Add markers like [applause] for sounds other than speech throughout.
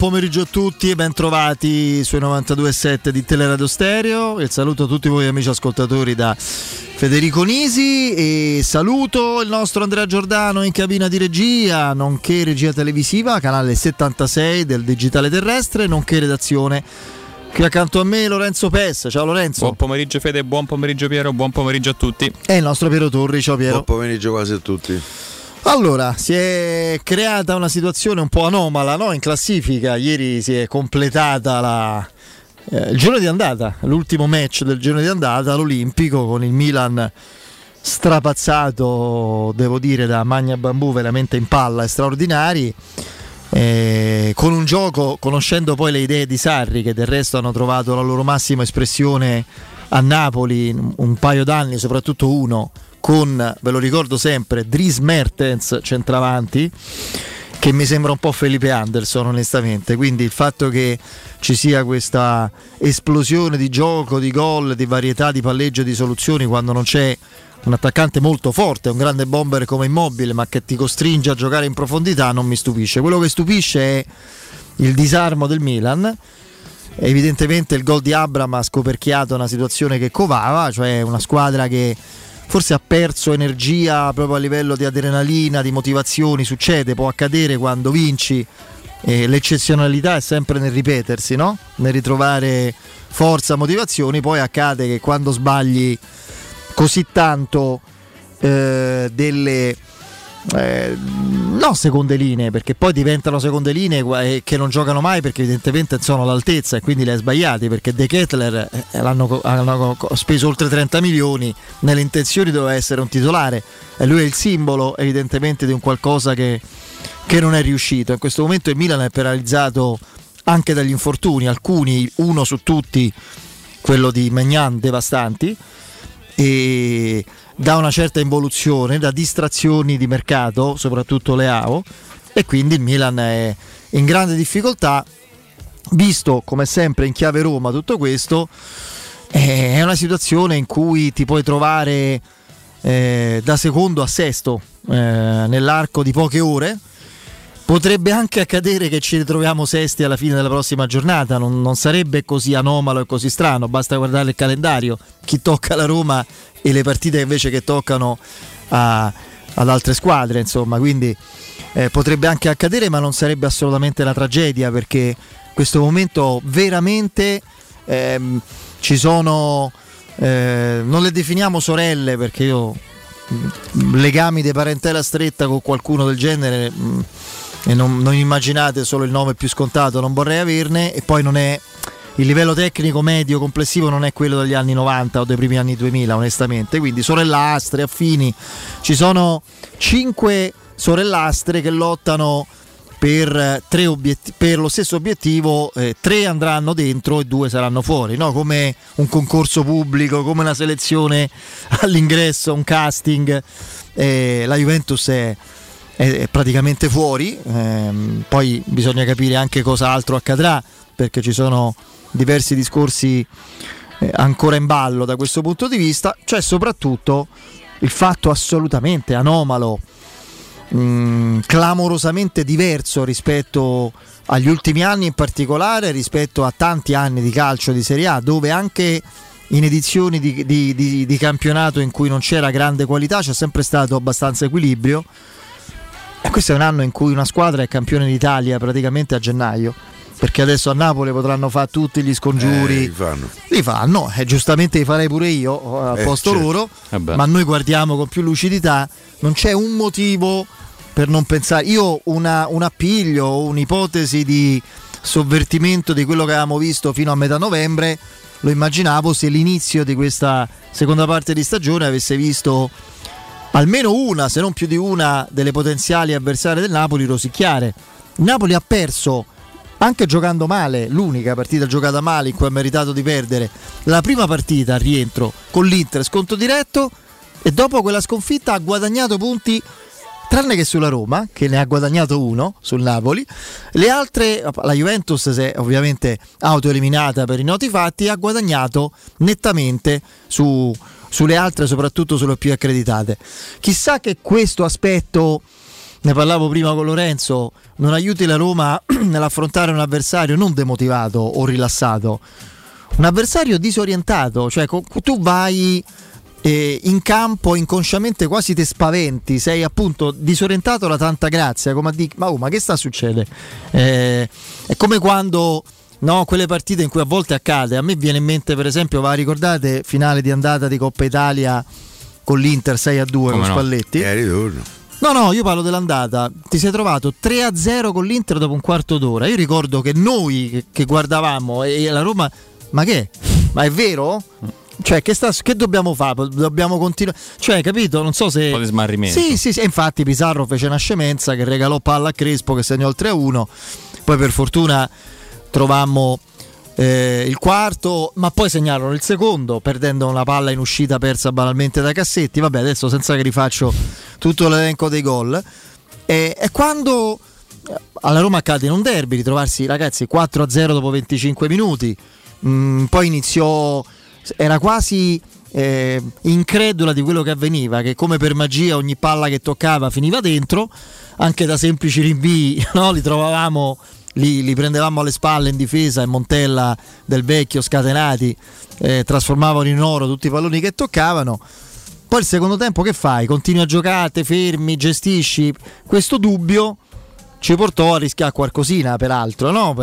Buon pomeriggio, a tutti e ben trovati sui 92.7 di Teleradio Stereo. Il saluto a tutti voi amici ascoltatori da Federico Nisi e saluto il nostro Andrea Giordano in cabina di regia, nonché regia televisiva, canale 76 del Digitale Terrestre, nonché redazione. Qui accanto a me Lorenzo Pes. Ciao Lorenzo. Buon pomeriggio Fede, buon pomeriggio Piero, buon pomeriggio a tutti. E il nostro Piero Torri, ciao Piero. Buon pomeriggio quasi a tutti. Allora, si è creata una situazione un po' anomala no? in classifica. Ieri si è completata la, eh, il giorno di andata, l'ultimo match del giorno di andata all'Olimpico con il Milan strapazzato, devo dire, da Magna Bambù veramente in palla e straordinari. Eh, con un gioco, conoscendo poi le idee di Sarri, che del resto hanno trovato la loro massima espressione a Napoli un paio d'anni, soprattutto uno con, ve lo ricordo sempre, Dries Mertens centravanti che mi sembra un po' Felipe Anderson onestamente, quindi il fatto che ci sia questa esplosione di gioco, di gol, di varietà di palleggio, di soluzioni quando non c'è un attaccante molto forte, un grande bomber come immobile, ma che ti costringe a giocare in profondità, non mi stupisce. Quello che stupisce è il disarmo del Milan. Evidentemente il gol di Abram ha scoperchiato una situazione che covava, cioè una squadra che forse ha perso energia proprio a livello di adrenalina, di motivazioni, succede, può accadere quando vinci. E l'eccezionalità è sempre nel ripetersi, no? nel ritrovare forza, motivazioni, poi accade che quando sbagli così tanto eh, delle eh, no seconde linee perché poi diventano seconde linee eh, che non giocano mai perché evidentemente sono all'altezza e quindi le hai sbagliate perché De Kettler eh, l'hanno, hanno speso oltre 30 milioni nelle intenzioni doveva essere un titolare. E lui è il simbolo evidentemente di un qualcosa che, che non è riuscito. In questo momento il Milan è penalizzato anche dagli infortuni alcuni uno su tutti quello di Magnan devastanti. E da una certa involuzione, da distrazioni di mercato, soprattutto le AO, e quindi il Milan è in grande difficoltà, visto come sempre in chiave Roma tutto questo, è una situazione in cui ti puoi trovare eh, da secondo a sesto eh, nell'arco di poche ore Potrebbe anche accadere che ci ritroviamo sesti alla fine della prossima giornata, non, non, sarebbe così anomalo e così strano, basta guardare il calendario, chi tocca la Roma e le partite invece che toccano a, ad altre squadre, insomma, quindi eh, potrebbe anche accadere, ma non sarebbe assolutamente una tragedia perché questo momento veramente ehm, ci sono, eh, non le definiamo sorelle perché io mm, legami di parentela stretta con qualcuno del genere... Mh, mm, e non, non, immaginate solo il nome più scontato, non vorrei averne e poi non è il livello tecnico medio complessivo non è quello degli anni 90 o dei primi anni 2000 onestamente, quindi sorellastre, affini, ci sono cinque sorellastre che lottano per, obiett- per lo stesso obiettivo, eh, tre andranno dentro e due saranno fuori, no? come un concorso pubblico, come una selezione [laughs] all'ingresso, un casting. Eh, la Juventus è è, praticamente fuori, ehm, poi bisogna capire anche cosa altro accadrà perché ci sono diversi discorsi eh, ancora in ballo da questo punto di vista, c'è soprattutto il fatto assolutamente anomalo, mh, mm, clamorosamente diverso rispetto agli ultimi anni in particolare, rispetto a tanti anni di calcio di Serie A, dove anche in edizioni di, di, di, di campionato in cui non c'era grande qualità c'è sempre stato abbastanza equilibrio e questo è un anno in cui una squadra è campione d'Italia praticamente a gennaio. Perché adesso a Napoli potranno fare tutti gli scongiuri. Eh, li fanno. Li fanno, e giustamente li farei pure io a eh, posto certo. loro. Eh ma noi guardiamo con più lucidità. Non c'è un motivo per non pensare. Io una, un appiglio, un'ipotesi di sovvertimento di quello che avevamo visto fino a metà novembre lo immaginavo se l'inizio di questa seconda parte di stagione avesse visto almeno una, se non più di una, delle potenziali avversarie del Napoli rosicchiare. Il Napoli ha perso anche giocando male, l'unica partita giocata male in cui ha meritato di perdere, la prima partita a rientro con l'Inter sconto diretto e dopo quella sconfitta ha guadagnato punti tranne che sulla Roma, che ne ha guadagnato uno sul Napoli, le altre, la Juventus si è ovviamente autoeliminata per i noti fatti, ha guadagnato nettamente su, sulle altre, soprattutto sulle più accreditate. Chissà che questo aspetto ne parlavo prima con Lorenzo, non aiuti la Roma [clears throat] nell'affrontare un avversario non demotivato o rilassato, un avversario disorientato, cioè tu vai eh, in campo inconsciamente quasi ti spaventi, sei appunto disorientato da tanta grazia, come a dire ma, oh, ma che sta succedendo? Eh, è come quando no, quelle partite in cui a volte accade, a me viene in mente per esempio, va ricordate finale di andata di Coppa Italia con l'Inter 6 a 2 come con no? Spalletti? È ritorno. No, no, io parlo dell'andata. Ti sei trovato 3-0 con l'Inter dopo un quarto d'ora. Io ricordo che noi che, che guardavamo e la Roma, ma che? Ma è vero? Cioè, che, sta, che dobbiamo fare? Dobbiamo continuare. Cioè, capito? Non so se. Un po' di smarrimento. Sì, sì, sì. Infatti, Pizarro fece una scemenza che regalò palla a Crespo che segnò il 3-1. Poi, per fortuna, trovammo eh, il quarto, ma poi segnarono il secondo, perdendo una palla in uscita persa banalmente da Cassetti. Vabbè, adesso senza che rifaccio tutto l'elenco dei gol. E, e quando eh, alla Roma accade in un derby ritrovarsi ragazzi 4-0 dopo 25 minuti, mm, poi iniziò, era quasi eh, incredula di quello che avveniva, che come per magia ogni palla che toccava finiva dentro, anche da semplici rinvii [laughs] no? li trovavamo li, li, prendevamo alle spalle in difesa e Montella del vecchio scatenati eh, trasformavano in oro tutti i palloni che toccavano. Poi il secondo tempo che fai? Continui a giocare, fermi, gestisci. Questo dubbio ci portò a rischiare qualcosina, peraltro, no?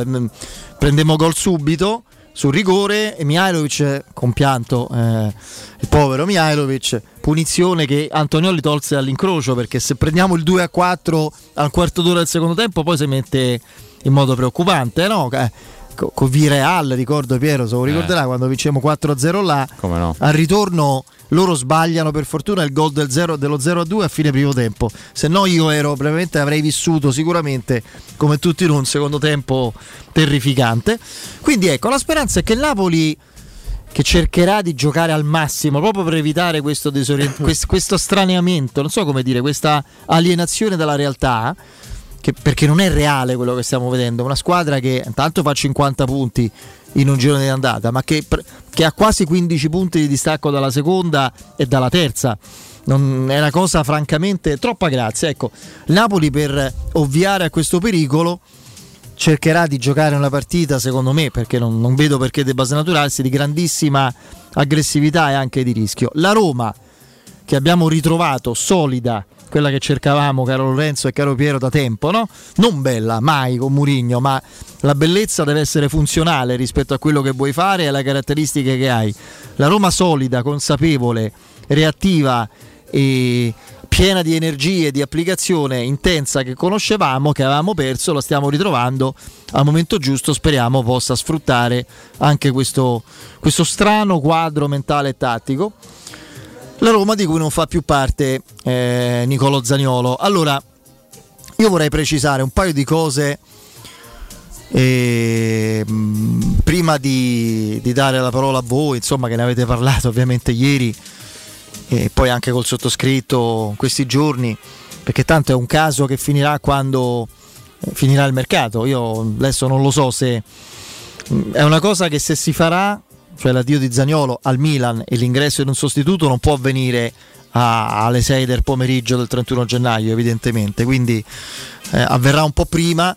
Prendemmo gol subito sul rigore e Mihailovic, compianto eh, il povero Mihailovic, punizione che Antonioli tolse all'incrocio perché se prendiamo il 2 a 4 al quarto d'ora del secondo tempo poi si mette in modo preoccupante, no? Con Vireal, ricordo Piero, se lo eh. ricorderà eh. quando vincemmo 4-0 là, no? al ritorno loro sbagliano per fortuna il gol del 0, dello 0-2 a fine primo tempo, se no io ero probabilmente avrei vissuto sicuramente come tutti in un secondo tempo terrificante. Quindi ecco, la speranza è che Napoli che cercherà di giocare al massimo proprio per evitare questo, [laughs] questo, questo straneamento, non so come dire, questa alienazione dalla realtà che, perché non è reale quello che stiamo vedendo. Una squadra che intanto fa 50 punti in un giro di andata, ma che, che ha quasi 15 punti di distacco dalla seconda e dalla terza. Non, è una cosa francamente troppa grazia. Ecco, Napoli per ovviare a questo pericolo cercherà di giocare una partita, secondo me, perché non, non vedo perché debba snaturarsi, di grandissima aggressività e anche di rischio. La Roma, che abbiamo ritrovato solida quella che cercavamo, caro Lorenzo e caro Piero, da tempo, no? Non bella, mai con Murigno, ma la bellezza deve essere funzionale rispetto a quello che vuoi fare e alle caratteristiche che hai. La Roma solida, consapevole, reattiva e piena di energie, di applicazione intensa che conoscevamo, che avevamo perso, la stiamo ritrovando al momento giusto, speriamo possa sfruttare anche questo, questo strano quadro mentale e tattico la Roma di cui non fa più parte eh, Nicolo Zaniolo. Allora, io vorrei precisare un paio di cose eh, prima di, di, dare la parola a voi, insomma, che ne avete parlato ovviamente ieri e poi anche col sottoscritto questi giorni, perché tanto è un caso che finirà quando eh, finirà il mercato. Io adesso non lo so se è una cosa che se si farà cioè l'addio di Zagnolo al Milan e l'ingresso di un sostituto non può avvenire a, alle 6 del pomeriggio del 31 gennaio evidentemente, quindi eh, avverrà un po' prima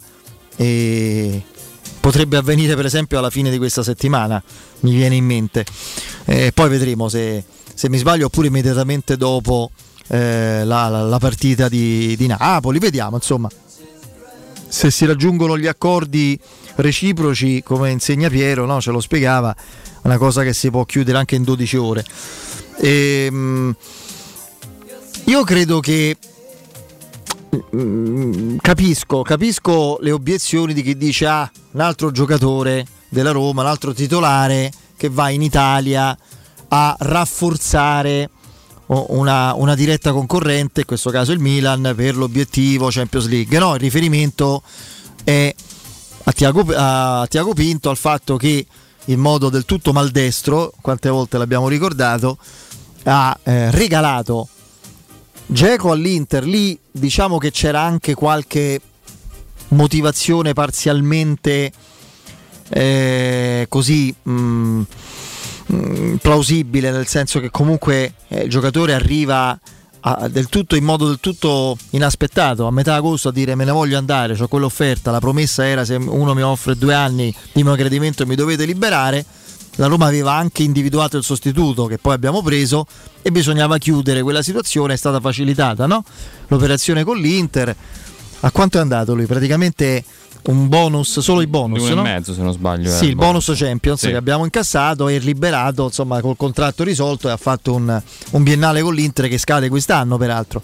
e potrebbe avvenire per esempio alla fine di questa settimana, mi viene in mente. Eh, poi vedremo se, se, mi sbaglio oppure immediatamente dopo eh, la, la, la, partita di, di Napoli, vediamo insomma se si raggiungono gli accordi reciproci come insegna Piero, no? ce lo spiegava, una cosa che si può chiudere anche in 12 ore. E, ehm, io credo che mm, capisco, capisco le obiezioni di chi dice ah, un altro giocatore della Roma, un altro titolare che va in Italia a rafforzare una, una, diretta concorrente, in questo caso il Milan, per l'obiettivo Champions League. No, il riferimento è a Tiago, a Tiago Pinto, al fatto che in modo del tutto maldestro, quante volte l'abbiamo ricordato, ha eh, regalato Geco all'Inter. Lì diciamo che c'era anche qualche motivazione parzialmente eh, così mh, mh, plausibile, nel senso che comunque eh, il giocatore arriva a, del tutto in modo del tutto inaspettato a metà agosto a dire me ne voglio andare, ho quell'offerta, la promessa era se uno mi offre due anni di mio gradimento mi dovete liberare. La Roma aveva anche individuato il sostituto che poi abbiamo preso e bisognava chiudere quella situazione, è stata facilitata no? l'operazione con l'Inter. A quanto è andato lui? Praticamente un bonus, solo i bonus. Due no? e mezzo se non sbaglio. Sì, il bonus, bonus Champions sì. che abbiamo incassato e liberato, insomma, col contratto risolto e ha fatto un, un biennale con l'Inter che scade quest'anno, peraltro.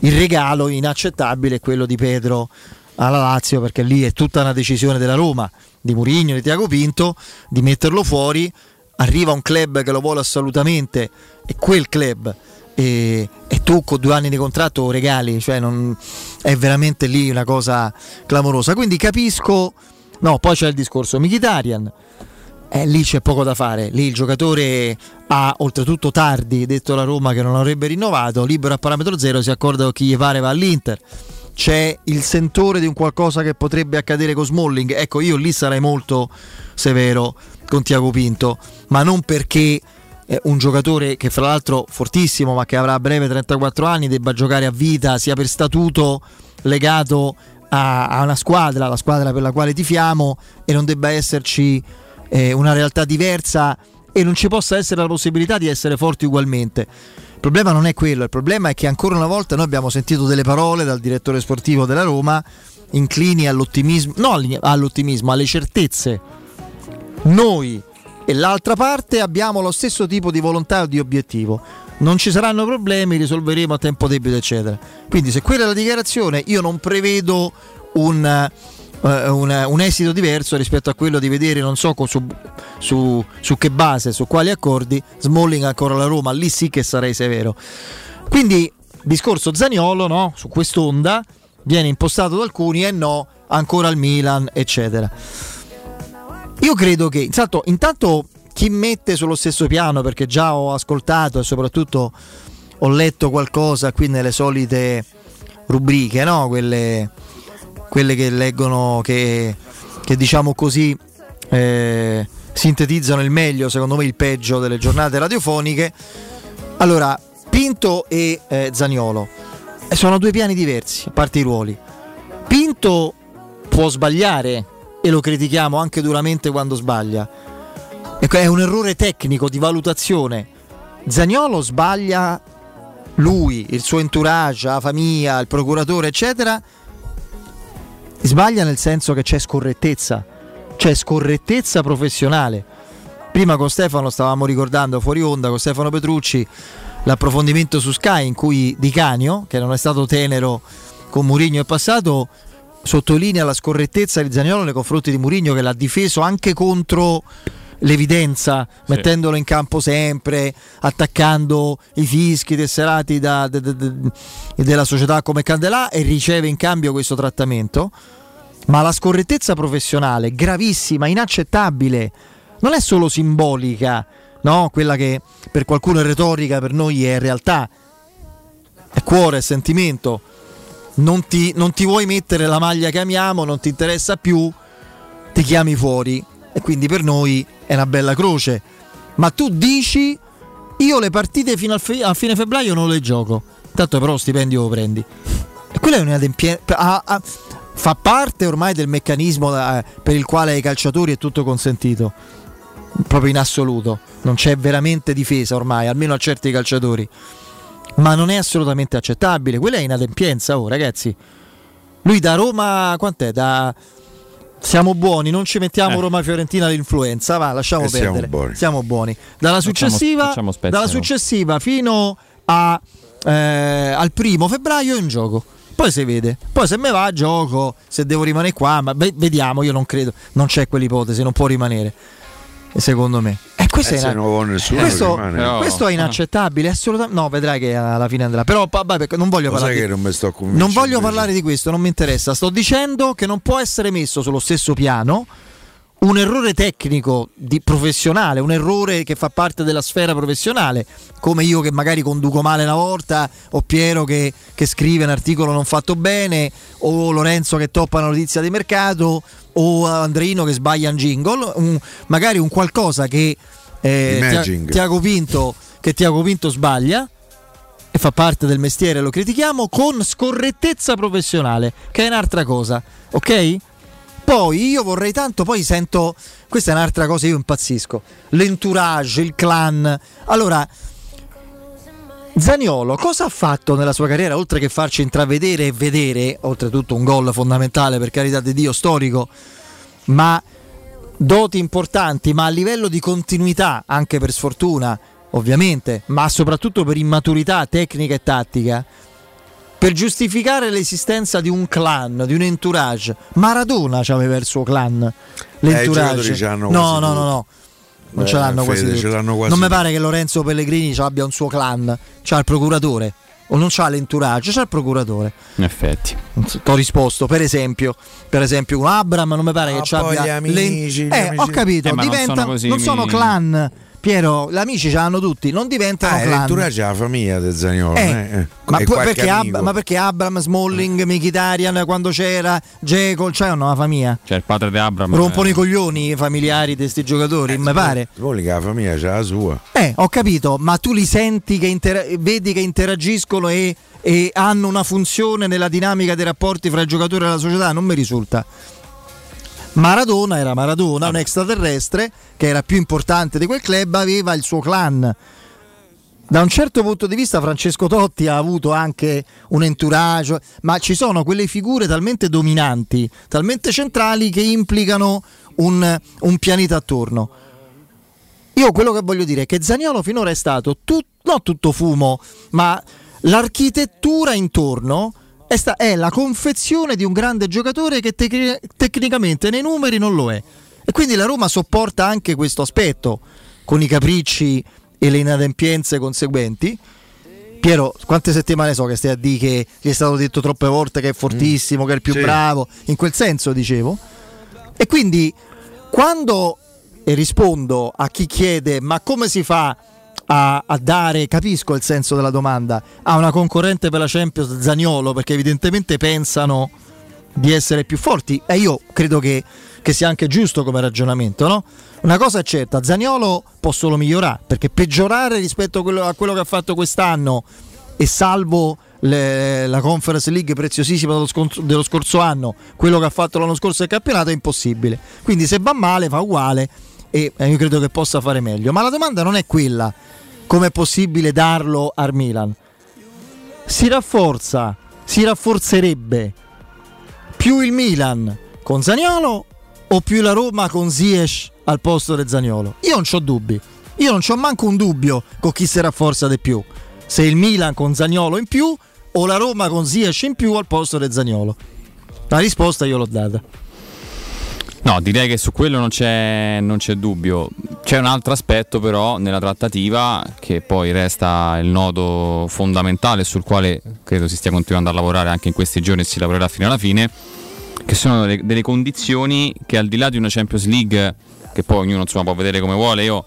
Il regalo inaccettabile è quello di Pedro alla Lazio perché lì è tutta una decisione della Roma, di Murigno, di Tiago Pinto, di metterlo fuori. Arriva un club che lo vuole assolutamente e quel club e, e, tu con due anni di contratto regali, cioè non, è veramente lì una cosa clamorosa. Quindi capisco, no, poi c'è il discorso Mkhitaryan, eh, lì c'è poco da fare, lì il giocatore ha oltretutto tardi detto alla Roma che non avrebbe rinnovato, libero a parametro zero, si accorda con chi gli pare va all'Inter. C'è il sentore di un qualcosa che potrebbe accadere con Smalling. Ecco, io lì sarei molto severo con Tiago Pinto, ma non perché un giocatore che fra l'altro fortissimo ma che avrà a breve 34 anni debba giocare a vita sia per statuto legato a, a una squadra, la squadra per la quale tifiamo e non debba esserci eh, una realtà diversa e non ci possa essere la possibilità di essere forti ugualmente. Il problema non è quello, il problema è che ancora una volta noi abbiamo sentito delle parole dal direttore sportivo della Roma inclini all'ottimismo, no all'ottimismo, alle certezze. Noi e l'altra parte abbiamo lo stesso tipo di volontà o di obiettivo. Non ci saranno problemi, risolveremo a tempo debito, eccetera. Quindi, se quella è la dichiarazione, io non prevedo un, uh, un, un esito diverso rispetto a quello di vedere, non so su, su, su che base, su quali accordi, Smalling ancora la Roma, lì sì che sarei severo. Quindi, discorso Zaniolo, no? su quest'onda, viene impostato da alcuni e no, ancora al Milan, eccetera. Io credo che intanto, intanto chi mette sullo stesso piano, perché già ho ascoltato e soprattutto ho letto qualcosa qui nelle solite rubriche, no? quelle, quelle che leggono, che, che diciamo così eh, sintetizzano il meglio, secondo me il peggio delle giornate radiofoniche. Allora, Pinto e eh, Zaniolo eh, sono due piani diversi, a parte i ruoli. Pinto può sbagliare e lo critichiamo anche duramente quando sbaglia. Ecco, è un errore tecnico di valutazione. Zagnolo sbaglia lui, il suo entourage, la famiglia, il procuratore, eccetera. Sbaglia nel senso che c'è scorrettezza, c'è scorrettezza professionale. Prima con Stefano stavamo ricordando fuori onda con Stefano Petrucci l'approfondimento su Sky in cui Di Canio, che non è stato tenero con Murigno è passato, sottolinea la scorrettezza di Zaniolo nei confronti di Mourinho che l'ha difeso anche contro l'evidenza, sì. mettendolo in campo sempre, attaccando i fischi tesserati da, de, de, de, della società come Candelà e riceve in cambio questo trattamento. Ma la scorrettezza professionale, gravissima, inaccettabile, non è solo simbolica, no? quella che per qualcuno è retorica, per noi è realtà, è cuore, è sentimento non ti, non ti vuoi mettere la maglia che amiamo, non ti interessa più, ti chiami fuori. E quindi per noi è una bella croce. Ma tu dici, io le partite fino fe- a fine febbraio non le gioco. Tanto però stipendio lo prendi. E quella è un'adempienza. Ah, ah, fa parte ormai del meccanismo eh, per il quale ai calciatori è tutto consentito. Proprio in assoluto. Non c'è veramente difesa ormai, almeno a certi calciatori ma non è assolutamente accettabile. Quella è inadempienza, oh ragazzi. Lui da Roma, quant'è? Da... Siamo buoni, non ci mettiamo eh. Roma-Fiorentina l'influenza, va, lasciamo e perdere. Siamo buoni. Siamo buoni. Dalla successiva, facciamo, facciamo dalla successiva fino a, eh, al primo febbraio in gioco. Poi si vede. Poi se me va gioco, se devo rimanere qua, ma vediamo, io non credo, non c'è quell'ipotesi, non può rimanere secondo me. E questo, eh, è, una... nessuno questo, no. questo è inaccettabile, assolutamente. No, vedrai che alla fine andrà. Però vabbè, non voglio parlare. Di... Non, non voglio parlare di questo, non mi interessa. Sto dicendo che non può essere messo sullo stesso piano un errore tecnico di professionale, un errore che fa parte della sfera professionale, come io che magari conduco male una volta, o Piero che, che scrive un articolo non fatto bene, o Lorenzo che toppa una notizia di mercato, o Andreino che sbaglia un jingle, un, magari un qualcosa che eh, Tiago Pinto, che Tiago Pinto sbaglia fa parte del mestiere, lo critichiamo, con scorrettezza professionale, che è un'altra cosa, ok? Poi io vorrei tanto, poi sento, questa è un'altra cosa, io impazzisco, l'entourage, il clan. Allora, Zaniolo cosa ha fatto nella sua carriera oltre che farci intravedere e vedere, oltretutto un gol fondamentale per carità di Dio, storico, ma doti importanti, ma a livello di continuità, anche per sfortuna, ovviamente, ma soprattutto per immaturità tecnica e tattica, per giustificare l'esistenza di un clan, di un entourage. Maradona aveva il suo clan, l'entourage. Eh, no, no, no, no non ce l'hanno, Fede, ce l'hanno quasi. Non mi pare che Lorenzo Pellegrini abbia un suo clan, c'ha il procuratore o non c'ha l'entourage, c'ha il procuratore. In effetti. Ti ho risposto, per esempio, per esempio un Abram non mi pare ah, che abbia gli amici, le... eh, amici. ho capito, eh, diventa... non sono, non sono clan Piero, gli amici ce l'hanno tutti, non diventano ah, clan. Addirittura c'è la famiglia del Zagnolo. Eh, eh. Ma, perché Ab- ma, perché Abram, Smalling, Mkhitaryan quando c'era, Jekyll, c'è una famiglia? C'è il padre di Abram. Rompono eh. i coglioni i familiari di questi giocatori, eh, mi pare. Smalling la famiglia c'è la sua. Eh, ho capito, ma tu li senti che inter- vedi che interagiscono e, e hanno una funzione nella dinamica dei rapporti fra il giocatore e la società? Non mi risulta. Maradona era Maradona, un extraterrestre che era più importante di quel club, aveva il suo clan. Da un certo punto di vista Francesco Totti ha avuto anche un entourage, ma ci sono quelle figure talmente dominanti, talmente centrali che implicano un, un pianeta attorno. Io quello che voglio dire è che Zaniolo finora è stato tut, non tutto fumo, ma l'architettura intorno è, sta- è la confezione di un grande giocatore che tec- tecnicamente nei numeri non lo è. E quindi la Roma sopporta anche questo aspetto, con i capricci e le inadempienze conseguenti. Piero, quante settimane so che stai a dire che gli è stato detto troppe volte che è fortissimo, mm. che è il più sì. bravo, in quel senso dicevo. E quindi quando e rispondo a chi chiede ma come si fa a, a, dare, capisco il senso della domanda, a una concorrente per la Champions Zagnolo perché evidentemente pensano di essere più forti e io credo che, che sia anche giusto come ragionamento, no? Una cosa è certa, Zagnolo può solo migliorare perché peggiorare rispetto a quello, a quello che ha fatto quest'anno e salvo le, la Conference League preziosissima dello, scon- dello scorso anno, quello che ha fatto l'anno scorso del campionato è impossibile. Quindi se va male fa uguale e io credo che possa fare meglio. Ma la domanda non è quella come è possibile darlo al Milan. Si rafforza, si rafforzerebbe più il Milan con Zaniolo o più la Roma con Ziyech al posto di Zaniolo? Io non ho dubbi. Io non ho manco un dubbio con chi si rafforza di più. Se il Milan con Zaniolo in più o la Roma con Ziyech in più al posto di Zaniolo. La risposta io l'ho data. No, direi che su quello non c'è, non c'è, dubbio. C'è un altro aspetto però nella trattativa che poi resta il nodo fondamentale sul quale credo si stia continuando a lavorare anche in questi giorni e si lavorerà fino alla fine, che sono delle, delle condizioni che al di là di una Champions League, che poi ognuno insomma, può vedere come vuole, io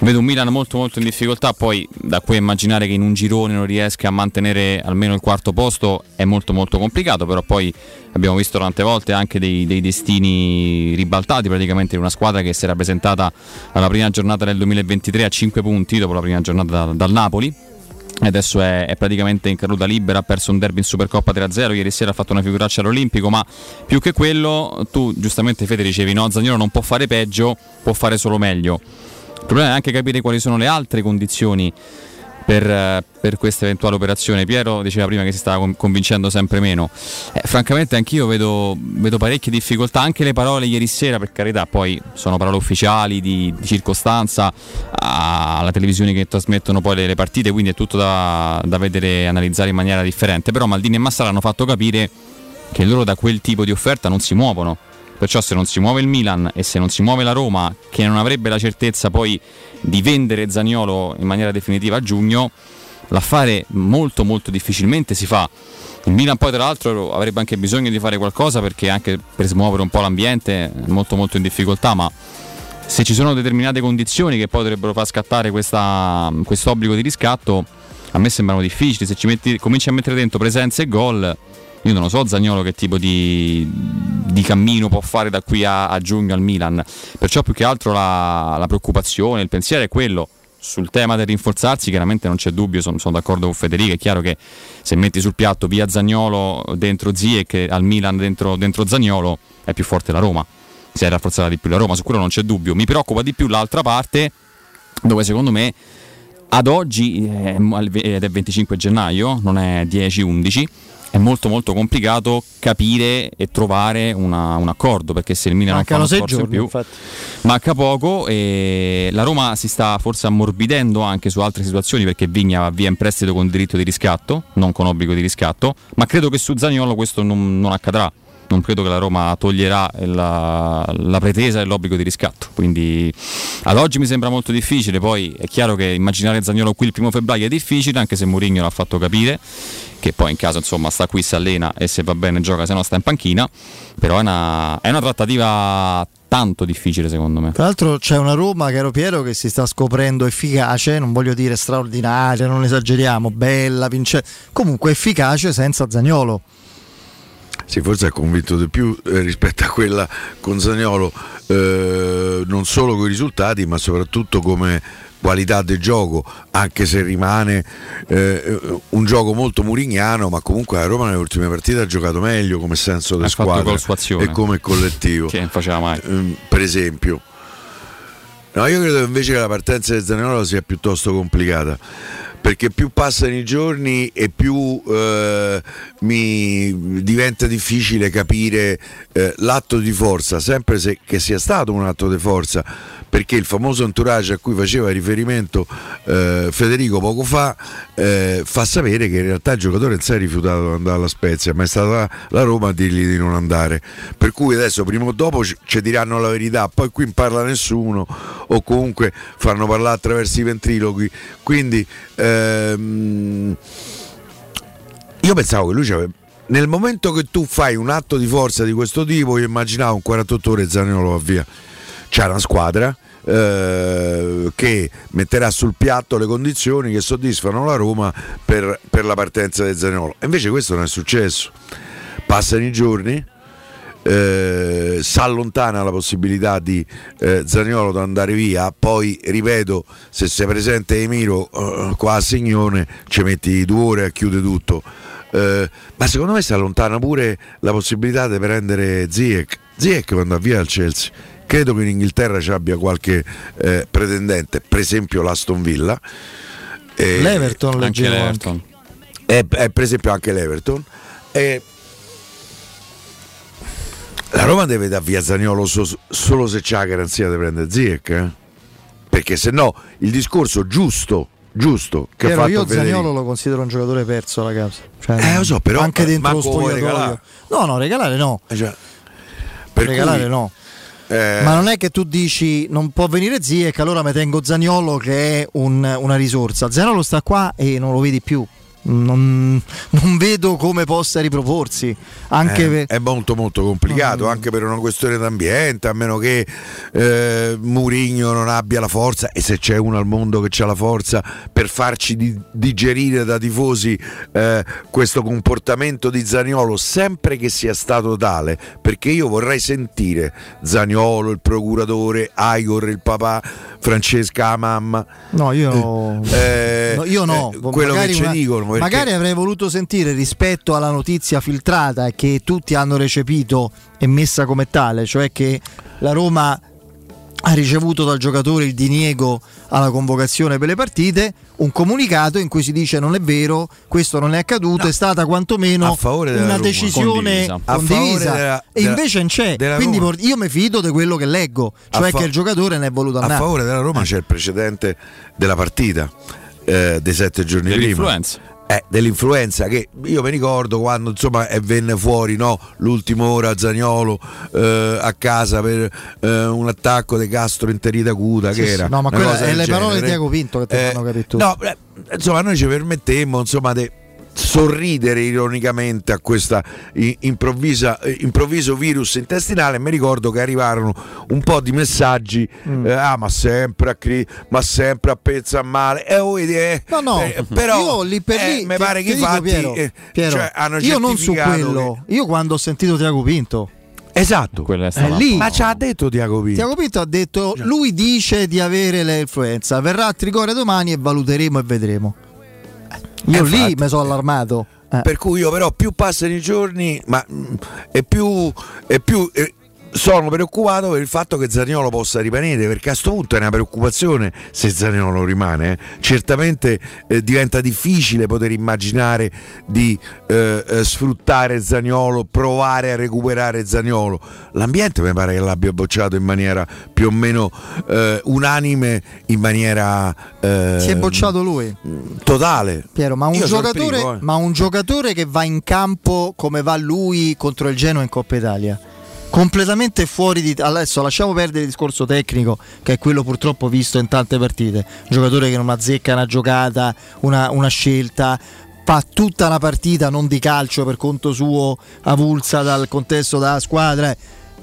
vedo un Milan molto molto in difficoltà, poi da qui immaginare che in un girone non riesca a mantenere almeno il quarto posto è molto molto complicato, però poi abbiamo visto tante volte anche dei, dei destini ribaltati praticamente in una squadra che si era presentata alla prima giornata del 2023 a 5 punti dopo la prima giornata da, dal Napoli adesso è, è, praticamente in caduta libera, ha perso un derby in Supercoppa 3-0, ieri sera ha fatto una figuraccia all'Olimpico, ma più che quello, tu giustamente Fede dicevi no, Zagnolo non può fare peggio, può fare solo meglio. Il problema è anche capire quali sono le altre condizioni per, eh, per questa eventuale operazione. Piero diceva prima che si stava convincendo sempre meno. Eh, francamente anch'io vedo, vedo, parecchie difficoltà, anche le parole ieri sera, per carità, poi sono parole ufficiali di, di circostanza alla televisione che trasmettono poi le, le partite, quindi è tutto da, da vedere e analizzare in maniera differente. Però Maldini e Massara hanno fatto capire che loro da quel tipo di offerta non si muovono Perciò se non si muove il Milan e se non si muove la Roma, che non avrebbe la certezza poi di vendere Zagnolo in maniera definitiva a giugno, l'affare molto molto difficilmente si fa. Il Milan poi tra l'altro avrebbe anche bisogno di fare qualcosa perché anche per smuovere un po' l'ambiente è molto molto in difficoltà, ma se ci sono determinate condizioni che poi dovrebbero far scattare questo obbligo di riscatto, a me sembrano difficili. Se metti, cominci a mettere dentro presenze e gol, io non lo so Zagnolo che tipo di, di cammino può fare da qui a, a, giugno al Milan. Perciò più che altro la, la preoccupazione, il pensiero è quello. Sul tema del rinforzarsi chiaramente non c'è dubbio, sono, sono, d'accordo con Federico, è chiaro che se metti sul piatto via Zagnolo dentro Ziek al Milan dentro, dentro Zagnolo è più forte la Roma, si è rafforzata di più la Roma, su quello non c'è dubbio, mi preoccupa di più l'altra parte dove secondo me ad oggi, ed è 25 gennaio, non è 10-11, è molto molto complicato capire e trovare una, un accordo perché se il Milan Mancano non fa uno giorni, in più infatti. manca poco e la Roma si sta forse ammorbidendo anche su altre situazioni perché Vigna va via in prestito con diritto di riscatto non con obbligo di riscatto ma credo che su Zaniolo questo non, non accadrà non credo che la Roma toglierà la, la, pretesa e l'obbligo di riscatto. Quindi ad oggi mi sembra molto difficile. Poi è chiaro che immaginare Zagnolo qui il primo febbraio è difficile, anche se Mourinho l'ha fatto capire. Che poi in caso insomma sta qui, si allena e se va bene gioca, se no sta in panchina. Però è una, è una trattativa tanto difficile secondo me. Tra l'altro c'è una Roma, caro Piero, che si sta scoprendo efficace, non voglio dire straordinaria, non esageriamo, bella, vincente, comunque efficace senza Zagnolo. Sì, forse ha convinto di più eh, rispetto a quella con Zagnolo, eh, non solo con i risultati, ma soprattutto come qualità del gioco, anche se rimane eh, un gioco molto murignano, ma comunque la Roma nelle ultime partite ha giocato meglio come senso di squadra e come collettivo. che non faceva mai. Ehm, per esempio. No, io credo invece che la partenza di Zaniolo sia piuttosto complicata perché più passano i giorni e più eh, mi diventa difficile capire eh, l'atto di forza, sempre se, che sia stato un atto di forza, perché il famoso entourage a cui faceva riferimento eh, Federico poco fa eh, fa sapere che in realtà il giocatore non si è rifiutato di andare alla Spezia, ma è stata la, Roma a dirgli di non andare. Per cui adesso prima o dopo ci, ci diranno la verità, poi qui non parla nessuno o comunque fanno parlare attraverso i ventriloqui. Quindi ehm, io pensavo che lui c'aveva nel momento che tu fai un atto di forza di questo tipo, io immaginavo un 48 ore Zaniolo va via. C'è una squadra eh, che metterà sul piatto le condizioni che soddisfano la Roma per, per la partenza di Zaniolo. E invece questo non è successo. Passano i giorni, eh, si allontana la possibilità di eh, Zaniolo di andare via, poi ripeto, se sei presente Emiro eh, qua a Signone ci metti due ore a chiudere tutto. Eh, ma secondo me si allontana pure la possibilità di prendere Ziek. Ziek quando via al Chelsea. Credo che in Inghilterra ci abbia qualche eh, pretendente, per esempio l'Aston Villa. Eh, L'Everton Anche leggevo anche. l'Everton. e, e per esempio anche l'Everton. E la Roma deve dar via Zaniolo so- solo se c'è la garanzia di prendere Ziek, eh? perché se no il discorso giusto, giusto che fatto io Federico- Zagnolo lo considero un giocatore perso casa. Cioè, Eh, lo so, però, anche eh, dentro lo spogliatoio. No, no, regalare no. Eh, cioè, regalare cui, no. eh, Ma non è che tu dici non può venire Ziek, allora mi tengo Zagnolo che è un- una risorsa. Zagnolo sta qua e non lo vedi più. Non, non vedo come possa riproporsi. Anche Eh, per- è molto molto complicato Mm. anche per una questione d'ambiente a meno che eh, Murigno non abbia la forza e se c'è uno al mondo che ha la forza per farci di- digerire da tifosi eh, questo comportamento di Zaniolo sempre che sia stato tale perché io vorrei sentire Zaniolo il procuratore Igor il papà Francesca la mamma No, io, Eh, no, io no. eh, quello che ci una- dicono perché- Magari avrei voluto sentire rispetto alla notizia filtrata che tutti hanno recepito e messa come tale, cioè che la Roma ha ricevuto dal giocatore il diniego alla convocazione per le partite, un comunicato in cui si dice non è vero, questo non è accaduto, No. è stata quantomeno A una Roma. decisione Condivisa. A condivisa, della- e invece non c'è. Quindi Roma. io mi fido di quello che leggo, A cioè fa- che il giocatore ne è voluto a andare. favore della Roma c'è il precedente della partita eh, dei sette giorni prima. Eh, dell'influenza che io mi ricordo quando insomma eh, venne fuori no, l'ultima ora Zagnolo eh, a casa per eh, un attacco di Castro in terita acuta Sì, che era No, ma del le parole di genere. Tiago Pinto che ti Eh, fanno capire tu. no, eh, insomma noi ci permettemmo insomma di sorridere ironicamente a questo improvviso virus intestinale mi ricordo che arrivarono un po' di messaggi Mm. eh, ah ma sempre a cri- ma sempre a pezza a male e voi eh, No, no, eh, però io lì per eh, lì mi pare che i dico, Piero, eh, Piero, cioè, hanno io non su quello, io quando ho sentito Tiago Pinto Esatto. Quella è stata lì. Ma ci ha detto Tiago Pinto. Tiago Pinto ha detto, lui dice di avere l'influenza, verrà a Trigoria domani e valuteremo e vedremo. Io Eh, lì infatti. mi sono allarmato. Eh. Per cui io però più passano i giorni, ma mm, è più, è più eh, sono preoccupato per il fatto che Zaniolo possa rimanere, perché a questo punto è una preoccupazione se Zaniolo rimane. eh. Certamente eh, diventa difficile poter immaginare di eh, eh, sfruttare Zaniolo, provare a recuperare Zaniolo. L'ambiente mi pare che l'abbia bocciato in maniera più o meno eh, unanime, in maniera eh, Si è bocciato lui. totale. Piero, ma un, giocatore, primo, ma un giocatore che va in campo come va lui contro il Genoa in Coppa Italia, completamente fuori di... Adesso lasciamo perdere il discorso tecnico, che è quello purtroppo visto in tante partite. Un giocatore che non azzecca una giocata, una, una scelta, fa tutta una partita non di calcio per conto suo, avulsa dal contesto della squadra.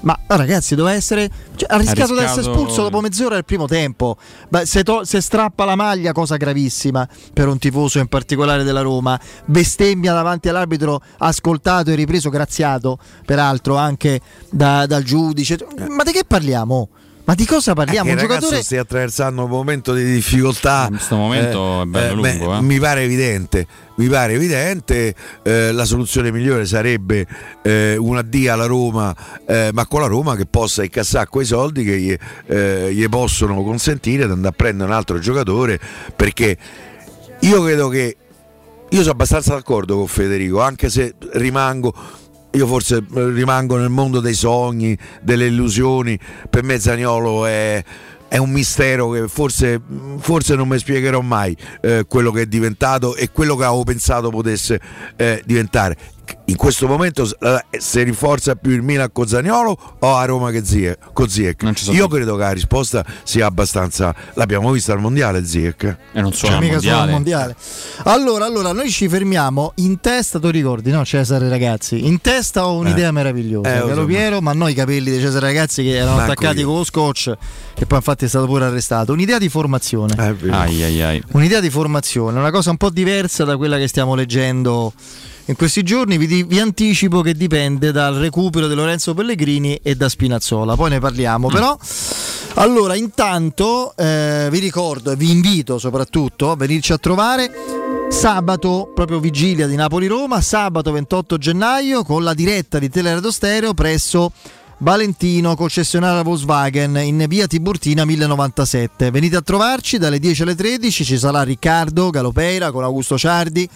Eh. Ma ragazzi, doveva essere. cioè, ha rischiato di essere espulso dopo mezz'ora del primo tempo. Beh, se, to- se strappa la maglia, cosa gravissima per un tifoso in particolare della Roma. Bestemmia davanti all'arbitro, ascoltato e ripreso, graziato, peraltro anche da- dal giudice. Ma di che parliamo? Ma di cosa parliamo? Eh, un che il ragazzo giocatore. stia attraversando un momento di difficoltà. In questo momento è bello beh, lungo, eh. Mi pare evidente. Mi pare evidente. eh, la soluzione migliore sarebbe eh, un addio alla Roma, eh, ma con la Roma che possa incassare quei soldi che gli, eh, gli possono consentire di andare a prendere un altro giocatore. Perché io credo che. Io sono abbastanza d'accordo con Federico, anche se rimango io forse eh, rimango nel mondo dei sogni, delle illusioni. Per me Zaniolo è, è un mistero che forse, forse non mi spiegherò mai eh, quello che è diventato e quello che avevo pensato potesse eh, diventare. In questo momento eh, si rinforza più il Milan con Zaniolo o a Roma che Zie- con Ziek? Io credo che la risposta sia abbastanza. L'abbiamo vista al mondiale Ziek. E non solo Cioè, al mica solo al mondiale. mondiale. Allora, allora, noi ci fermiamo in testa, tu ricordi, no Cesare Ragazzi? In testa ho un'idea Eh. meravigliosa, Eh, caro Piero, ma noi i capelli di Cesare Ragazzi che erano Manco attaccati io. con lo scotch, che poi infatti è stato pure arrestato. Un'idea di formazione. Eh. Ai ai ai. Un'idea di formazione, una cosa un po' diversa da quella che stiamo leggendo in questi giorni. Vi, vi anticipo che dipende dal recupero di Lorenzo Pellegrini e da Spinazzola. Poi ne parliamo, però. Allora, intanto eh, vi ricordo e vi invito soprattutto a venirci a trovare. Sabato, proprio vigilia di Napoli-Roma, sabato 28 gennaio con la diretta di Teleradio Stereo presso Valentino, concessionaria Volkswagen in via Tiburtina 1097. Venite a trovarci dalle 10 alle 13, ci sarà Riccardo Galopeira con Augusto Ciardi,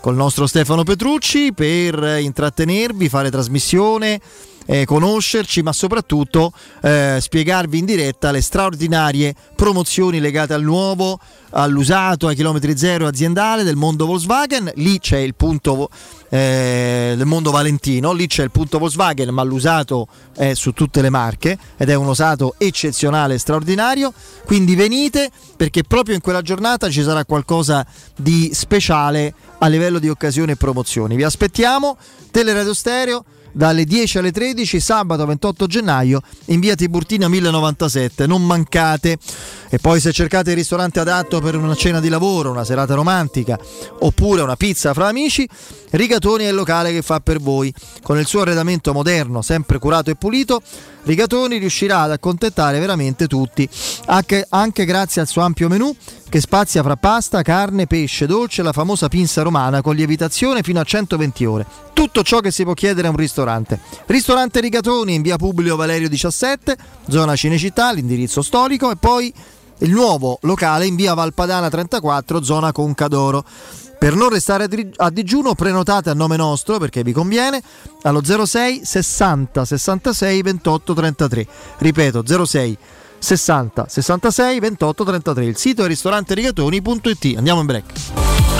col nostro Stefano Petrucci per intrattenervi, fare trasmissione, eh, conoscerci, ma soprattutto eh, spiegarvi in diretta le straordinarie promozioni legate al nuovo, all'usato, ai chilometri zero aziendale del mondo Volkswagen. Lì c'è il punto eh, del mondo Valentino, lì c'è il punto Volkswagen, ma l'usato è su tutte le marche ed è un usato eccezionale, straordinario. Quindi venite perché proprio in quella giornata ci sarà qualcosa di speciale a livello di occasioni e promozioni. Vi aspettiamo, Teleradio Stereo dalle 10 alle 13 sabato 28 gennaio in via Tiburtina 1097 non mancate. E poi se cercate il ristorante adatto per una cena di lavoro una serata romantica oppure una pizza fra amici Rigatoni è il locale che fa per voi. Con il suo arredamento moderno sempre curato e pulito Rigatoni riuscirà ad accontentare veramente tutti. Anche, anche grazie al suo ampio menù che spazia fra pasta, carne, pesce, dolce e la famosa pinza romana con lievitazione fino a 120 ore. Tutto ciò che si può chiedere a un ristorante. Ristorante Rigatoni in via Publio Valerio 17, zona Cinecittà, l'indirizzo storico e poi il nuovo locale in via Valpadana 34, zona Concadoro. Per non restare a digiuno prenotate a nome nostro perché vi conviene allo 06 60 66 28 33. Ripeto 06 60 66 28 33. Il sito è ristoranterigatoni.it. Andiamo in break.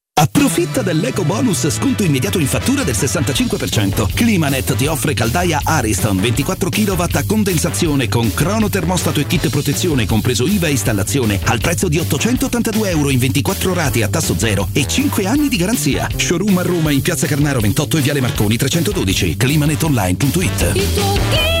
Approfitta dell'eco bonus sconto immediato in fattura del 65%. Climanet ti offre caldaia Ariston 24 kW a condensazione con crono termostato e kit protezione compreso IVA e installazione al prezzo di 882 euro in 24 rate a tasso zero e 5 anni di garanzia. Showroom a Roma in Piazza Carnaro 28 e Viale Marconi 312. climanetonline.it.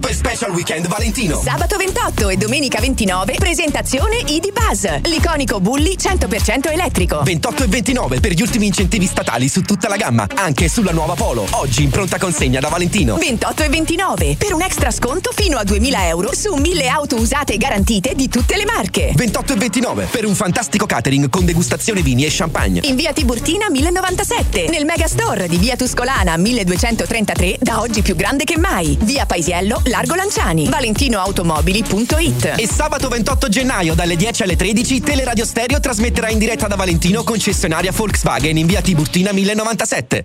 Super Special Weekend Valentino. Sabato 28 e domenica 29 presentazione ID Buzz, l'iconico Bulli 100% elettrico. 28 e 29 per gli ultimi incentivi statali su tutta la gamma, anche sulla nuova Polo. Oggi in pronta consegna da Valentino. 28 e 29 per un extra sconto fino a 2000 euro su 1000 auto usate e garantite di tutte le marche. 28 e 29 per un fantastico catering con degustazione vini e champagne. In via Tiburtina 1097, nel Megastore di via Tuscolana 1233, da oggi più grande che mai. Via Paisiello, Largo Lanciani. ValentinoAutomobili.it. E sabato 28 gennaio dalle 10 alle 13 Teleradio Stereo trasmetterà in diretta da Valentino concessionaria Volkswagen in via Tiburtina 1097.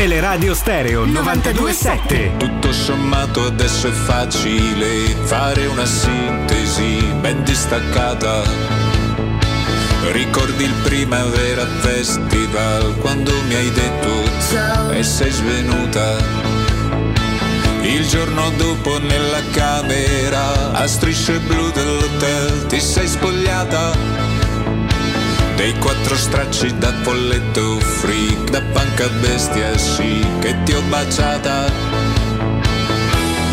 Teleradio Stereo 927. Tutto sommato adesso è facile fare una sintesi ben distaccata. Ricordi il Primavera Festival quando mi hai detto ciao e sei svenuta. Il giorno dopo nella camera a strisce blu dell'hotel ti sei spogliata dei quattro stracci da folletto freak, da panca bestia sì, che ti ho baciata.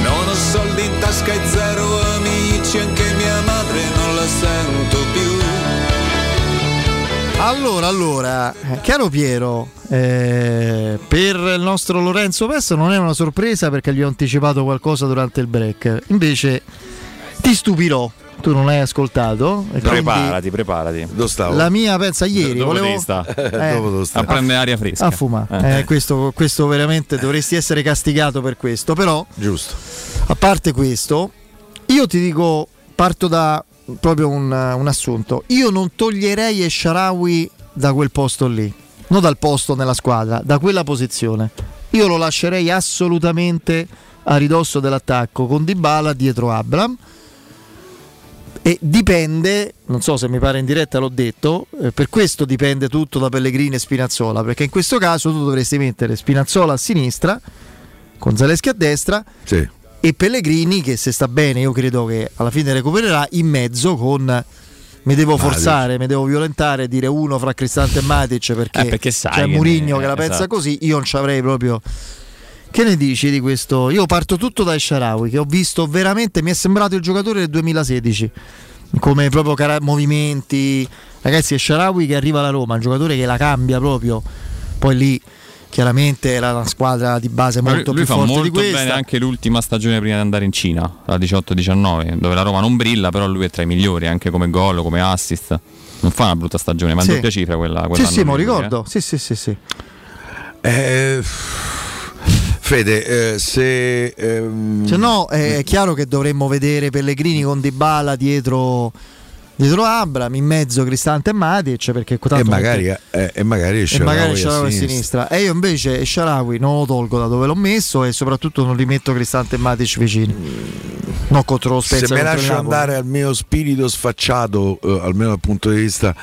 Non ho soldi in tasca e zero amici, anche mia madre non la sento più. Allora, allora, eh, caro Piero, eh, per il nostro Lorenzo Pesto non è una sorpresa perché gli ho anticipato qualcosa durante il break. Invece ti stupirò, tu non hai ascoltato. Preparati, preparati. Dove stavo? La mia, pensa ieri, Dove volevo... Eh, [laughs] Dopo dove sta? A prendere aria fresca. a fumare. Eh. Eh, questo, questo veramente dovresti essere castigato per questo. Però, Giusto. a parte questo, io ti dico, parto da proprio un, un assunto. Io non toglierei Esharawi da quel posto lì, non dal posto nella squadra, da quella posizione. Io lo lascerei assolutamente a ridosso dell'attacco con Dybala dietro Abram. E dipende, non so se mi pare in diretta l'ho detto, eh, per questo dipende tutto da Pellegrini e Spinazzola, perché in questo caso tu dovresti mettere Spinazzola a sinistra, con Zaleschi a destra Sì. e Pellegrini che se sta bene io credo che alla fine recupererà in mezzo con mi devo Matic. forzare, mi devo violentare dire uno fra Cristante e Matic perché, Eh, perché sai c'è che Murigno ne- che la pensa esatto. così, io non ci avrei proprio che ne dici di questo? Io parto tutto da Sharawi che ho visto veramente, mi è sembrato il giocatore del 2016 come proprio cara- movimenti ragazzi è Sharawi che arriva alla Roma, un giocatore che la cambia proprio poi lì chiaramente era una squadra di base molto lui, lui più fa forte di molto questa bene anche l'ultima stagione prima di andare in Cina, la 18-19, dove la Roma non brilla, però lui è tra i migliori, anche come gol, come assist. Non fa una brutta stagione, ma è Sì. in doppia cifra quella. Sì, sì, me lo lui, eh. ricordo. Sì, sì, sì, sì. Eh, Fede, eh, se... ehm, Se no, è chiaro che dovremmo vedere Pellegrini con Dybala dietro, dietro Abram, in mezzo Cristante e Matic, perché e magari, eh, e magari e esce magari a Sharawi a sinistra. sinistra. E io invece Sharawi non lo tolgo da dove l'ho messo e soprattutto non li metto Cristante e Matic vicini. Non contro lo Spezia Se il lascio andare al mio spirito sfacciato, eh, almeno dal punto di vista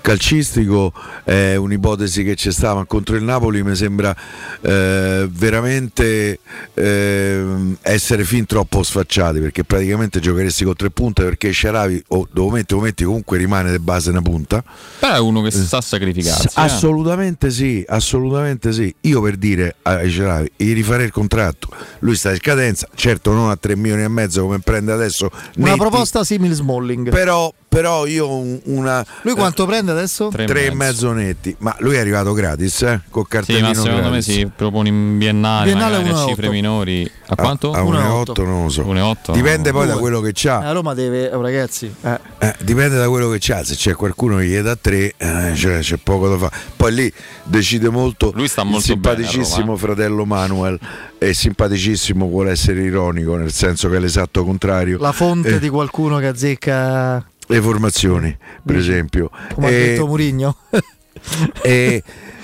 calcistico, è un'ipotesi che c'è stata, ma contro il Napoli mi sembra eh, veramente ehm, essere fin troppo sfacciati, perché praticamente giocheresti con tre punte, perché Sharavi o dove metti, dove metti comunque rimane di base una punta. Però è uno che sa sacrificarsi. eh. Assolutamente sì, assolutamente sì. Io per dire a Sharavi, gli rifarei il contratto, lui sta in scadenza, certo non a 3 milioni e mezzo come prende adesso. Una netti, proposta simile Smalling. però, però io un- una Lui quanto prende adesso? Tre e tre e mezzo. netti, ma lui è arrivato gratis, eh? Col Sì, cartellino ma secondo me gratis. si propone in biennale, Biennale magari a 1,8. cifre minori. A quanto? A, a 1,8 non lo so. 1,8. Dipende poi da quello che c'ha. A Roma deve, oh, ragazzi, eh. Eh, dipende da quello che c'ha, se c'è qualcuno che gli dà tre, eh, cioè, c'è poco da fare. Poi lì decide molto Lui sta molto bene a simpaticissimo eh. fratello Manuel. È simpaticissimo, vuole essere ironico, nel senso che è l'esatto contrario. la fonte Eh, di qualcuno che azzecca, Le formazioni, per esempio. come ha E- detto Murigno. [laughs] e,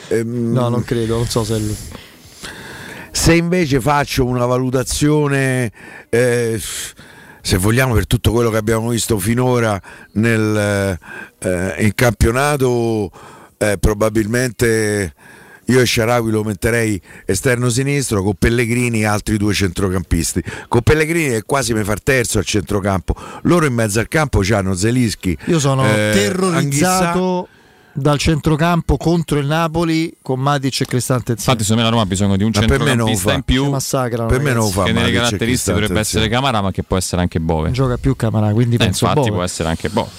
ehm, no, non credo, non so se. Se invece faccio una valutazione, eh, se vogliamo, per tutto quello che abbiamo visto finora nel eh, in campionato, eh, probabilmente io e Sharawi lo metterei esterno sinistro con Pellegrini e altri due centrocampisti. Con Pellegrini è quasi mi far terzo al centrocampo. Loro in mezzo al campo hanno Zelischi. Io sono eh, terrorizzato dal centrocampo contro il Napoli con Matic e Cristante. Infatti, secondo me la Roma ha bisogno di un Ma per me non centrocampista fa. in più. Ci massacrano, Per me non fa che nelle caratteristiche dovrebbe essere. Camara, ma che può essere anche Bove. Non gioca più Camara, quindi Eh, penso infatti Bove. può essere anche Bove.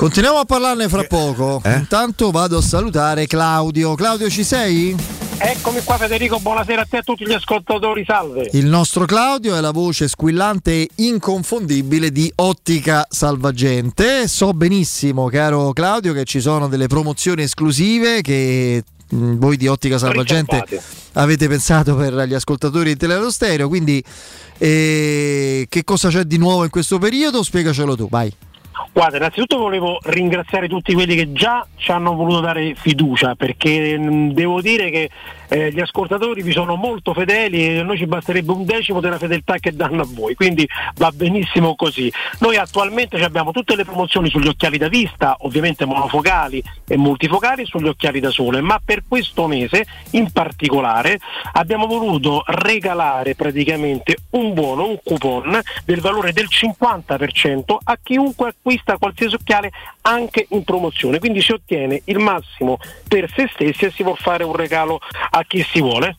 Continuiamo a parlarne fra poco. Eh? Intanto vado a salutare Claudio. Claudio, ci sei? Eccomi qua Federico, buonasera a te e a tutti gli ascoltatori, salve. Il nostro Claudio è la voce squillante e inconfondibile di Ottica Salvagente. So benissimo, caro Claudio, che ci sono delle promozioni esclusive che mh, voi di Ottica Salvagente avete pensato per gli ascoltatori di Teleradio Stereo. Quindi, eh, che cosa c'è di nuovo in questo periodo? Spiegacelo tu, vai. Guarda, innanzitutto volevo ringraziare tutti quelli che già ci hanno voluto dare fiducia perché mh, devo dire che eh, gli ascoltatori vi sono molto fedeli e a noi ci basterebbe un decimo della fedeltà che danno a voi, quindi va benissimo così. Noi attualmente abbiamo tutte le promozioni sugli occhiali da vista, ovviamente monofocali e multifocali sugli occhiali da sole, ma per questo mese in particolare abbiamo voluto regalare praticamente un buono, un coupon del valore del 50% a chiunque acquista qualsiasi occhiale anche in promozione, quindi si ottiene il massimo per se stessi e si può fare un regalo a chi si vuole.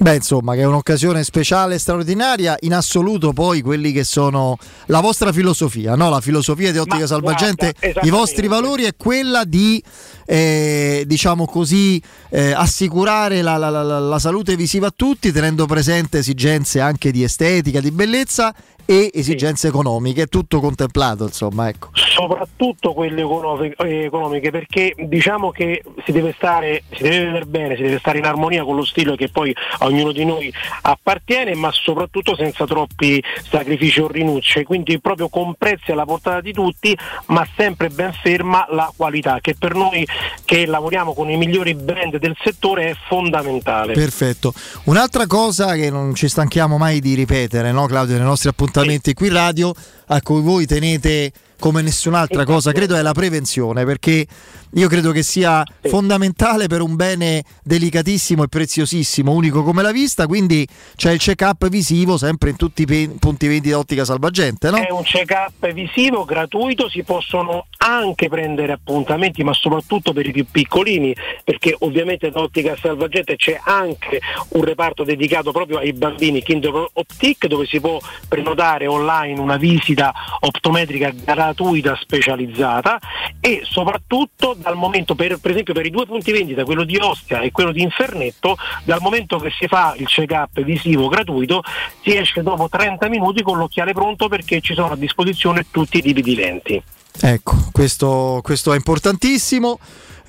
Beh, insomma, che è un'occasione speciale, straordinaria. In assoluto, poi quelli che sono la vostra filosofia, no? la filosofia di Ottica Ma Salvagente, guarda, i vostri valori è quella di, eh, diciamo così, eh, assicurare la- la- la- la salute visiva a tutti, tenendo presente esigenze anche di estetica, di bellezza e esigenze economiche, tutto contemplato, insomma, ecco. soprattutto quelle eh, economiche perché diciamo che si deve stare si deve vedere bene si deve stare in armonia con lo stile che poi a ognuno di noi appartiene ma soprattutto senza troppi sacrifici o rinuncia quindi proprio con prezzi alla portata di tutti ma sempre ben ferma la qualità che per noi che lavoriamo con i migliori brand del settore è fondamentale Perfetto. Un'altra cosa che non ci stanchiamo mai di ripetere, no, Claudio, nei nostri appuntamenti qui in radio, a cui voi tenete come nessun'altra cosa, credo è la prevenzione, perché io credo che sia fondamentale per un bene delicatissimo e preziosissimo, unico come la vista, quindi c'è il check-up visivo sempre in tutti i pe- punti vendita ottica salvagente, no? È un check-up visivo gratuito, si possono anche prendere appuntamenti, ma soprattutto per i più piccolini, perché ovviamente da Ottica Salvagente c'è anche un reparto dedicato proprio ai bambini Kinder Optic, dove si può prenotare online una visita optometrica gratuita specializzata e soprattutto dal momento, per, per esempio per i due punti vendita, quello di Ostia e quello di Infernetto, dal momento che si fa il check-up visivo gratuito, si esce dopo 30 minuti con l'occhiale pronto perché ci sono a disposizione tutti i tipi di lenti. Ecco, questo, questo è importantissimo.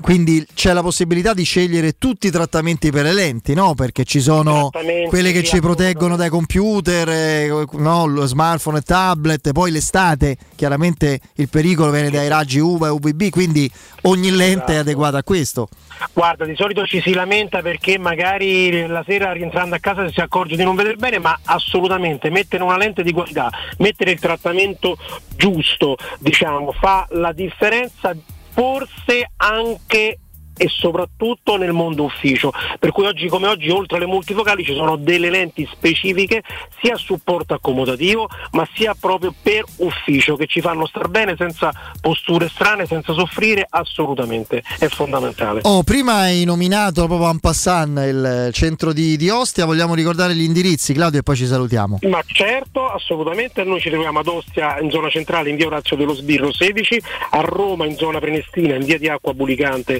Quindi c'è la possibilità di scegliere tutti i trattamenti per le lenti, no? Perché ci sono quelle che ci proteggono dai computer, eh, no? lo smartphone e tablet, poi l'estate chiaramente il pericolo viene dai raggi UVA e UVB, quindi ogni lente è adeguata a questo. Guarda, di solito ci si lamenta perché magari la sera rientrando a casa si accorge di non vedere bene, ma assolutamente mettere una lente di qualità, mettere il trattamento giusto, diciamo, fa la differenza forse anche e soprattutto nel mondo ufficio. Per cui oggi come oggi oltre alle multifocali ci sono delle lenti specifiche sia a supporto accomodativo ma sia proprio per ufficio che ci fanno star bene senza posture strane, senza soffrire assolutamente, è fondamentale. Oh, prima hai nominato proprio en passant il centro di, di Ostia, vogliamo ricordare gli indirizzi, Claudio, e poi ci salutiamo. Ma certo, assolutamente, noi ci troviamo ad Ostia in zona centrale in via Orazio dello Sbirro 16, a Roma in zona Prenestina in via di Acqua Bulicante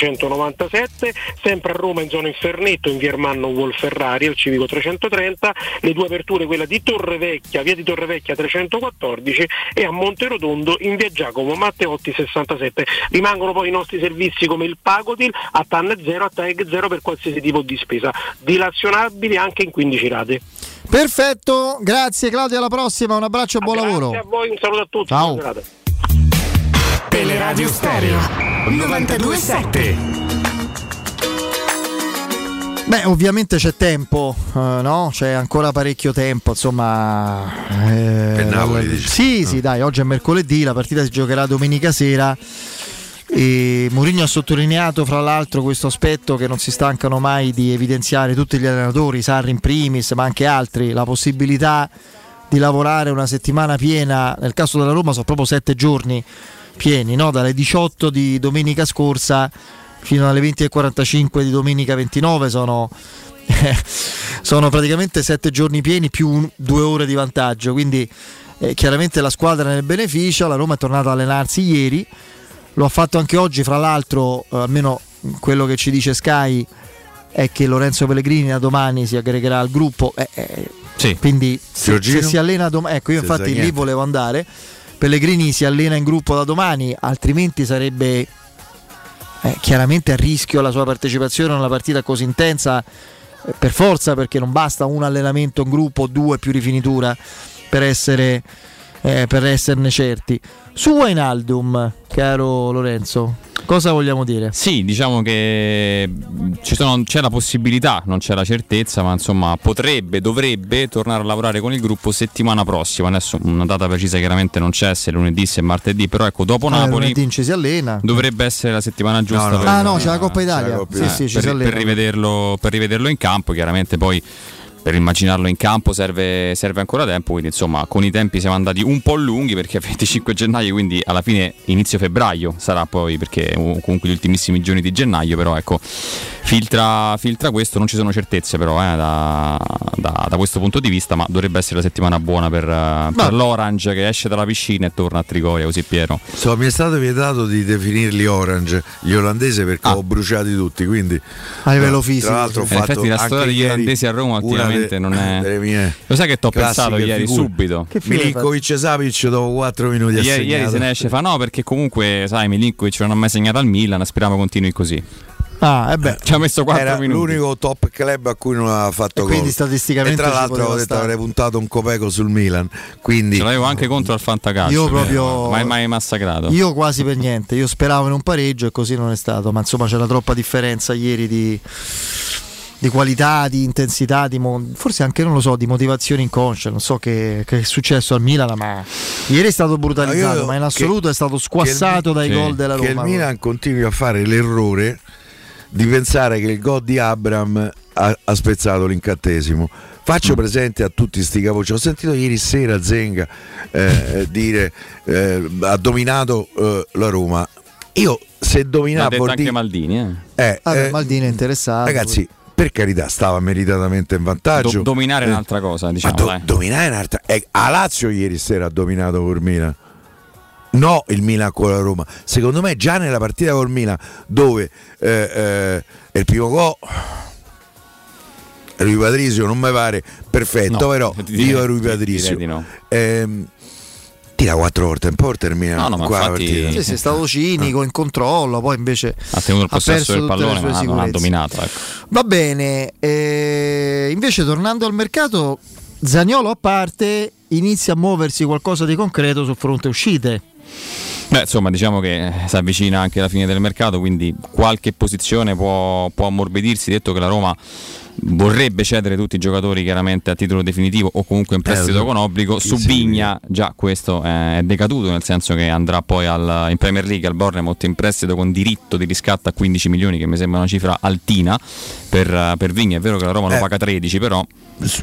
397, sempre a Roma in zona Infernetto in via Ermanno Wolferrari al Civico 330, le due aperture quella di Torrevecchia, via di Torrevecchia 314 e a Monterotondo in via Giacomo Matteotti 67. Rimangono poi i nostri servizi come il Pagodil a TAN 0 a TAG 0 per qualsiasi tipo di spesa, dilazionabili anche in 15 rate. Perfetto, grazie Claudio, alla prossima, un abbraccio e buon Grazie lavoro. a voi, un saluto a tutti. Ciao. Teleradio Stereo 927. Beh, ovviamente c'è tempo, eh, no? C'è ancora parecchio tempo, insomma. eh, Per Napoli, dici? Sì, sì, dai, oggi è mercoledì, la partita si giocherà domenica sera. E Mourinho ha sottolineato fra l'altro questo aspetto che non si stancano mai di evidenziare tutti gli allenatori, Sarri in primis, ma anche altri, la possibilità di lavorare una settimana piena, nel caso della Roma sono proprio sette giorni pieni, no? dalle 18 di domenica scorsa fino alle 20.45 di domenica 29 sono, [laughs] sono praticamente sette giorni pieni più due ore di vantaggio, quindi eh, chiaramente la squadra ne beneficia, la Roma è tornata a allenarsi ieri, lo ha fatto anche oggi, fra l'altro, eh, almeno quello che ci dice Sky è che Lorenzo Pellegrini da domani si aggregherà al gruppo. eh, eh, Sì. Quindi se, se si allena domani, ecco io infatti lì volevo andare. Pellegrini si allena in gruppo da domani, altrimenti sarebbe eh, chiaramente a rischio la sua partecipazione a una partita così intensa. eh, Per forza, perché non basta un allenamento in gruppo, due più rifinitura per essere eh, per esserne certi. Su Wijnaldum, caro Lorenzo, cosa vogliamo dire? Sì, diciamo che ci sono- c'è la possibilità, non c'è la certezza, ma insomma potrebbe, dovrebbe tornare a lavorare con il gruppo settimana prossima. Adesso una data precisa chiaramente non c'è, se lunedì, se martedì, però ecco, dopo Eh, Napoli lunedì ci si allena. dovrebbe essere la settimana giusta. no. per- Ah no, c'è la Coppa Italia. Coppa Sì, Italia. sì, ci per, si allena. per rivederlo, per rivederlo in campo, chiaramente poi per immaginarlo in campo serve, serve ancora tempo, quindi insomma con i tempi siamo andati un po' lunghi perché è [laughs] 25 gennaio, quindi alla fine inizio febbraio sarà poi perché comunque gli ultimissimi giorni di gennaio, però ecco Filtra, filtra questo, non ci sono certezze però eh, da, da- da questo punto di vista, ma dovrebbe essere la settimana buona per, per l'Orange che esce dalla piscina e torna a Trigoria, così Piero. So, mi è stato vietato di definirli orange gli olandesi perché ho bruciati tutti, quindi A livello no, fisico, Tra l'altro ho sì. In fatto effetti la storia degli olandesi a Roma una de- non è- Lo sai che t'ho classiche pensato ieri figure. subito? Milinkovic Savic dopo 4 minuti ha Ieri, ieri segnato. se ne esce fa no perché comunque sai Milinkovic non ha mai segnato al Milan, speriamo continui così. Ah, e beh. [laughs] Ci ha messo 4 Era minuti. l'unico top club a cui non aveva fatto E quindi gol. statisticamente E tra l'altro ho detto stare. avrei puntato un copeco sul Milan. Quindi Ce l'avevo anche contro al Fantacalcio. Io proprio- Mai, mai massacrato. Io quasi per niente, io speravo in un pareggio e così non è stato, ma insomma c'era troppa differenza ieri di, di qualità, di intensità, di mo- forse anche non lo so, di motivazione inconscia, non so che, che è successo al Milan, ma ieri è stato brutalizzato, No, ma in assoluto che- è stato che il- squassato dai che- gol della Che il Roma. Milan continui a fare l'errore di pensare che il gol di Abram ha, ha spezzato l'incantesimo. Faccio presente a tutti sti capocci. Ho sentito ieri sera Zenga eh, dire eh, ha dominato eh, la Roma. Io se L'ha dominava detto anche Maldini. Eh. eh, Vabbè, eh, Maldini è interessato. ragazzi, per carità, stava meritatamente in vantaggio. Do- dominare è Eh, un'altra cosa, diciamo. do- dominare è un'altra. Eh, a Lazio ieri sera ha dominato col Milan. No, il Milan con la Roma. Secondo me, già nella partita col Milan, dove eh, eh, il primo gol. Rui Patrizio non mi pare perfetto, No, però [laughs] io Rui ti direi Patrizio di no. ehm, tira quattro volte in porta termina No, no, ma qua infatti-. Sì, sì, è stato cinico, in controllo, poi invece Ha tenuto il possesso del pallone, ma non ha dominato. Ecco. Va bene, eh, invece tornando al mercato, Zagnolo a parte inizia a muoversi qualcosa di concreto sul fronte uscite. Beh, insomma, diciamo che eh, si avvicina anche la fine del mercato, quindi qualche posizione può, può ammorbidirsi. Detto che la Roma vorrebbe cedere tutti i giocatori chiaramente a titolo definitivo o comunque in prestito Eh, lo so. con obbligo. Su? Vigna già questo eh, è decaduto, nel senso che andrà poi al- in Premier League al Bournemouth in prestito con diritto di riscatto a 15 milioni, che mi sembra una cifra altina per, eh, per Vigna. È vero che la Roma lo Eh. paga 13, però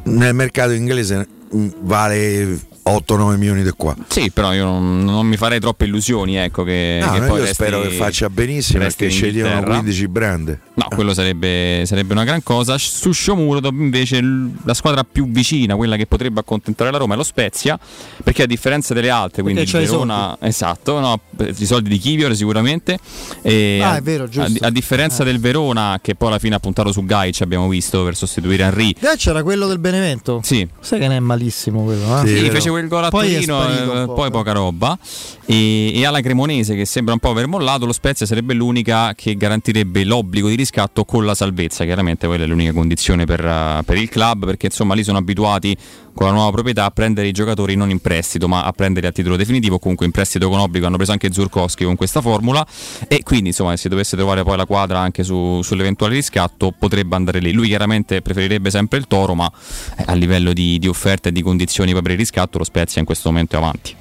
Nel mercato inglese mm, vale 8-9 milioni di qua. sì, però io non, non mi farei troppe illusioni, ecco, che, No, che no, poi io resti- spero che faccia benissimo resti perché Inghilterra. 15 brand. No, quello sarebbe, sarebbe una gran cosa. Su Shomurodov invece la squadra più vicina, quella che potrebbe accontentare la Roma è lo Spezia, perché a differenza delle altre, quindi i Verona, esatto, no, i soldi di Kivior sicuramente. E Ah, è vero, giusto. a a differenza del Verona, che poi alla fine ha puntato su Gaic, abbiamo visto per sostituire Henry. Eh, c'era quello del Benevento. Sì, Sai che non è malissimo quello, eh? sì, vero. fece quel gol a Poi Torino, eh, po', poi eh. poca roba. E, e alla Cremonese, che sembra un po' aver mollato, lo Spezia sarebbe l'unica che garantirebbe l'obbligo di riscatto con la salvezza. Chiaramente quella è l'unica condizione per, eh, per il club, perché insomma lì sono abituati con la nuova proprietà a prendere i giocatori non in prestito, ma a prenderli a titolo definitivo, comunque in prestito con obbligo. Hanno preso anche Zurkowski con questa formula. E quindi, insomma, se dovesse trovare poi la quadra anche su- sull'eventuale riscatto, potrebbe andare lì. Lui chiaramente preferirebbe sempre il Toro, ma eh, a livello di, di offerta e di condizioni per il riscatto, lo Spezia in questo momento è avanti.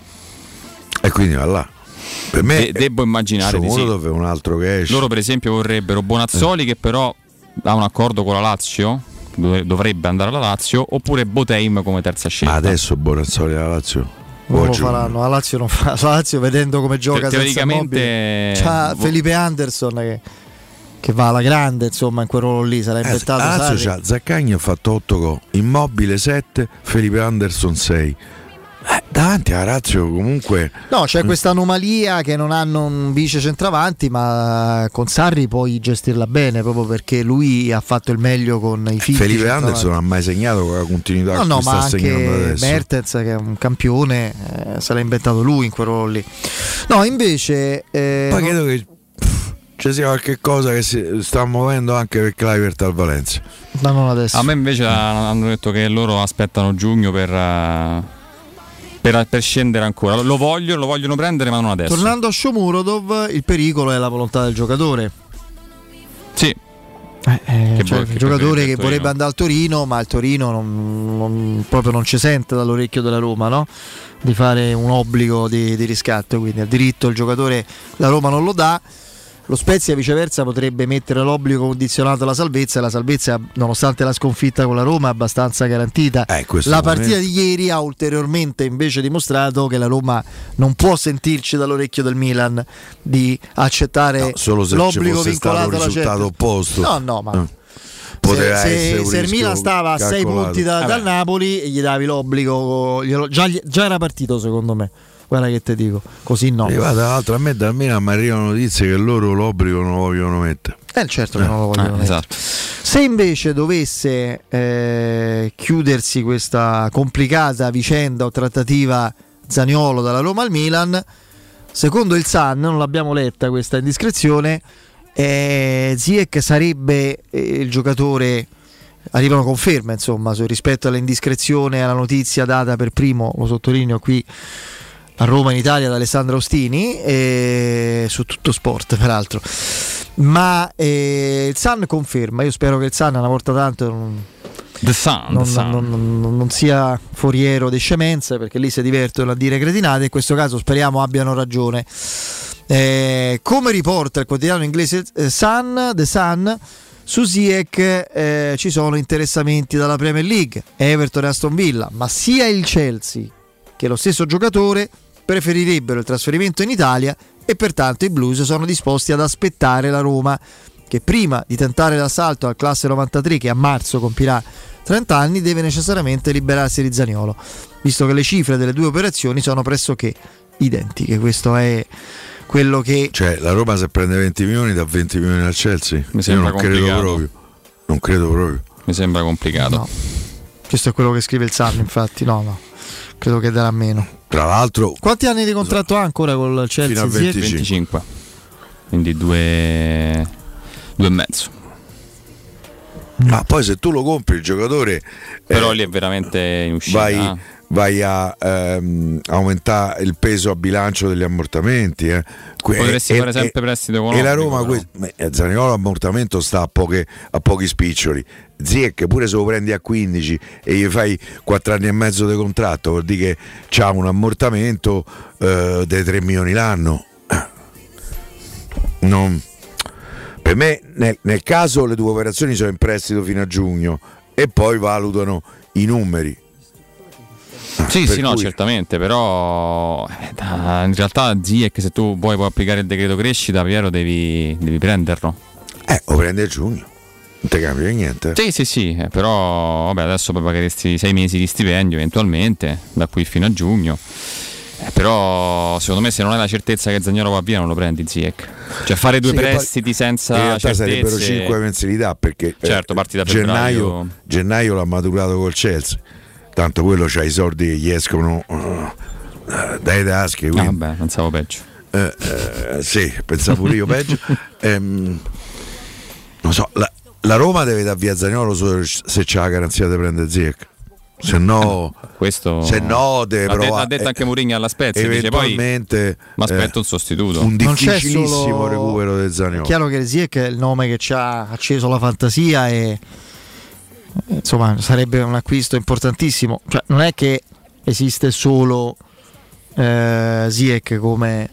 E quindi va là. Per me De- devo immaginare di sì. Un altro che esce. Loro, per esempio, vorrebbero Bonazzoli, che però ha un accordo con la Lazio. Dov- Dovrebbe andare alla Lazio, oppure Boteim come terza scelta. Ma adesso Bonazzoli alla Lazio. Non lo faranno, la Lazio non fa. [laughs] La Lazio vedendo come gioca Te- senza teoricamente-. C'ha vo- Felipe Anderson che, che va alla grande, insomma, in quel ruolo lì, sarà Eh, inventato la Lazio c'ha Zaccagni ha fatto 8 gol, Immobile 7, Felipe Anderson 6. Eh, davanti alla Lazio comunque No, c'è questa anomalia che non hanno un vice centravanti, ma con Sarri puoi gestirla bene proprio perché lui ha fatto il meglio con i figli. Felipe. Anderson non ha mai segnato con la continuità No, no, ma sta segnando anche adesso. Mertens che è un campione, eh, se l'ha inventato lui in quel ruolo lì. No, invece... eh, Poi credo che ci sia qualche cosa che si sta muovendo anche per Clivert al Valencia. ma non adesso. A me invece hanno detto che loro aspettano giugno per, eh, per, per scendere ancora. Lo vogliono, lo vogliono prendere, ma non adesso. Tornando a Shomurodov, il pericolo è la volontà del giocatore. Sì, Eh, Che cioè, il giocatore che vorrebbe andare al Torino, ma il Torino non, non- proprio non ci sente dall'orecchio della Roma, no? Di fare un obbligo di, di riscatto, quindi il diritto il giocatore la Roma non lo dà. Lo Spezia viceversa potrebbe mettere l'obbligo condizionato alla salvezza e la salvezza nonostante la sconfitta con la Roma è abbastanza garantita. questo la momento- partita di ieri ha ulteriormente invece dimostrato che la Roma non può sentirci dall'orecchio del Milan di accettare ci l'obbligo vincolato alla risultato opposto. No, no, ma Eh. Poteva se, se, il Milan stava a 6 calcolato. punti da- Vabbè. dal Napoli e gli davi l'obbligo, glielo- già, già era partito secondo me. Guarda che te dico, così no. E va, tra l'altro a me dal Milan mi arrivano notizie che loro l'obbligo non lo vogliono mettere. Eh, certo che non lo vogliono Eh, mettere. esatto. Se invece dovesse eh, chiudersi questa complicata vicenda o trattativa Zaniolo dalla Roma al Milan, secondo il Sun, non l'abbiamo letta questa indiscrezione, eh, Ziyech sarebbe eh, il giocatore arrivano conferme insomma rispetto all'indiscrezione alla notizia data per primo lo sottolineo qui a Roma in Italia da Alessandro Ostini e su tutto sport peraltro. Ma eh, il Sun conferma. Io spero che il Sun una volta tanto non, The Sun, non- non- non- sia foriero di scemenze perché lì si divertono a dire cretinate. In questo caso speriamo abbiano ragione. Eh, come riporta il quotidiano inglese eh, Sun, The Sun su Ziyech eh, ci sono interessamenti dalla Premier League Everton e Aston Villa ma sia il Chelsea che lo stesso giocatore preferirebbero il trasferimento in Italia e pertanto i Blues sono disposti ad aspettare la Roma che prima di tentare l'assalto al classe 93 che a marzo compirà 30 anni deve necessariamente liberarsi di Zaniolo visto che le cifre delle due operazioni sono pressoché identiche questo è quello che Cioè, la Roma se prende 20 milioni dà 20 milioni al Chelsea. Io sembra non credo complicato. proprio. Non credo proprio. Mi sembra complicato. questo è quello che scrive il Sun infatti no no credo che darà meno Tra l'altro, quanti anni di contratto ha ancora col Chelsea Fino a Ziyech? 25. 25. Quindi due, due e mezzo. ma poi se tu lo compri il giocatore Però eh, lì è veramente in uscita. vai, vai a ehm, aumentare il peso a bilancio degli ammortamenti. eh. Que- Potresti e- fare e- sempre prestito E la Roma, però. que- eh, Zaniolo ammortamento sta a, poche- a pochi spiccioli. Ziyech pure se lo prendi a 15 e gli fai 4 anni e mezzo di contratto, vuol dire che c'ha un ammortamento eh, dei 3 milioni l'anno. Non- per me nel, nel caso le due operazioni sono in prestito fino a giugno e poi valutano i numeri. Sì, Per sì, no, cui- certamente, però eh, in realtà Ziyech se tu poi puoi applicare il decreto crescita, Piero, devi, devi prenderlo. Eh, lo prendi a giugno. Non ti cambia niente. Sì, sì, sì, eh, però vabbè, adesso pagheresti sei mesi di stipendio eventualmente, da qui fino a giugno. Eh, però secondo me se non hai la certezza che Zagnolo va via non lo prendi Ziyech. Cioè fare due Sì, prestiti senza in realtà certezze... sarebbero 5 mensilità perché eh, Certo, parti da gennaio, febbraio. gennaio l'ha maturato col Chelsea. Tanto quello c'ha i soldi che gli escono eh, dai tasche. Ah, quindi- vabbè, pensavo peggio. Eh, eh, sì, pensavo pure io peggio. [laughs] Ehm, non so, la, la Roma deve dar via Zagnolo solo se c'ha la garanzia di prendere Ziyech. Se no, [coughs] Questo se no deve l'ha, de- provare. l'ha detto anche Mourinho alla Spezia, eventualmente mi aspetto eh, un sostituto. un c'è difficilissimo solo- recupero del È Zagnolo. chiaro che Ziyech è il nome che ci ha acceso la fantasia e insomma sarebbe un acquisto importantissimo. Cioè, non è che esiste solo eh, Ziyech come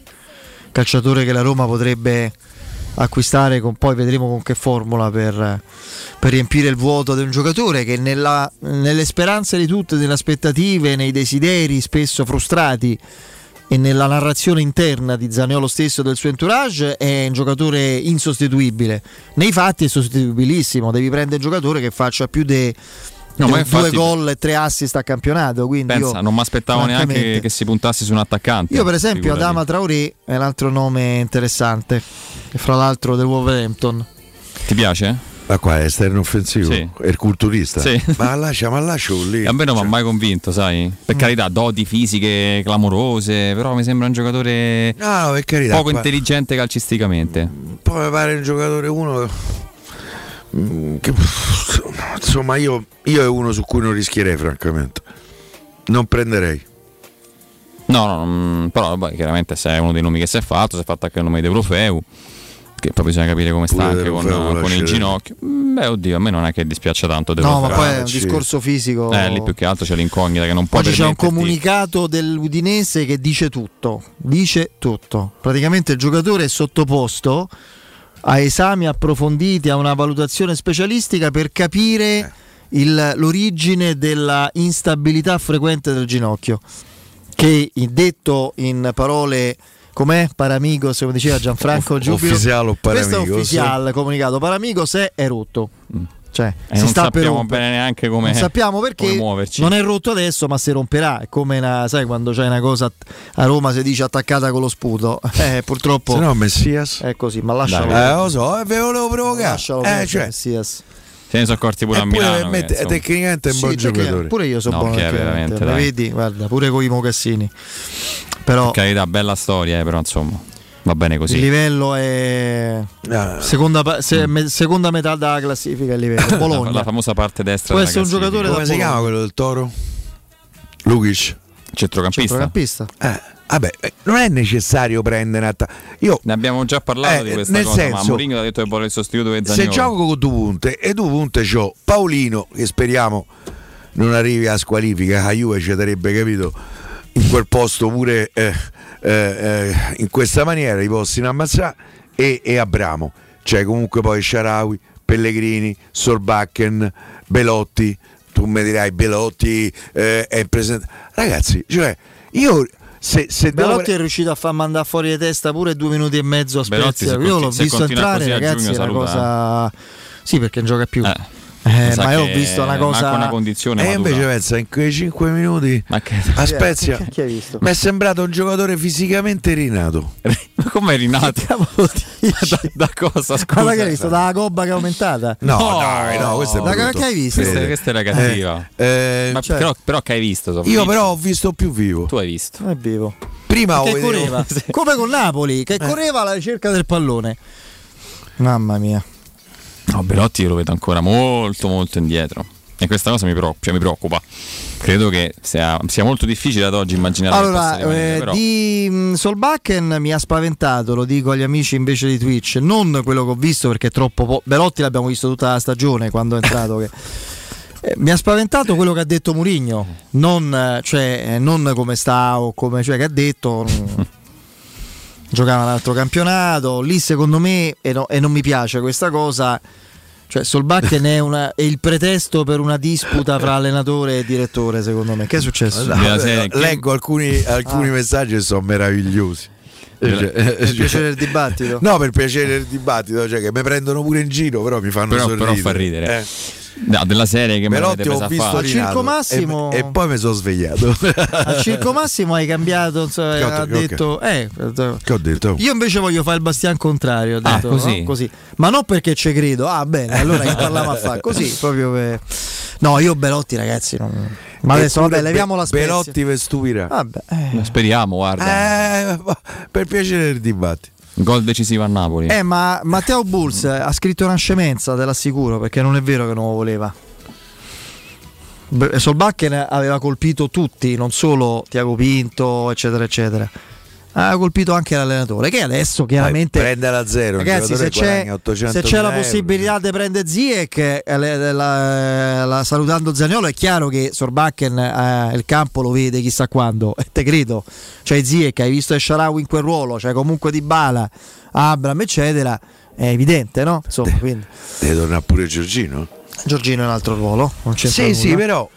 calciatore che la Roma potrebbe acquistare con poi vedremo con che formula per, per riempire il vuoto di un giocatore che nella- nelle speranze di tutte, nelle aspettative, nei desideri spesso frustrati e nella narrazione interna di Zaniolo stesso e del suo entourage è un giocatore insostituibile. Nei fatti è sostituibilissimo, devi prendere un giocatore che faccia più di No, ma due infatti- gol e tre assist a campionato. Quindi Pensa, io, non mi aspettavo neanche che si puntasse su un attaccante. Io per esempio figurati. Adama Traoré è un altro nome interessante, fra l'altro del Wolverhampton. Ti piace? Ma qua è esterno offensivo, Sì. è il culturista. Sì. Ma lascia, ma lascio lì. A me non mi ha mai convinto, sai? Per carità, doti fisiche clamorose, però mi sembra un giocatore No, per carità. poco qua- intelligente calcisticamente. Poi mi pare un giocatore uno. Che- insomma, io, io è uno su cui non rischierei, francamente. Non prenderei. No, no, mm, però vabbè, chiaramente se è uno dei nomi che si è fatto, si è fatto anche il nome di Eurofeu, che poi bisogna capire come sta anche con, con il ginocchio. Mm, Beh, oddio, a me non è che dispiace tanto. De No, ma Deulofeu. poi è un discorso fisico. Eh, lì più che altro c'è l'incognita che non può Oggi c'è un comunicato dell'Udinese che dice tutto, dice tutto. Praticamente il giocatore è sottoposto a esami approfonditi, a una valutazione specialistica per Eh. capire il- l'origine della instabilità frequente del ginocchio, che detto in parole com'è Paramigos, come diceva Gianfranco Giubilo. Questo è ufficiale comunicato. Paramigos è, è rotto. Cioè, E si non sappiamo bene neanche come Non sappiamo perché non è rotto adesso, ma si romperà. È come una, sai, quando c'è una cosa a Roma si dice attaccata con lo sputo. [laughs] Eh, purtroppo Se no, Messias. è così, ma lascialo. Eh, lo so, eh, ve volevo provocare. Lascialo Eh, cioè, Messias. Se ne sono accorti pure a Eppure Milano. per me che, tecnicamente è un Sì, buon giocatore. Pure io sono No, buono. veramente, dai. vedi, guarda, pure con i mocassini. Però Per carità, bella storia, eh, però insomma, va bene così. il livello è Ah. seconda, se- me- seconda metà della classifica il livello. [coughs] La, Bologna. la famosa parte destra Può essere un giocatore Come da si chiama quello del Toro? Lukic. Centrocampista. Centrocampista. Eh, vabbè, eh, non è necessario prendere una ta- Io Ne abbiamo già parlato Eh, di questa nel cosa, ma senso, Mourinho ha detto che vuole il sostituto di se gioco con due punte e due punte c'ho Paolino che speriamo non arrivi a squalifica, la Juve ci darebbe capito in quel posto pure eh, eh, eh, in questa maniera i possono ammazzare e, e Abramo, cioè comunque poi Sharawi, Pellegrini, Sorbakken, Belotti, tu mi dirai Belotti eh, è presente, ragazzi, cioè io se, se devo- Belotti è riuscito a far mandare fuori di testa pure due minuti e mezzo a Belotti, Spezia. se Io l'ho visto continua entrare, ragazzi, è una cosa. Sì, perché non gioca più. Eh, Eh, ma io ho visto una cosa. una condizione E matura. invece pensa in quei 5 minuti Ma che... a Spezia Chi hai visto? mi è sembrato un giocatore fisicamente rinato. [laughs] Ma come è rinato? [laughs] da, da cosa? Scusa. Ma che hai visto? Dalla gobba che è aumentata? No, No, dai, no, questo è da- brutto. che hai visto? Questa, questa era cattiva. Eh, Ma cioè- però, però che hai visto? Io però ho visto più vivo. Tu hai visto. Non è vivo. Prima ho Che correva. [laughs] Come con Napoli, Eh. che correva alla ricerca del pallone. Mamma mia. No, Belotti io lo vedo ancora molto molto indietro. E questa cosa mi, preoccupa, cioè, mi preoccupa. Credo che sia, sia molto difficile ad oggi immaginare Allora, eh, però. di Solbakken mi ha spaventato, lo dico agli amici invece di Twitch, non quello che ho visto perché è troppo po- Belotti l'abbiamo visto tutta la stagione quando è entrato che- [laughs] Eh, mi ha spaventato quello che ha detto Murigno, non, cioè, eh, non come sta o come cioè, che ha detto [laughs] giocava l'altro campionato, lì secondo me e, no- e non mi piace questa cosa. Cioè, Solbakken è, una- è il pretesto per una disputa fra allenatore e direttore, secondo me. Che è successo? No, Della eh, leggo alcuni, alcuni Ah. messaggi che sono meravigliosi. Della- Cioè, Per cioè- piacere del dibattito. No, per piacere del dibattito, cioè che mi prendono pure in giro, però mi fanno Però- sorridere. però fa ridere. Eh. No, della serie che l'avete Belotti ho visto. Al Circo Massimo- e, e poi mi sono svegliato. [laughs] Al Circo Massimo hai cambiato, insomma, Che ho- ha ho- detto, eh, che ho detto? io invece voglio fare il bastian contrario, ho Ah, detto, così? no? Così. ma non perché ci credo, ah bene, allora che parliamo a fare, così [laughs] proprio per... No, io Belotti ragazzi, non... ma adesso Eppure vabbè, leviamo la Spezia. Belotti vi stupirà. Vabbè, eh. Speriamo, guarda. Eh, per piacere del dibattito. Gol decisivo a Napoli. Eh, ma Matteo Bulls ha scritto una scemenza, te l'assicuro, perché non è vero che non lo voleva. Solbakken aveva colpito tutti, non solo Tiago Pinto, eccetera, eccetera. Ha colpito anche l'allenatore, che adesso chiaramente. Poi prende la zero. Ragazzi, se c'è, guadagna 800 se c'è la possibilità di prendere Ziek, eh, la- la- la- salutando Zaniolo, è chiaro che Sorbakken eh, il campo lo vede chissà quando. E [laughs] te credo. Cioè Ziek, hai visto Esharawi in quel ruolo, cioè comunque di Bala, Abram, eccetera. È evidente, no? Insomma, quindi. Deve tornare pure Giorgino? Giorgino è un altro ruolo. Non c'entra Sì, sì, però.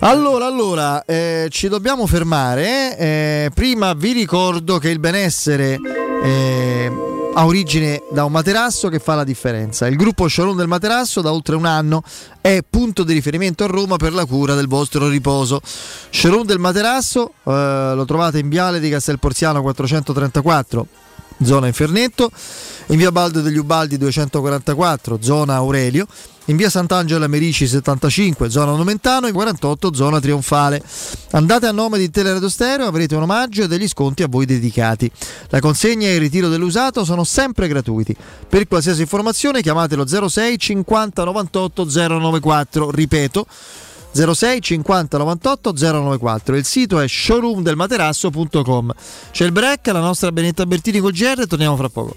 Allora, allora eh, ci dobbiamo fermare. eh, prima vi ricordo che il benessere eh, ha origine da un materasso che fa la differenza. Il gruppo Showroom del Materasso da oltre un anno è punto di riferimento a Roma per la cura del vostro riposo. Showroom del Materasso eh, lo trovate in Viale di Castelporziano 434 zona Infernetto, in via Baldo degli Ubaldi 244, zona Aurelio, in via Sant'Angela Merici 75, zona Nomentano, in 48, zona Trionfale. Andate a nome di Teleradio Stereo, avrete un omaggio e degli sconti a voi dedicati. La consegna e il ritiro dell'usato sono sempre gratuiti. Per qualsiasi informazione chiamatelo 06 50 98 094, ripeto 06 50 98 094 il sito è showroomdelmaterasso.com c'è il break la nostra Benetta Bertini col GR torniamo fra poco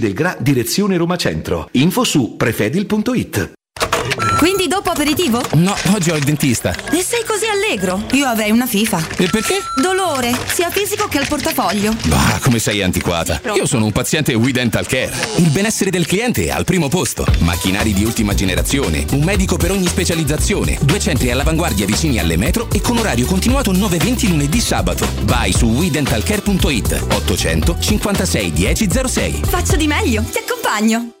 del GRA, direzione Roma Centro. Info su prefedil.it. Quindi dopo aperitivo? No, oggi ho il dentista. E sei così allegro? Io avrei una FIFA. E perché? Dolore, sia fisico che al portafoglio. Bah, come sei antiquata. Io sono un paziente We Dental Care. Il benessere del cliente è al primo posto. Macchinari di ultima generazione, un medico per ogni specializzazione, due centri all'avanguardia vicini alle metro e con orario continuato 9-20 lunedì sabato. Vai su WeDentalCare.it 800 56 1006. Faccio di meglio, ti accompagno.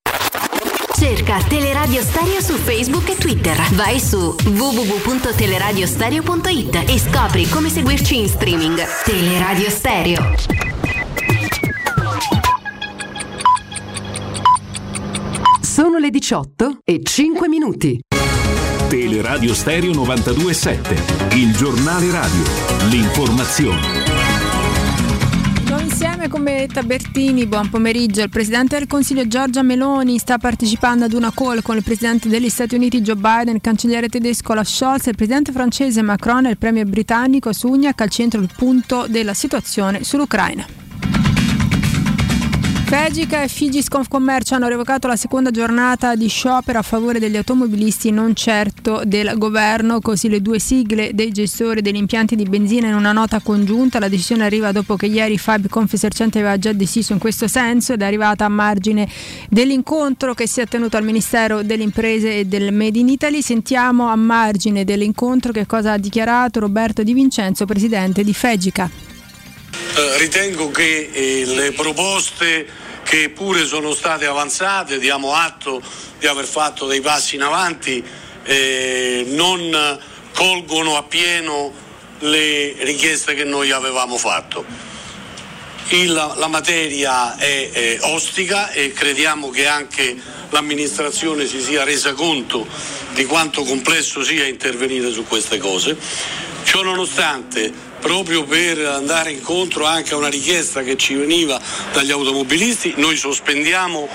Cerca Teleradio Stereo su Facebook e Twitter. Vai su www.teleradiostereo.it e scopri come seguirci in streaming. Teleradio Stereo. Sono le 18 e 5 minuti. Teleradio Stereo 927, il giornale radio, l'informazione. Insieme con Benedetta Bertini, buon pomeriggio. Il Presidente del Consiglio Giorgia Meloni sta partecipando ad una call con il Presidente degli Stati Uniti Joe Biden, il cancelliere tedesco La Scholz, il Presidente francese Macron e il Premier britannico Sunak al centro del punto della situazione sull'Ucraina. Fegica e Figis Confcommercio hanno revocato la seconda giornata di sciopero a favore degli automobilisti non certo del governo, così le due sigle dei gestori degli impianti di benzina in una nota congiunta. La decisione arriva dopo che ieri Fab Confesercenti aveva già deciso in questo senso ed è arrivata a margine dell'incontro che si è tenuto al Ministero delle Imprese e del Made in Italy. Sentiamo a margine dell'incontro che cosa ha dichiarato Roberto Di Vincenzo, presidente di Fegica. Eh, ritengo che eh, le proposte che pure sono state avanzate, diamo atto di aver fatto dei passi in avanti, eh, non colgono appieno le richieste che noi avevamo fatto. Il- la materia è, è ostica e crediamo che anche l'amministrazione si sia resa conto di quanto complesso sia intervenire su queste cose. Ciò nonostante, proprio per andare incontro anche a una richiesta che ci veniva dagli automobilisti, noi sospendiamo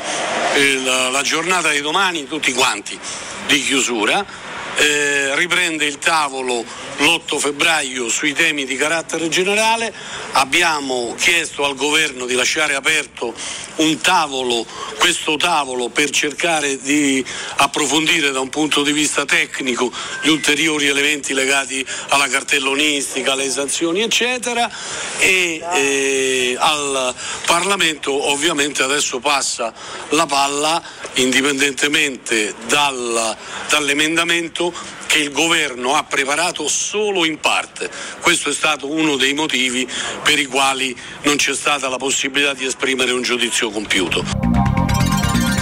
eh, la, la giornata di domani tutti quanti di chiusura. Eh, riprende il tavolo l'8 febbraio sui temi di carattere generale. Abbiamo chiesto al governo di lasciare aperto un tavolo, questo tavolo per cercare di approfondire da un punto di vista tecnico gli ulteriori elementi legati alla cartellonistica, alle sanzioni eccetera e eh, al Parlamento ovviamente adesso passa la palla indipendentemente dal- dall'emendamento che il governo ha preparato solo in parte. Questo è stato uno dei motivi per i quali non c'è stata la possibilità di esprimere un giudizio compiuto.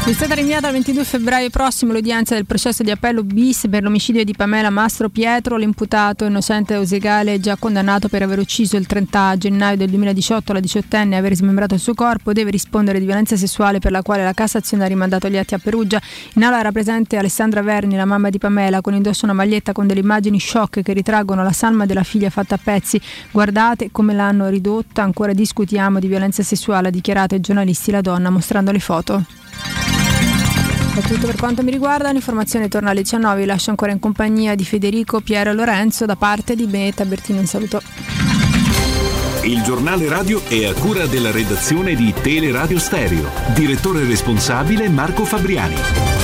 È stata rinviata al 22 febbraio prossimo l'udienza del processo di appello bis per l'omicidio di Pamela Mastro Pietro, l'imputato innocente Eusegale già condannato per aver ucciso il 30 gennaio del 2018 la diciottenne e aver smembrato il suo corpo, deve rispondere di violenza sessuale per la quale la Cassazione ha rimandato gli atti a Perugia. In aula era presente Alessandra Verni, la mamma di Pamela, con indosso una maglietta con delle immagini shock che ritraggono la salma della figlia fatta a pezzi. Guardate come l'hanno ridotta, ancora discutiamo di violenza sessuale, ha dichiarato ai giornalisti la donna mostrando le foto. È tutto per quanto mi riguarda, l'informazione torna alle 19, vi lascio ancora in compagnia di Federico, Piero e Lorenzo da parte di Benetta Bertini, un saluto. Il giornale radio è a cura della redazione di Teleradio Stereo. Direttore responsabile Marco Fabriani.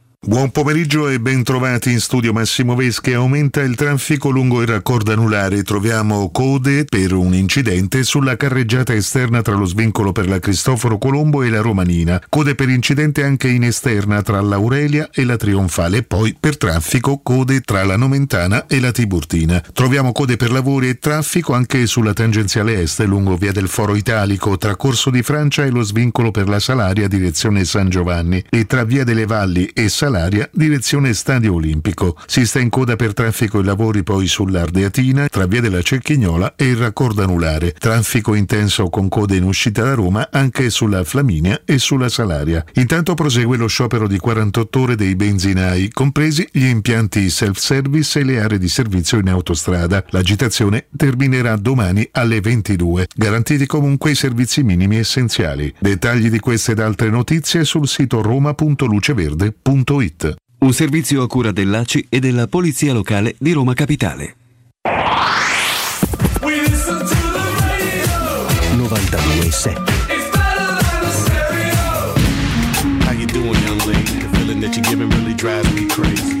Buon pomeriggio e ben trovati in studio Massimo Vesche. Aumenta il traffico lungo il raccordo anulare. Troviamo code per un incidente sulla carreggiata esterna tra lo svincolo per la Cristoforo Colombo e la Romanina. Code per incidente anche in esterna tra l'Aurelia e la Trionfale. E poi per traffico code tra la Nomentana e la Tiburtina. Troviamo code per lavori e traffico anche sulla tangenziale est lungo via del Foro Italico tra Corso di Francia e lo svincolo per la Salaria direzione San Giovanni e tra via delle Valli e Salaria Salaria, direzione Stadio Olimpico. Si sta in coda per traffico e lavori poi sull'Ardeatina, tra via della Cecchignola e il raccordo anulare. Traffico intenso con code in uscita da Roma anche sulla Flaminia e sulla Salaria. Intanto prosegue lo sciopero di 48 ore dei benzinai, compresi gli impianti self-service e le aree di servizio in autostrada. L'agitazione terminerà domani alle 22. Garantiti comunque i servizi minimi essenziali. Dettagli di queste ed altre notizie sul sito roma.luceverde.it. Un servizio a cura dell'ACI e della Polizia Locale di Roma Capitale. 92.7 How you doing, young lady? The feeling that you're giving really drives me crazy.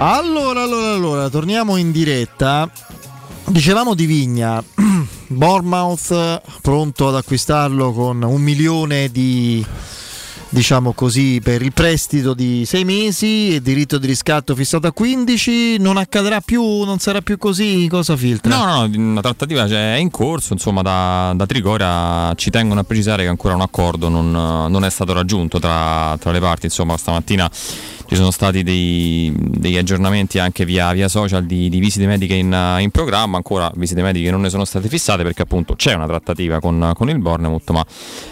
Allora, allora, allora, torniamo in diretta. Dicevamo di Vigna, [clears throat] Bournemouth pronto ad acquistarlo con un milione di diciamo così per il prestito di sei mesi e diritto di riscatto fissato a 15 non accadrà più non sarà più così? Cosa filtra? No, no, una trattativa cioè, è in corso, insomma, da, da Trigoria ci tengono a precisare che ancora un accordo non, non è stato raggiunto tra, tra le parti, insomma, stamattina ci sono stati dei- degli aggiornamenti anche via, via social di, di visite mediche in, in programma, ancora visite mediche non ne sono state fissate perché appunto c'è una trattativa con, con il Bournemouth, ma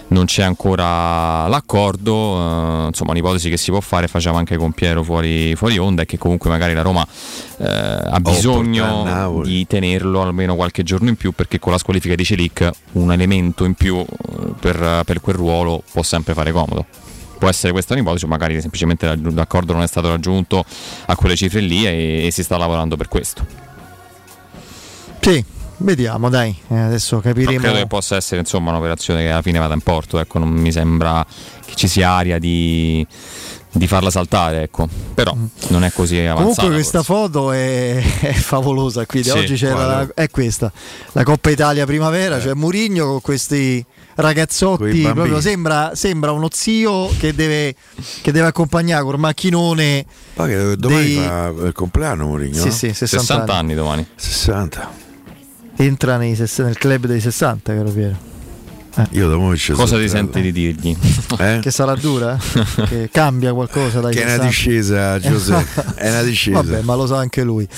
non c'è ancora l'accordo, eh, insomma un'ipotesi che si può fare, facciamo anche con Piero fuori, fuori onda e che comunque magari la Roma eh, ha bisogno di tenerlo almeno qualche giorno in più perché con la squalifica di Celic un elemento in più eh, per, per quel ruolo può sempre fare comodo. Può essere questa un'ipotesi, o magari semplicemente l'accordo non è stato raggiunto a quelle cifre lì e, e si sta lavorando per questo. sì vediamo dai eh, adesso Non capiremo credo che possa essere insomma un'operazione che alla fine vada in porto, ecco, non mi sembra che ci sia aria di, di farla saltare, ecco. Però non è così avanzata. Comunque questa foto è, [laughs] è favolosa qui. Sì, Oggi c'era la- è questa, la Coppa Italia primavera, cioè Murigno con questi ragazzotti, proprio sembra, sembra uno zio che deve, che deve accompagnare col macchinone. Ma che domani dei- fa il compleanno Mourinho? Sì, sì, 60, 60 anni domani. 60. Entra nei nel club dei 60, caro Piero. Io da mo' ci Cosa sono ti senti di dirgli? Eh? Che sarà dura? [laughs] che cambia qualcosa dai Che è una 60. discesa, Giuseppe. [laughs] È una discesa. Vabbè, ma lo sa anche lui.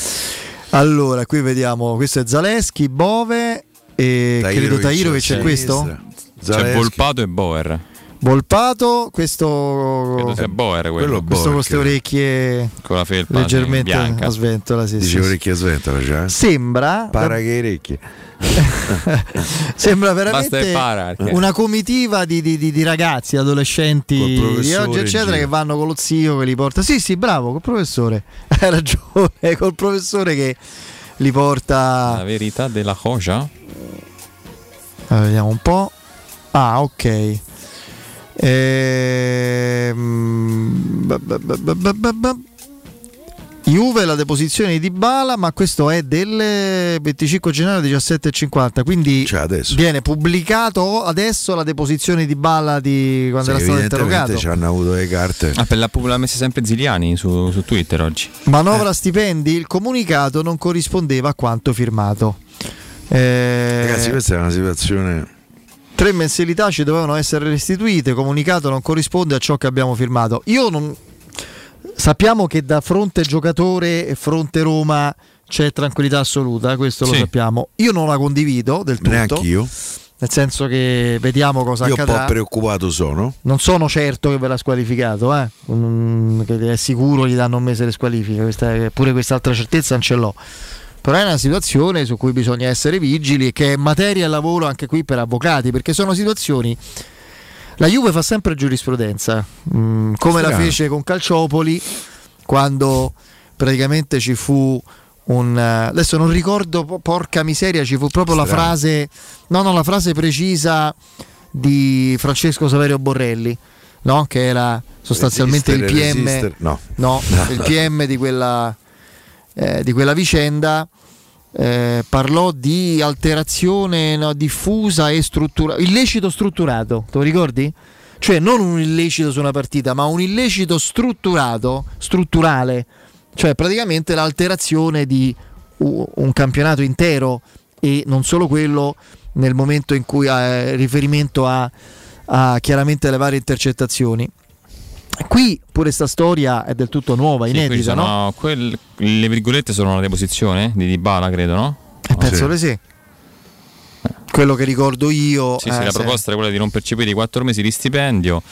Allora, qui vediamo, questo è Zaleschi, Bove e credo Tairovic è questo? C'è Volpato e Boer. Volpato, questo Credo sia Boer quello. questo con queste orecchie Con la felpa leggermente bianca. a sventola, sì, Dice sì, orecchie a sventola, cioè. Sembra Para che orecchie. [laughs] Sembra veramente para, perché- una comitiva di, di- di- di ragazzi, adolescenti di oggi, eccetera, che vanno con lo zio che li porta. Sì, sì, bravo, col professore. [laughs] Hai ragione, col professore che li porta. La verità della cosa? Allora, vediamo un po'. Ah, ok. Ehm. Juve la deposizione di Bala, ma questo è del 25 gennaio 17.50, quindi Cioè, viene pubblicato adesso la deposizione di Bala di quando era Sì, stato evidentemente interrogato. ci hanno avuto le carte. Ah, per l'ha l'ha messa sempre Ziliani su, su Twitter oggi. Manovra stipendi, il comunicato non corrispondeva a quanto firmato. Eh, Ragazzi, questa è una situazione. Tre mensilità ci dovevano essere restituite, comunicato non corrisponde a ciò che abbiamo firmato. Io non sappiamo che da fronte giocatore e fronte Roma c'è tranquillità assoluta, questo lo Sì. sappiamo. Io non la condivido del tutto. Neanche io. Nel senso che vediamo cosa Io un accadrà. po' preoccupato sono. Non sono certo che verrà squalificato, eh. Mm, che è sicuro gli danno un mese di squalifica, questa pure quest'altra certezza non ce l'ho. Però è una situazione su cui bisogna essere vigili e che è materia e lavoro anche qui per avvocati, perché sono situazioni La Juve fa sempre giurisprudenza, mm, come la Strano. fece con Calciopoli quando praticamente ci fu un... eh, adesso non ricordo, po- porca miseria, ci fu proprio la Strano. frase, no, no, la frase precisa di Francesco Saverio Borrelli, no? che era sostanzialmente il Resistere, PM, resistere, no. no, [laughs] il PM di quella, eh, di quella vicenda. Eh, parlò di alterazione no, diffusa e strutturata, illecito strutturato, te lo ricordi? Cioè non un illecito su una partita, ma un illecito strutturato, strutturale, cioè praticamente l'alterazione di un campionato intero e non solo quello nel momento in cui ha riferimento a, a chiaramente le varie intercettazioni. Qui pure sta storia è del tutto nuova, Sì, inedita, sono no? quel- le virgolette sono una deposizione di Dybala, credo, no? Eh, penso di sì. Quello che ricordo io. Sì, eh, sì, la proposta era quella di non percepire i quattro mesi di stipendio.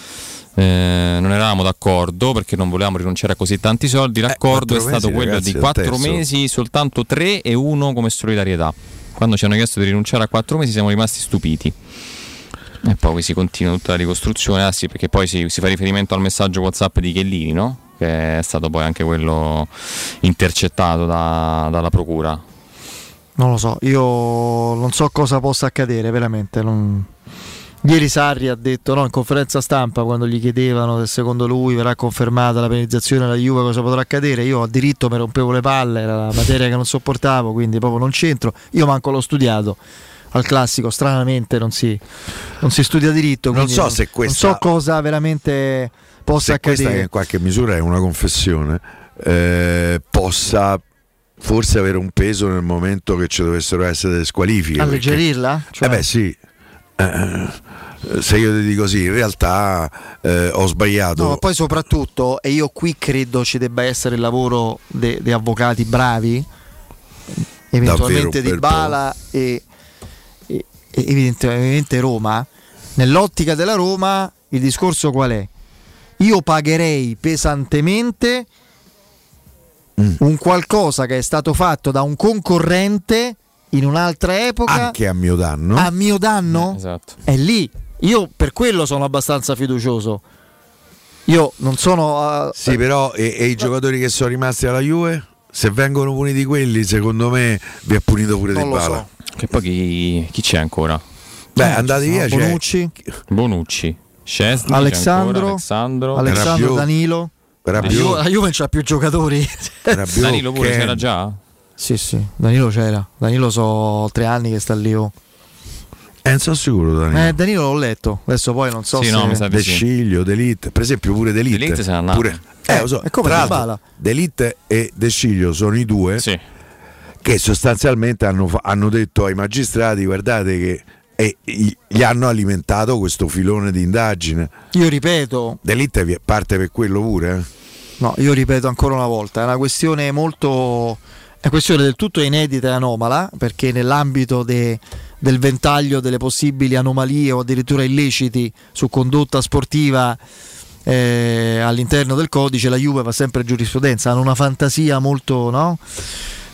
Eh, non eravamo d'accordo perché non volevamo rinunciare a così tanti soldi. L'accordo è Eh, quattro stato mesi, quello ragazzi, di è quattro mesi, soltanto tre e uno come solidarietà. Quando ci hanno chiesto di rinunciare a quattro mesi siamo rimasti stupiti. E poi si continua tutta la ricostruzione, ah sì, perché poi si, si fa riferimento al messaggio WhatsApp di Chiellini, no? Che è stato poi anche quello intercettato da- dalla procura. Non lo so, io non so cosa possa accadere, veramente. non- Ieri Sarri ha detto no, in conferenza stampa quando gli chiedevano se secondo lui verrà confermata la penalizzazione della Juve cosa potrà accadere, io a diritto mi rompevo le palle, era la materia che non sopportavo, quindi proprio non c'entro. Io manco l'ho studiato al classico, stranamente non si, non si studia diritto. Non so se questa- non so cosa veramente possa se questa che accadere. in qualche misura è una confessione, eh, possa forse avere un peso nel momento che ci dovessero essere delle squalifiche. Alleggerirla? Cioè- Eh beh sì, Eh, se io ti dico sì, in realtà eh, ho sbagliato. No, ma poi soprattutto, e io qui credo ci debba essere il lavoro di avvocati bravi, eventualmente Davvero di Bala e- e evidentemente Roma. Nell'ottica della Roma il discorso qual è? Io pagherei pesantemente Mm. un qualcosa che è stato fatto da un concorrente in un'altra epoca anche a mio danno. a mio danno Esatto. è lì. Io per quello sono abbastanza fiducioso. Io non sono. eh, Sì, però e, e i giocatori che sono rimasti alla Juve? Se vengono puniti quelli, secondo me vi ha punito pure Non Di Bala. Che poi chi, chi c'è ancora? Beh, andate via, c'è- Bonucci, Bonucci, ancora, Alessandro, Alessandro Rabiot. Danilo. La Rabiot. Juve, la Juve c'ha più giocatori. [laughs] Rabiot, Danilo pure Ken. c'era già? sì, sì, Danilo c'era. Danilo so tre anni che sta lì. oh. Eh, non sono sicuro, Danilo. Eh, Danilo l'ho letto. Adesso poi non so Sì, se. no, mi sa De sì. Sciglio, D'Elite, per esempio pure D'Elite. D'Elite se n'è andato. Pure, eh, lo so. è come Tra D'Elite e De Sciglio sono i due Sì. che sostanzialmente hanno, hanno detto ai magistrati guardate che e gli hanno alimentato questo filone di indagine. Io ripeto, D'Elite parte per quello pure. eh? no, io ripeto ancora una volta, è una questione molto. È una questione del tutto inedita e anomala, perché nell'ambito de- del ventaglio delle possibili anomalie o addirittura illeciti su condotta sportiva eh, all'interno del codice, la Juve fa sempre giurisprudenza, hanno una fantasia molto, no?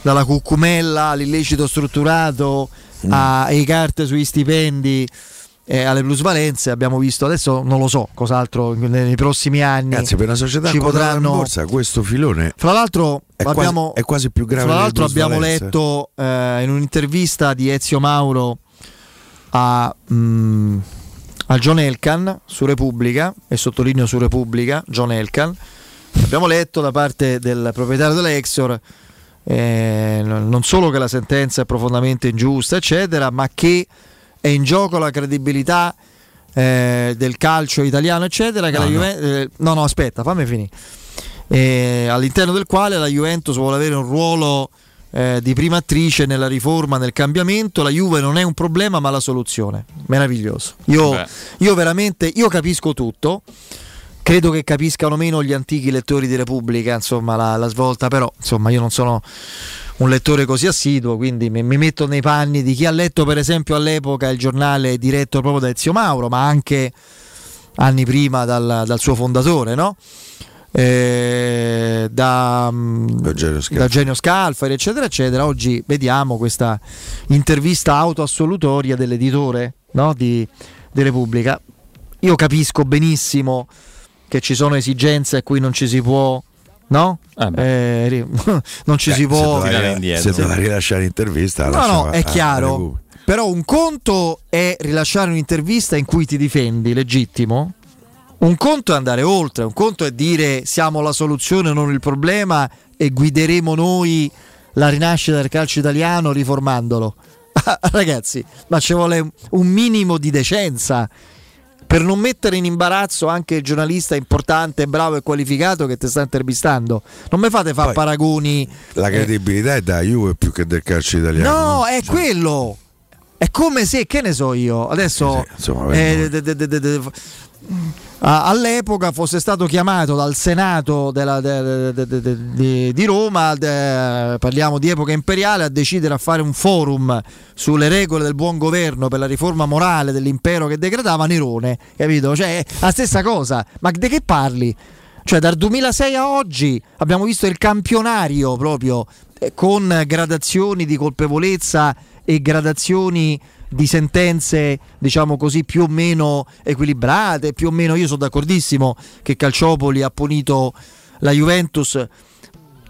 Dalla cucumella all'illecito strutturato alle carte sui stipendi eh, alle plusvalenze. Abbiamo visto adesso non lo so cos'altro nei prossimi anni Ragazzi, per una società ci quotata in potranno borsa questo filone fra l'altro è, abbiamo quasi, è quasi più grave delle l'altro abbiamo letto eh, in un'intervista di Ezio Mauro a, mm, a John Elkan su Repubblica, e sottolineo su Repubblica, John Elkan, abbiamo letto da parte del proprietario dell'Exor eh, non solo che la sentenza è profondamente ingiusta, eccetera, ma che è in gioco la credibilità eh, del calcio italiano, eccetera. Che No, la no. Juve- eh, no, no, aspetta, fammi finire. Eh, all'interno del quale la Juventus vuole avere un ruolo eh, di prima attrice nella riforma, nel cambiamento. La Juve non è un problema, ma la soluzione. Meraviglioso. Io, io veramente io capisco tutto. Credo che capiscano meno gli antichi lettori di Repubblica, insomma, la, la svolta, però insomma, io non sono un lettore così assiduo, quindi mi, mi metto nei panni di chi ha letto, per esempio, all'epoca il giornale diretto proprio da Ezio Mauro, ma anche anni prima dal, dal suo fondatore, no? Eh, da, mm, Scalfari. da Eugenio Scalfari, eccetera, eccetera. Oggi vediamo questa intervista autoassolutoria dell'editore no? di, di Repubblica. io capisco benissimo che ci sono esigenze a cui non ci si può. No? Eh, ri- [laughs] non ci Eh, si può. Se doveva, se doveva rilasciare l'intervista, No, no, è a- chiaro. Però un conto è rilasciare un'intervista in cui ti difendi, legittimo. Un conto è andare oltre, un conto è dire siamo la soluzione, non il problema e guideremo noi la rinascita del calcio italiano riformandolo. [laughs] Ragazzi, ma ci vuole un minimo di decenza per non mettere in imbarazzo anche il giornalista importante, bravo e qualificato che ti sta intervistando. Non mi fate fare paragoni. La credibilità è da Juve più che del calcio italiano. No, è quello. È come se, che ne so io, adesso insomma, eh, de- de- de- all'epoca fosse stato chiamato dal Senato della- de- de- de- di- Roma, parliamo di epoca imperiale, a decidere a fare un forum sulle regole del buon governo per la riforma morale dell'impero che degradava Nerone, capito? Cioè, la stessa cosa, ma di che parli? Cioè, dal 2006 a oggi abbiamo visto il campionario proprio eh, con gradazioni di colpevolezza e gradazioni di sentenze, diciamo così, più o meno equilibrate, più o meno io sono d'accordissimo che Calciopoli ha punito la Juventus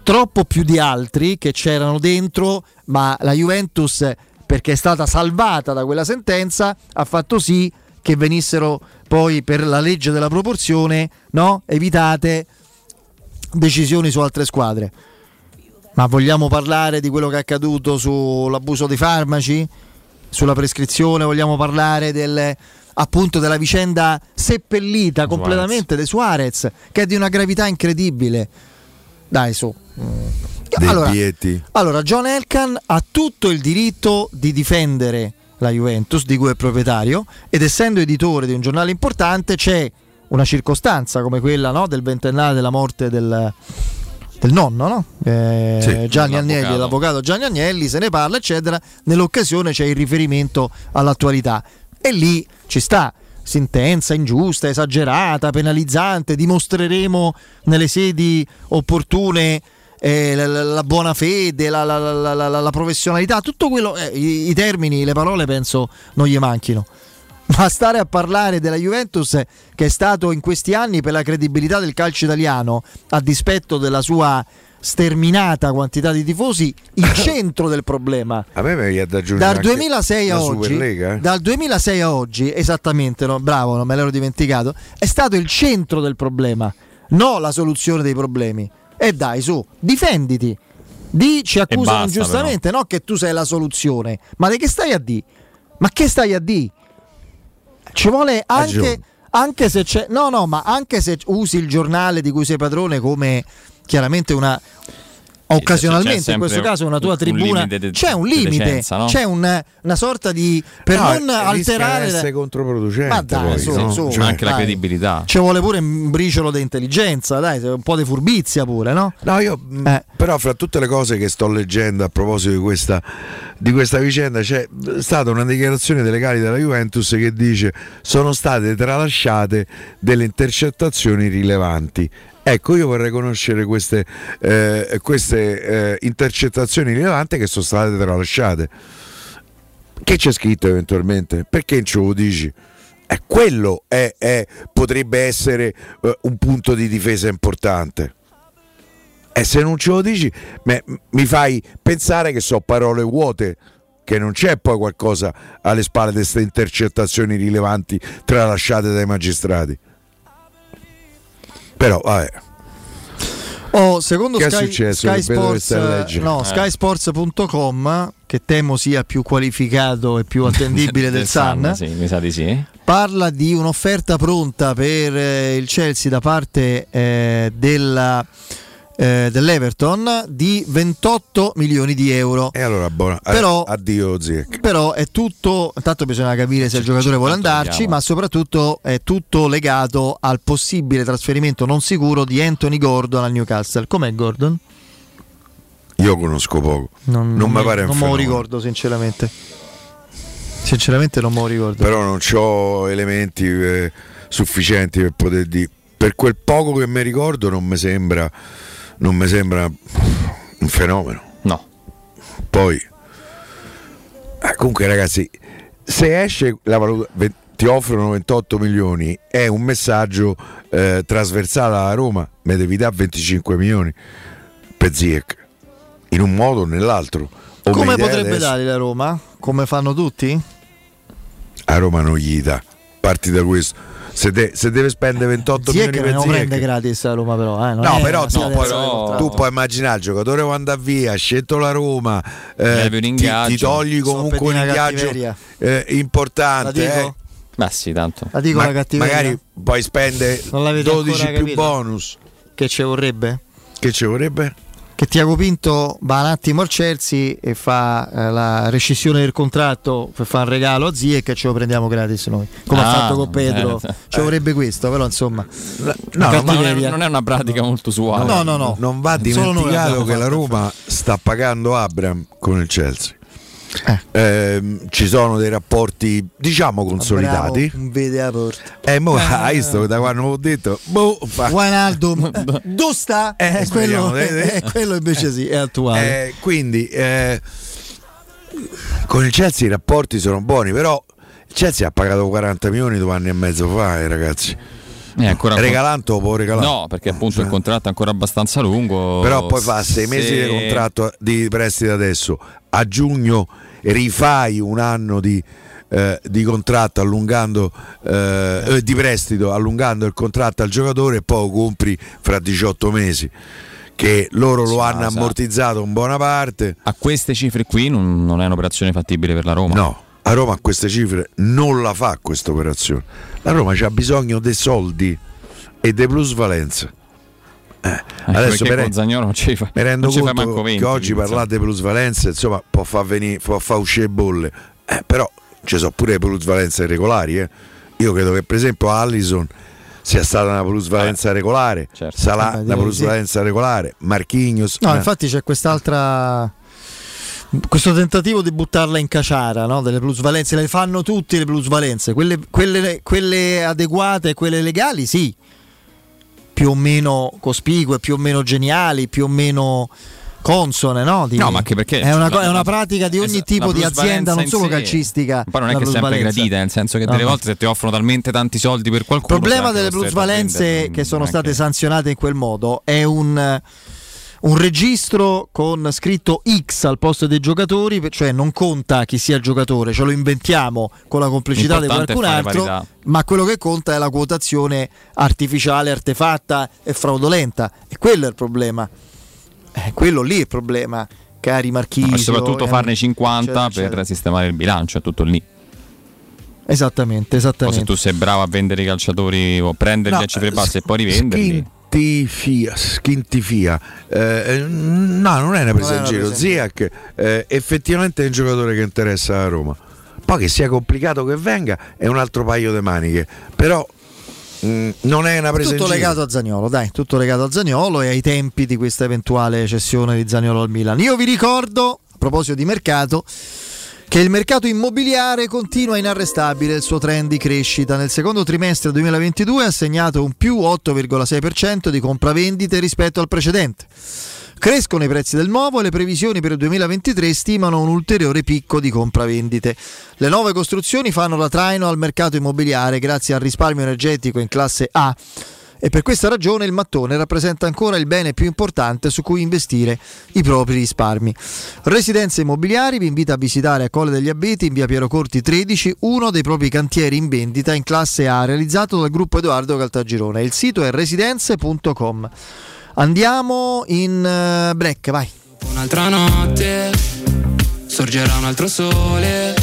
troppo più di altri che c'erano dentro, ma la Juventus perché è stata salvata da quella sentenza ha fatto sì che venissero poi per la legge della proporzione no? evitate decisioni su altre squadre. Ma vogliamo parlare di quello che è accaduto sull'abuso dei farmaci? Sulla prescrizione? Vogliamo parlare del, appunto della vicenda seppellita completamente di Suarez, che è di una gravità incredibile. Dai, su. Allora, allora, John Elkan ha tutto il diritto di difendere la Juventus, di cui è proprietario, ed essendo editore di un giornale importante c'è una circostanza come quella no, del ventennale della morte del, del nonno, no? Eh, Sì, Gianni Agnelli, l'avvocato. l'avvocato Gianni Agnelli, se ne parla, eccetera. Nell'occasione c'è il riferimento all'attualità e lì ci sta. Sentenza ingiusta, esagerata, penalizzante, dimostreremo nelle sedi opportune eh, la, la- la buona fede, la- la professionalità, tutto quello, eh, i, i termini, le parole penso non gli manchino. [laughs] Ma stare a parlare della Juventus che è stato in questi anni per la credibilità del calcio italiano, a dispetto della sua sterminata quantità di tifosi, il [laughs] centro del problema. A me mi da aggiungere Dal anche 2006 a oggi, Superlega, eh. dal 2006 a oggi, esattamente, no, bravo, non me l'ero dimenticato, è stato il centro del problema, no la soluzione dei problemi. E dai, su, difenditi. Di ci accusano basta, ingiustamente, no che tu sei la soluzione. Ma di che stai a di? Ma che stai a di? Ci vuole anche, anche se c'è no no ma anche se usi il giornale di cui sei padrone come chiaramente una occasionalmente in questo caso una tua un tribuna de- c'è un limite decenza, no? c'è un- una sorta di per No, non e rischia alterare essere controproducente ma dai poi, su, no? su, Cioè, anche la dai. credibilità. ci vuole pure un briciolo di intelligenza dai un po' di furbizia pure no? No, io mh, Eh. però fra tutte le cose che sto leggendo a proposito di questa, di questa vicenda c'è stata una dichiarazione dei legali della Juventus che dice sono state tralasciate delle intercettazioni rilevanti. Ecco, io vorrei conoscere queste, eh, queste eh, intercettazioni rilevanti che sono state tralasciate. Che c'è scritto eventualmente? Perché non ce lo dici? Eh, quello è- è- potrebbe essere eh, un punto di difesa importante. E se non ce lo dici, me- mi fai pensare che so parole vuote, che non c'è poi qualcosa alle spalle di queste intercettazioni rilevanti tralasciate dai magistrati. Però, vabbè. Oh, secondo Che è Sky, successo? Sky Sports, no, Eh. skysports.com, che temo sia più qualificato e più attendibile [laughs] del, Sun, sì, mi sa di sì. parla di un'offerta pronta per eh, il Chelsea da parte eh, della, eh, dell'Everton di 28 milioni di euro. E allora, buona, eh, Però- addio Ziek. Però è tutto, intanto bisogna capire se il giocatore vuole andarci, vediamo. ma soprattutto è tutto legato al possibile trasferimento non sicuro di Anthony Gordon al Newcastle. Com'è Gordon? Io conosco poco. Non, mi pare un non me lo ricordo sinceramente. Sinceramente non me lo ricordo. Però non ho elementi eh, sufficienti per poter dire. Per quel poco che mi ricordo non mi sembra, non mi sembra un fenomeno. No. Poi, eh, comunque ragazzi, se esce la valutazione, ti offrono 28 milioni, è un messaggio eh, trasversale alla Roma, mi devi dare 25 milioni per Ziyech, in un modo o nell'altro. O Come potrebbe adesso? dare la Roma? Come fanno tutti? A Roma non gli dà, parti da questo. Se, de- se deve spendere 28 Ziyech milioni non per lo prende Ziyech, gratis a Roma però. Eh? non No, è però tu, puoi, contratto. tu puoi immaginare il giocatore vuole andare via, ha scelto la Roma, eh, ti, ti togli comunque un ingaggio eh, importante. La dico? eh. Ma sì, tanto. La dico Ma- la cattiveria. magari poi spende Non l'avete 12 ancora più capito? bonus. Che ci vorrebbe? Che ci vorrebbe? Che Tiago Pinto va un attimo al Chelsea e fa eh, la rescissione del contratto per fare un regalo a Zie che ce lo prendiamo gratis noi. Come ha Ah, fatto con Pedro. eh. [laughs] Ci vorrebbe questo, però insomma. No, la non, è, non è una pratica molto usuale. No, no, no. Non va Solo noi dimenticato che la. Roma sta pagando Abram con il Chelsea. Ehm, ci sono dei rapporti diciamo consolidati. Bravo, un vede la porta. E mo [laughs] hai visto da quando ho detto, boh, fa- Wijnaldum, [laughs] dove sta? Eh, Eh, quello, eh, eh, quello invece sì, è attuale. Eh, quindi eh, con il Chelsea i rapporti sono buoni, però il Chelsea ha pagato 40 milioni due anni e mezzo fa, eh, ragazzi. Ancora Regalando o può regalare? No, perché appunto il contratto è ancora abbastanza lungo. Però poi fa sei mesi Se- di contratto di prestito adesso, a giugno rifai un anno di, eh, di contratto allungando eh, eh, di prestito, allungando il contratto al giocatore e poi lo compri fra 18 mesi. Che loro lo hanno ammortizzato in buona parte. A queste cifre qui non, non è un'operazione fattibile per la Roma. No, a Roma a queste cifre non la fa questa operazione. La Roma ha bisogno dei soldi e dei plusvalenze. Eh, adesso mi con Zaniolo non ci fa, mi rendo conto manco 20, che oggi parlare di plusvalenze insomma può far, venire, può far uscire bolle, Eh, però ci sono pure le plusvalenze regolari. eh. Io credo che per esempio Allison sia stata una plusvalenza regolare, sarà Vabbè, una direi plusvalenza regolare, Marchignos. No, una- infatti c'è quest'altra. Questo tentativo di buttarla in caciara no? delle plusvalenze, le fanno tutti le plusvalenze, quelle, quelle- quelle adeguate e quelle legali, sì, più o meno cospicue, più o meno geniali, più o meno consone. No, Di- No, ma anche perché è una, la- è una pratica di ogni tipo di azienda, non solo calcistica. Poi non è che è sempre gradita, nel senso che No, delle no. volte se ti offrono talmente tanti soldi per Il qualcuno. problema sei delle plusvalenze che sono state sanzionate in quel modo è un, un registro con scritto X al posto dei giocatori, cioè non conta chi sia il giocatore, ce lo inventiamo con la complicità di qualcun altro, parità. ma quello che conta è la quotazione artificiale, artefatta e fraudolenta. E quello è il problema. Eh, quello lì è il problema, cari Marchisi. No, e soprattutto farne 50 eccetera, per eccetera. sistemare il bilancio, è tutto lì. Esattamente, Poi se esattamente. tu sei bravo a vendere i calciatori o prenderli No, a cifre basse e poi rivenderli. Schintifia, schintifia. Eh, no, non è una presa in giro. Ziak eh, effettivamente è un giocatore che interessa la Roma. Poi che sia complicato che venga è un altro paio di maniche. Però mh, non è una presa Tutto in giro. legato a Zagnolo, dai, tutto legato a Zagnolo e ai tempi di questa eventuale cessione di Zagnolo al Milan. Io vi ricordo, a proposito di mercato, che il mercato immobiliare continua inarrestabile il suo trend di crescita. Nel secondo trimestre 2022 ha segnato un più 8,6% di compravendite rispetto al precedente. Crescono i prezzi del nuovo e le previsioni per il 2023 stimano un ulteriore picco di compravendite. Le nuove costruzioni fanno da traino al mercato immobiliare grazie al risparmio energetico in classe A e per questa ragione il mattone rappresenta ancora il bene più importante su cui investire i propri risparmi. Residenze Immobiliari vi invita a visitare a Colle degli Abeti in via Piero Corti 13 uno dei propri cantieri in vendita in classe A realizzato dal gruppo Edoardo Caltagirone. Il sito è residenze.com. Andiamo in eh, break, vai. Un'altra notte sorgerà un altro sole.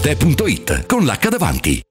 Arte.it con l'H davanti.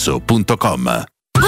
showroomdelmaterasso.com.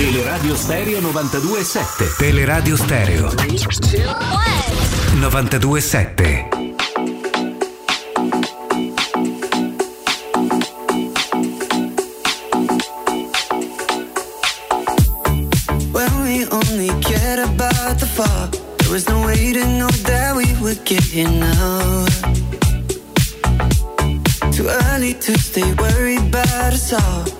Teleradio Stereo 92.7 Teleradio Stereo 92.7 When we only cared about the fall, there was no way to know that we would get here now. Too early to stay worried about us all.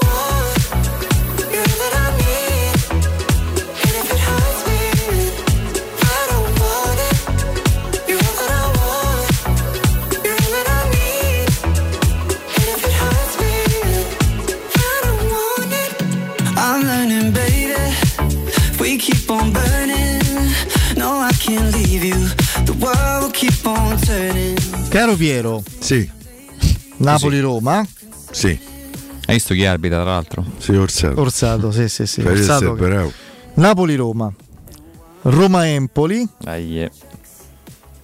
Caro Piero, Sì, Napoli-Roma, sì, Hai visto chi arbitra, tra l'altro? sì, Orsato. Orsato, sì, sì, sì. Orsato. bravo. Napoli-Roma, Roma-Empoli, eh.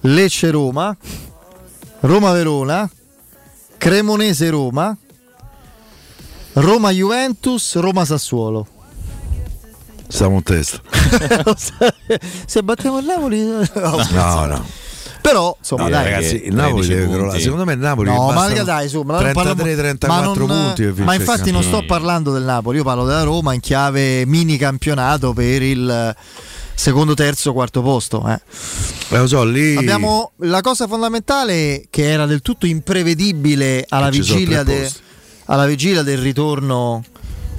Lecce-Roma, Roma-Verona, Cremonese-Roma, Roma-Juventus, Roma-Sassuolo. Stiamo in testa. [laughs] Se battiamo il Napoli... No, no. Però, insomma, No, dai. ragazzi, il 13 Napoli deve punti. crollare. Secondo me il Napoli No, ma dai, su, ma non parliamo- 33-34 ma non- punti. Ma infatti non sto parlando del Napoli, io parlo della Roma in chiave mini campionato per il secondo, terzo, quarto posto. eh. Eh, lo so, lì Abbiamo la cosa fondamentale che era del tutto imprevedibile alla vigilia, de- alla vigilia del ritorno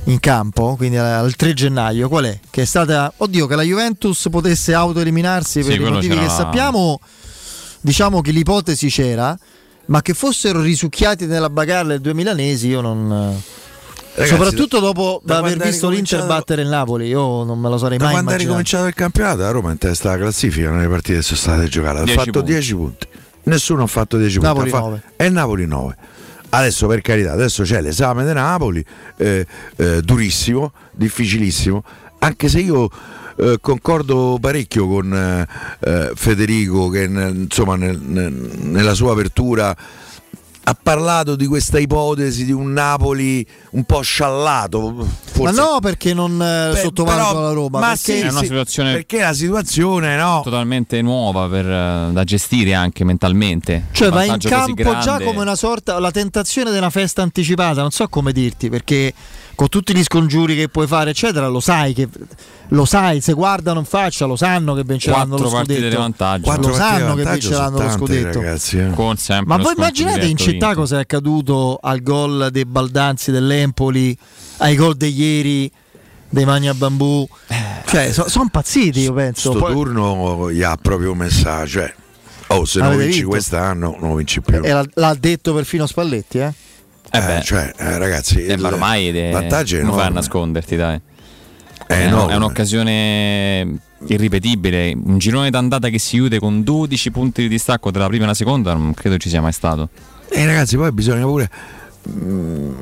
in campo, quindi al al 3 gennaio, qual è? Che è stata, oddio, che la Juventus potesse autoeliminarsi Sì, per i quello motivi che sappiamo, diciamo che l'ipotesi c'era, ma che fossero risucchiati nella bagarre del 2000 milanesi io non... Ragazzi, Soprattutto dopo da aver quando è visto l'Inter battere il Napoli, io non me lo sarei Da mai quando è immaginato. ricominciato il campionato, la Roma è in testa alla classifica nelle partite che sono state giocate. Ha 10 fatto punti. 10 punti. Nessuno ha fatto 10 punti. Napoli fa- nove. E il Napoli 9. Adesso per carità, adesso c'è l'esame di Napoli, eh, eh, durissimo, difficilissimo, anche se io eh, concordo parecchio con eh, eh, Federico che nel- insomma nel- nel- nella sua apertura ha parlato di questa ipotesi di un Napoli un po' sciallato. Ma forse- no, perché non eh, Beh, sottovaluto la Roma? ma perché sì, È una situazione perché la situazione no totalmente nuova per, da gestire anche mentalmente. Cioè va in campo già come una sorta, la tentazione una festa anticipata, non so come dirti, perché con tutti gli scongiuri che puoi fare, eccetera, lo sai che lo sai, se guardano in faccia, lo sanno che vinceranno lo scudetto. vantaggio. Quattro lo sanno che vantaggio vinceranno lo scudetto. ragazzi, eh. Ma voi immaginate in città vinto. cosa è accaduto al gol dei Baldanzi dell'Empoli, ai gol di ieri dei Magna Bambù? Cioè, sono impazziti, io penso. Sto Poi- turno gli ha proprio messo cioè oh se non vinci vinto? quest'anno non vinci più e l'ha, l'ha detto perfino Spalletti, eh? Eh beh, Eh, cioè eh, ragazzi eh, il ma ormai vantaggio è non fai a nasconderti, dai. È È, un'occasione irripetibile. Un girone d'andata che si chiude con 12 punti di distacco tra la prima e la seconda, non credo ci sia mai stato. e ragazzi poi bisogna pure mm,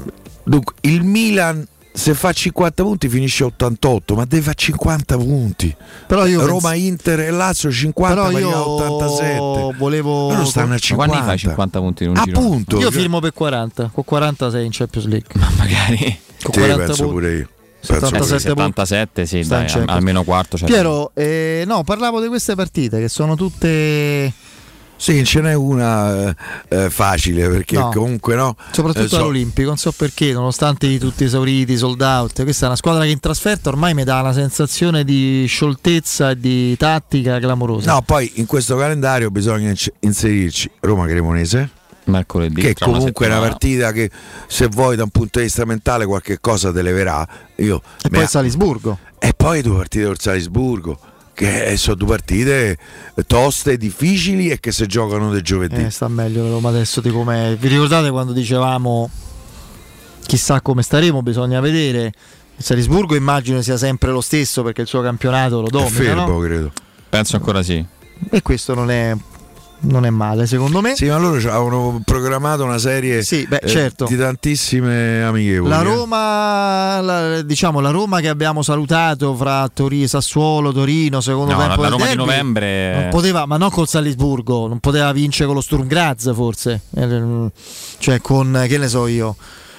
dunque il Milan se fa 50 punti finisce 88 ma deve fare 50 punti Però io Roma, pens- Inter e Lazio 50 però ma io arriva a 87 volevo loro stanno a Ma quando 50 fai 50 punti in un appunto Io cioè- firmo per 40, con 46 in Champions League. Ma magari Con sì, 40 penso punti. pure io Penso pure io. 77 punti. 77, sì, dai, almeno quarto. Cioè. Piero, eh, no, parlavo di queste partite che sono tutte Sì, ce n'è una eh, eh, facile perché No. comunque no. soprattutto Eh, so- all'Olimpico, non so perché, nonostante tutti esauriti, sold out, questa è una squadra che in trasferta ormai mi dà una sensazione di scioltezza e di tattica clamorosa. No, poi in questo calendario bisogna inserirci Roma Cremonese, Mercoledì. che comunque è una partita che se vuoi da un punto di vista mentale qualche cosa te leverà. Io e poi Salisburgo. e poi due partite col Salisburgo, che sono due partite toste, difficili e che si giocano del giovedì. Eh, sta meglio la Roma adesso di com'è. Vi ricordate quando dicevamo chissà come staremo, bisogna vedere. Il Salisburgo immagino sia sempre lo stesso perché il suo campionato lo è domina, fermo, no? credo. Penso ancora sì. E questo non è, non è male, secondo me. Sì, ma loro avevano programmato una serie Sì, beh, eh, certo. di tantissime amichevoli. La eh. Roma, la- diciamo la Roma che abbiamo salutato fra Torino, Sassuolo, Torino, secondo No, la, tempo la del Roma di derby, novembre. Non poteva, ma non col Salisburgo, non poteva vincere con lo Sturm Graz forse, Eh, cioè con che ne so io.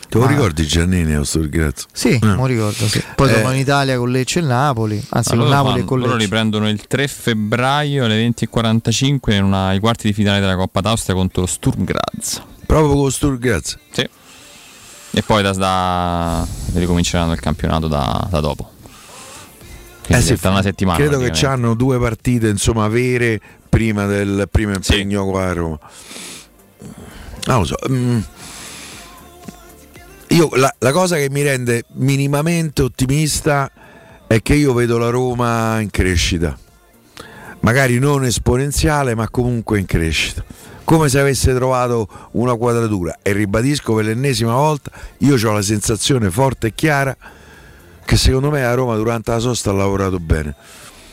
Te lo Ma- ricordi Giannini o Sturgrazzi? Sì, Eh. lo ricordo. Sì. Poi Eh. sono in Italia con Lecce e il Napoli, anzi Allora con Napoli fanno- e con loro Lecce. riprendono il 3 febbraio alle 20.45 in una- ai quarti di finale della Coppa d'Austria contro Graz. Proprio con Sturgrazzi. Sì. E poi da, da ricominceranno il campionato da, da dopo. Quindi Eh sì, una settimana. Credo che praticamente. hanno due partite insomma vere prima del primo impegno qua a Roma. Non lo so. mm. Io la, la cosa che mi rende minimamente ottimista è che io vedo la Roma in crescita. Magari non esponenziale, ma comunque in crescita. Come se avesse trovato una quadratura. E ribadisco per l'ennesima volta, io ho la sensazione forte e chiara che secondo me a Roma durante la sosta ha lavorato bene.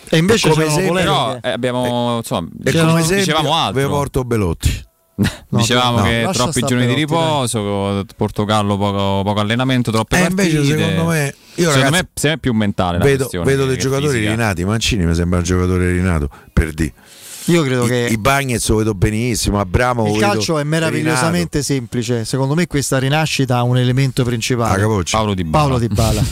E invece come polemiche. Però eh, abbiamo insomma, E come esempio dicevamo altro. vi porto Belotti. [laughs] Dicevamo no, che troppi giorni di riposo, Portogallo poco, poco allenamento, troppe Eh, partite. invece secondo me- io, secondo ragazzi, me, se è più mentale vedo, vedo dei giocatori fisica. rinati. Mancini mi sembra un giocatore rinato per di. Io credo I, che i Bagnets lo vedo benissimo. Abramo il calcio è meravigliosamente semplice. Secondo me questa rinascita ha un elemento principale. Paolo Di Bala. Paolo Di Bala.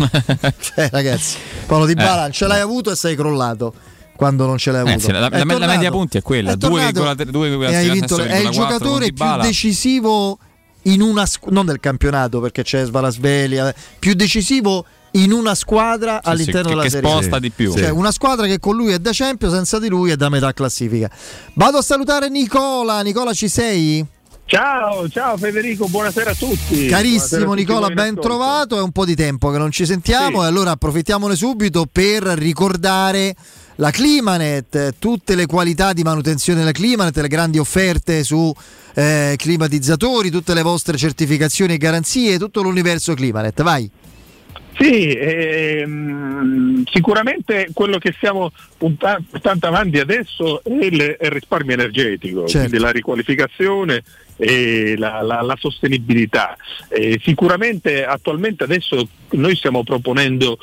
cioè, [laughs] ragazzi, Paolo Di Bala Eh, ce l'hai avuto e sei crollato quando non ce l'hai Eh, avuto. sì, la, la- È la media punti è quella, È tornato 2,3 2,3, e hai vinto è il 6,4 con giocatore più decisivo in una squ- non del campionato perché c'è Svalasveli, eh, più decisivo in una squadra Sì, all'interno sì, della che- che serie. sposta di più. Cioè, Sì. una squadra che con lui è da Champions, senza di lui è da metà classifica. Vado a salutare Nicola. Nicola, ci sei? Ciao, ciao Federico, buonasera a tutti. Buonasera a Carissimo tutti Nicola, ben trovato. È un po' di tempo che non ci sentiamo Sì. e allora approfittiamone subito per ricordare la Climanet, tutte le qualità di manutenzione della Climanet, le grandi offerte su eh, climatizzatori, tutte le vostre certificazioni e garanzie, tutto l'universo Climanet. Vai. Sì, ehm, sicuramente quello che stiamo punta- portando avanti adesso è il, il risparmio energetico, Certo. quindi la riqualificazione e la, la- la sostenibilità. Eh, sicuramente attualmente adesso noi stiamo proponendo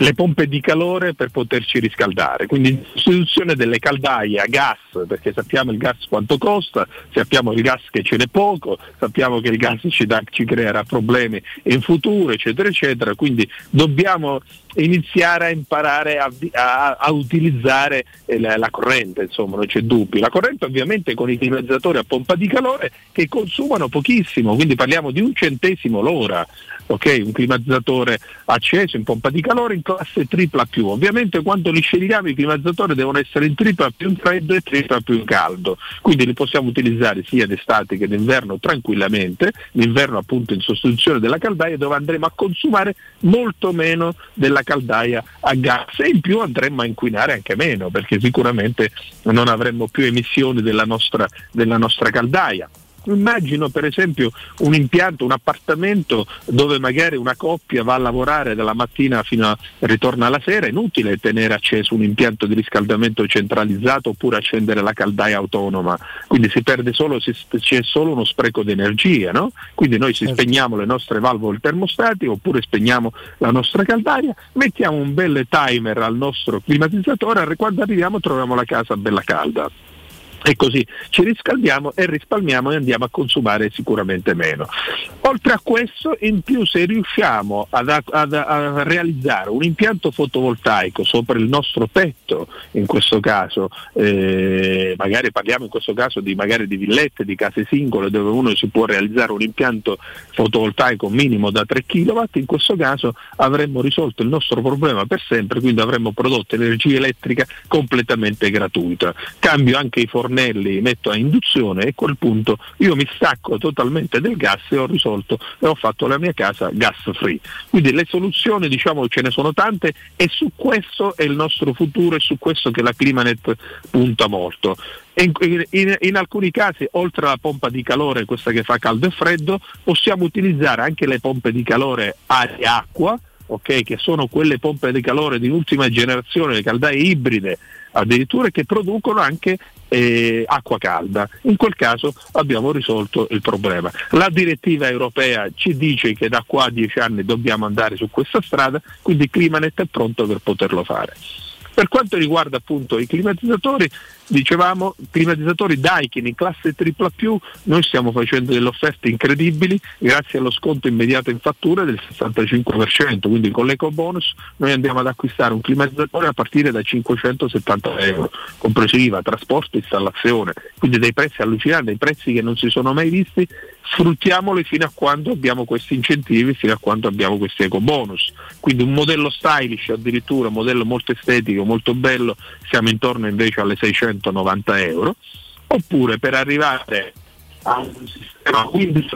le pompe di calore per poterci riscaldare, quindi sostituzione delle caldaie a gas, perché sappiamo il gas quanto costa, sappiamo il gas che ce n'è poco, sappiamo che il gas ci, dà- ci creerà problemi in futuro, eccetera, eccetera, quindi dobbiamo iniziare a imparare a, a- a utilizzare eh, la, la corrente, insomma, non c'è dubbio. La corrente ovviamente con i climatizzatori a pompa di calore che consumano pochissimo, quindi parliamo di un centesimo l'ora. ok? Un climatizzatore acceso in pompa di calore in classe tripla più. Ovviamente quando li scegliamo i climatizzatori devono essere in tripla più freddo e tripla più caldo, quindi li possiamo utilizzare sia d'estate che d'inverno tranquillamente, l'inverno appunto in sostituzione della caldaia dove andremo a consumare molto meno della caldaia a gas e in più andremo a inquinare anche meno perché sicuramente non avremo più emissioni della nostra, della nostra caldaia. Immagino per esempio un impianto, un appartamento dove magari una coppia va a lavorare dalla mattina fino a ritorna alla sera, è inutile tenere acceso un impianto di riscaldamento centralizzato oppure accendere la caldaia autonoma, quindi si perde solo, si- c'è solo uno spreco di energia, no? quindi noi si spegniamo le nostre valvole termostati oppure spegniamo la nostra caldaia, mettiamo un bel timer al nostro climatizzatore e quando arriviamo troviamo la casa bella calda e così ci riscaldiamo e risparmiamo e andiamo a consumare sicuramente meno. Oltre a questo, in più se riusciamo ad- ad- a realizzare un impianto fotovoltaico sopra il nostro tetto, in questo caso, eh, magari parliamo in questo caso di, di villette, di case singole dove uno si può realizzare un impianto fotovoltaico minimo da 3 kW, in questo caso avremmo risolto il nostro problema per sempre, quindi avremmo prodotto energia elettrica completamente gratuita. Cambio anche i fornelli, metto a induzione e a quel punto io mi stacco totalmente del gas e ho risolto e ho fatto la mia casa gas free. Quindi le soluzioni diciamo ce ne sono tante e su questo è il nostro futuro e su questo che la Climanet punta molto. In, in- in alcuni casi, oltre alla pompa di calore, questa che fa caldo e freddo, possiamo utilizzare anche le pompe di calore aria-acqua, ok, che sono quelle pompe di calore di ultima generazione, le caldaie ibride addirittura che producono anche eh, acqua calda. In quel caso abbiamo risolto il problema. La direttiva europea ci dice che da qua a dieci anni dobbiamo andare su questa strada, quindi Climanet è pronto per poterlo fare. Per quanto riguarda appunto i climatizzatori, dicevamo climatizzatori Daikin in classe tripla più, noi stiamo facendo delle offerte incredibili grazie allo sconto immediato in fattura del 65%, quindi con l'eco bonus noi andiamo ad acquistare un climatizzatore a partire da 570 euro, compreso IVA, trasporto e installazione, quindi dei prezzi allucinanti, dei prezzi che non si sono mai visti, sfruttiamoli fino a quando abbiamo questi incentivi, fino a quando abbiamo questi eco bonus. Quindi un modello stylish addirittura, un modello molto estetico, molto bello, siamo intorno invece alle 690 euro. Oppure per arrivare a un sistema Windows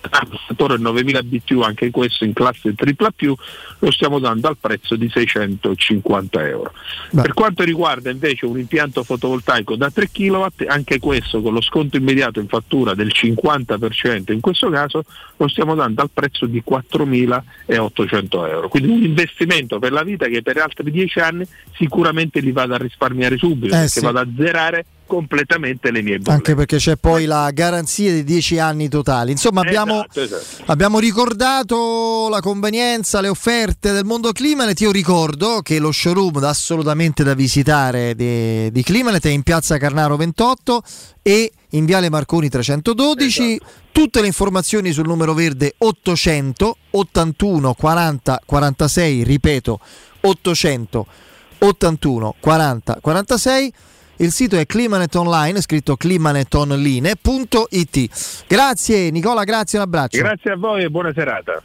processatore 9000 BTU, anche questo in classe tripla più, lo stiamo dando al prezzo di 650 euro. Per quanto riguarda invece un impianto fotovoltaico da 3 kW, anche questo con lo sconto immediato in fattura del 50%, in questo caso lo stiamo dando al prezzo di 4.800 euro. Quindi un investimento per la vita che per altri 10 anni sicuramente li vada a risparmiare subito, Eh perché sì. vado a zerare completamente le mie bolle. Anche perché c'è poi la garanzia di 10 anni totali. Insomma, abbiamo, Esatto, esatto. abbiamo ricordato la convenienza, le offerte del mondo Climanet. Io ricordo che lo showroom da- assolutamente da visitare di, di Climanet è in piazza Carnaro 28 e in viale Marconi 312. Esatto. Tutte le informazioni sul numero verde 800 81 40 46, ripeto 800 81 40 46. Il sito è Climanet Online, scritto climanetonline.it. Grazie Nicola, grazie, un abbraccio. Grazie a voi e buona serata.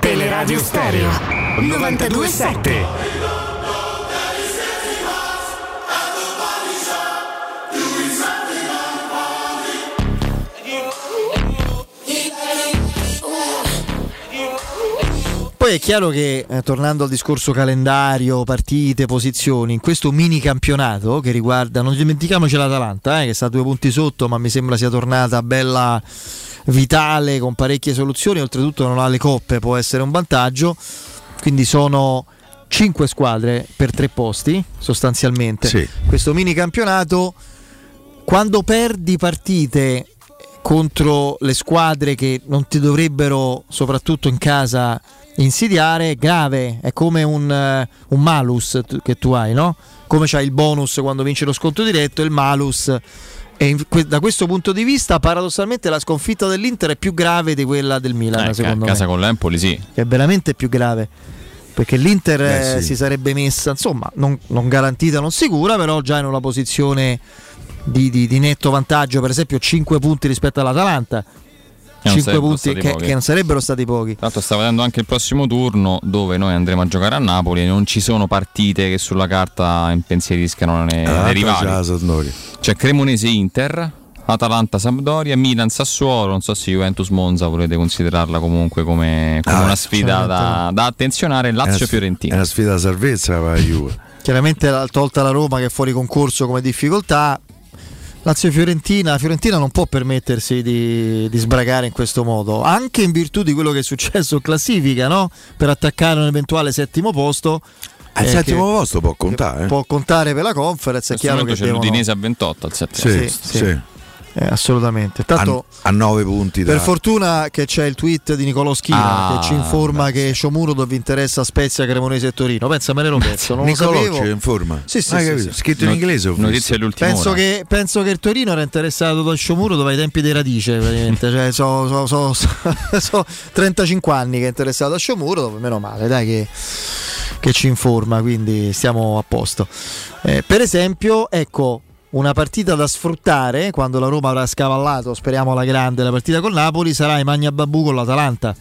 Teleradio Stereo 927. Poi è chiaro che, eh, tornando al discorso calendario, partite, posizioni, in questo mini campionato che riguarda, non dimentichiamoci l'Atalanta, eh, che sta a due punti sotto, ma mi sembra sia tornata bella vitale, con parecchie soluzioni, oltretutto non ha le coppe, può essere un vantaggio, quindi sono cinque squadre per tre posti, sostanzialmente. Sì. Questo mini campionato, quando perdi partite contro le squadre che non ti dovrebbero, soprattutto in casa, insidiare, è grave. È come un, eh, un malus t- che tu hai, no? Come c'hai il bonus quando vinci lo sconto diretto, il malus. E in que- da questo punto di vista, paradossalmente, la sconfitta dell'Inter è più grave di quella del Milan, Eh, ca- secondo casa me. con l'Empoli, sì. È veramente più grave. Perché l'Inter Eh, eh, sì. si sarebbe messa, insomma, non, non garantita, non sicura, però già in una posizione di, di- di netto vantaggio, per esempio 5 punti rispetto all'Atalanta. Non 5 sarebbero punti che, che non sarebbero stati pochi. Tra l'altro sta vedendo anche il prossimo turno dove noi andremo a giocare a Napoli e non ci sono partite che sulla carta impensieriscano le, le Atalanta rivali. C'è Cremonese Inter, Atalanta Sampdoria, Milan Sassuolo, non so se Juventus Monza volete considerarla comunque come, come Ah, una sfida da, da attenzionare, Lazio Fiorentina. È una sfida da salvezza per la Juve. Chiaramente tolta la Roma che è fuori concorso come difficoltà. Lazio Fiorentina, la Fiorentina non può permettersi di, di sbragare in questo modo, anche in virtù di quello che è successo in classifica, no? per attaccare un eventuale settimo posto. Al eh, settimo posto può contare. eh? può contare per la conference. È chiaro che c'è devono... l'Udinese a 28 al settimo Sì, posto. sì. sì. Eh, assolutamente. Tanto, a, a 9 punti da per fortuna che c'è il tweet di Nicolò Schina Ah, che ci informa che Shomurodov interessa Spezia, Cremonese e Torino. Pensa, me non lo Nicolò sapevo. ci informa. Sì, sì, sì, sì. Scritto in inglese. Notizie dell'ultima Penso ora. che, penso che il Torino era interessato dal Shomurodov ai tempi dei Radice, praticamente. cioè, so, so- so- so [laughs] 35 anni che è interessato a Shomurodov, meno male, dai che, che ci informa, quindi stiamo a posto. Eh, per esempio, ecco, una partita da sfruttare quando la Roma avrà scavallato, speriamo alla grande, la partita con Napoli sarà i Magna Babù con l'Atalanta.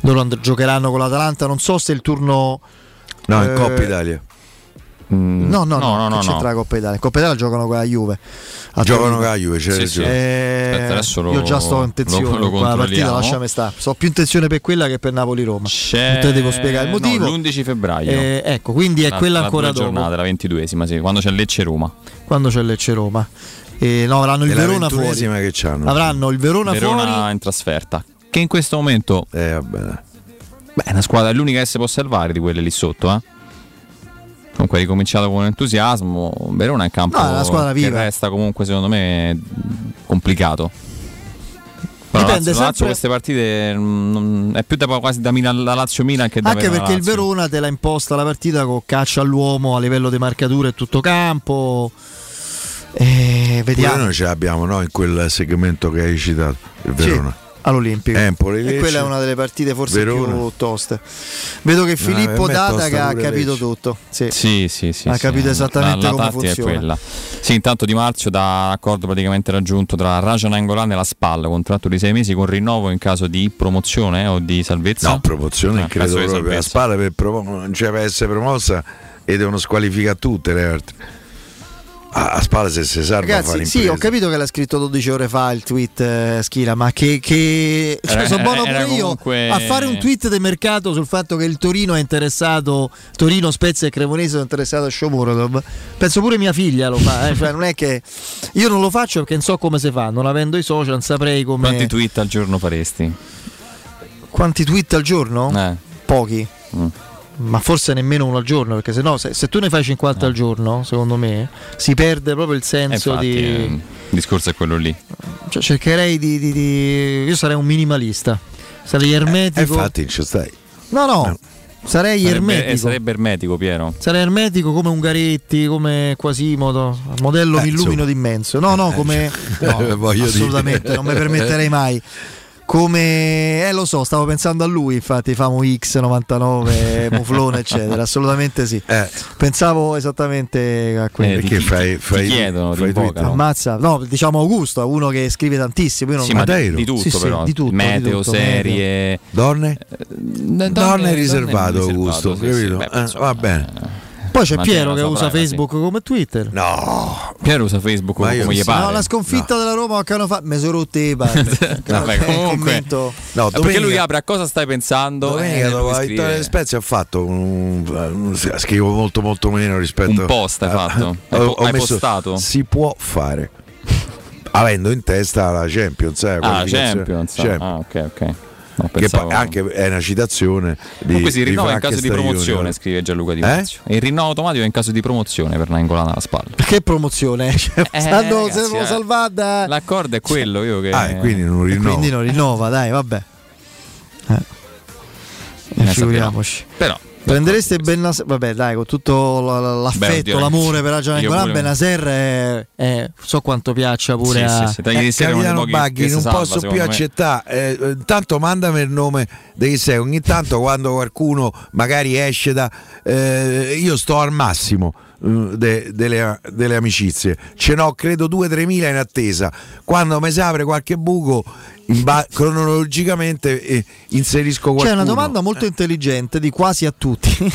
Loro and- giocheranno con l'Atalanta, non so se il turno... No, in eh, Coppa Italia. Mm, No, no, no, no, no, che no. c'entra la Coppa Italia? In Coppa Italia giocano con la Juve. A Giocano con la Juve, c'è Sì, ragione. sì. Eh, Aspetta, adesso lo- io già sto in tensione lo- lo quella partita, lasciami stare. So più intenzione per quella che per Napoli-Roma. C'è... Non te devo spiegare il no, motivo. l'11 febbraio. Eh, ecco, quindi è La- quella la ancora dopo, giornata, la 22esima, sì, quando c'è Lecce-Roma. quando c'è Lecce-Roma. Eh, no, avranno il la Verona fuori. che c'hanno. Avranno il Verona, Verona fuori. in trasferta. Che in questo momento Eh, vabbè. Beh, è una squadra, è l'unica che si può salvare di quelle lì sotto, eh. Comunque ricominciato con entusiasmo. Verona è in campo No, è squadra che resta comunque secondo me complicato. Però Dipende Lazio, la Lazio sempre- queste partite mm, è più da, quasi da, Milan, da Lazio Milan che da Anche Verona perché il Lazio. Verona te l'ha imposta la partita con caccia all'uomo a livello di marcature e tutto campo. Eh, Pure vediamo. noi ce l'abbiamo no? in quel segmento che hai citato, il Sì, Verona. all'Olimpico. Empoli, e Lecce, quella è una delle partite forse Verona. più toste. Vedo che Filippo tosta Dataga ha capito Lecce. tutto. Sì. Sì, sì, sì. Ha sì. capito esattamente la, la come tattica funziona. È quella. Sì, intanto Di Marzio da accordo praticamente raggiunto tra Raja Nangolan e la SPAL, contratto di sei mesi con rinnovo in caso di promozione eh, o di salvezza. No, promozione Ah, credo caso di proprio. La spalla per, promo- cioè per essere promossa e devono squalificare tutte le altre. A, a spalla se si fa Ragazzi, sì, l'impresa. ho capito che l'ha scritto 12 ore fa il tweet eh, Schira, ma che, che cioè, sono buono pure io comunque- a fare un tweet di mercato sul fatto che il Torino è interessato, Torino, Spezia e Cremonese sono interessati a Shomurodov. Penso pure mia figlia lo fa, eh, cioè, non è che io non lo faccio perché non so come si fa, non avendo i social, non saprei come Quanti tweet al giorno faresti? Quanti tweet al giorno? Eh. Pochi. Mm. Ma forse nemmeno uno al giorno, perché se no, se, se tu ne fai 50 al giorno, secondo me, si perde proprio il Eh, senso infatti, di... eh, il discorso è quello lì. Cioè, cercherei di, di- di- Io sarei un minimalista. Sarei E ermetico. Eh, infatti ci stai. no, no, sarei Sarebbe, ermetico. eh, sarebbe ermetico, Piero. Sarei ermetico come Ungaretti, come Quasimodo, modello Eh, mi illumino d'immenso. No, no, Eh, come [laughs] cioè, no, assolutamente, dire. non mi permetterei [laughs] mai. Come eh lo so, stavo pensando a lui, infatti, famo X99, [laughs] Muflone, eccetera. Assolutamente sì. Eh, Pensavo esattamente a quello. Eh, perché ti- fai, ti fai, chiedono, fai ti invocano. Ammazza, no, diciamo Augusto, uno che scrive tantissimo. Io non Sì, ma di, di tutto Sì, sì, però. di tutto, Meteo, di tutto, serie. Donne? Donne, Donne riservato, riservato, Augusto, sì, sì, capito? beh, Eh, insomma, va bene. Poi c'è Ma Piero che usa privacy. Facebook come Twitter. No, Piero usa Facebook Ma io come gli pare. No, la sconfitta della Roma che hanno fatto, mi sono rotte le palle. [laughs] Vabbè, Eh, comunque- no Eh, perché lui apre a cosa stai pensando? domenica Eh, dopo la vittoria delle Spezia ha fatto un, un- scrivo molto molto meno rispetto Un post hai fatto? [laughs] Hai po- hai postato? si può fare avendo in testa la Champions eh, Ah, Champions. Champions. Ah, ok, ok. No, che pensavo- anche è una citazione di Comunque si rinnova in caso di promozione, Junior. scrive Gianluca Di Eh? Marzio. E il rinnovo automatico è in caso di promozione per Nainggolan alla spalla. Che promozione? [laughs] Cioè, Eh, stanno ragazzi, se lo eh. salvata. L'accordo è quello, io che. ah quindi non rinnova quindi non rinnova, dai, vabbè. Eh. Ne Eh, figuriamoci. Però. Prendereste Bennaser, vabbè dai, con tutto la- la- l'affetto, Beh, l'amore per Nangolan, pure- Benaser è, è- so quanto piaccia pure Sì, a... sì, sì, Eh, Capitano Baghi non salva, posso più accettare eh, intanto mandami il nome dei sei ogni tanto quando qualcuno magari esce da eh, io sto al massimo eh, de- delle, delle amicizie. Ce n'ho credo 2-3 mila in attesa. Quando mi si apre qualche buco in ba- cronologicamente eh, inserisco qualcuno C'è una domanda molto intelligente di quasi a tutti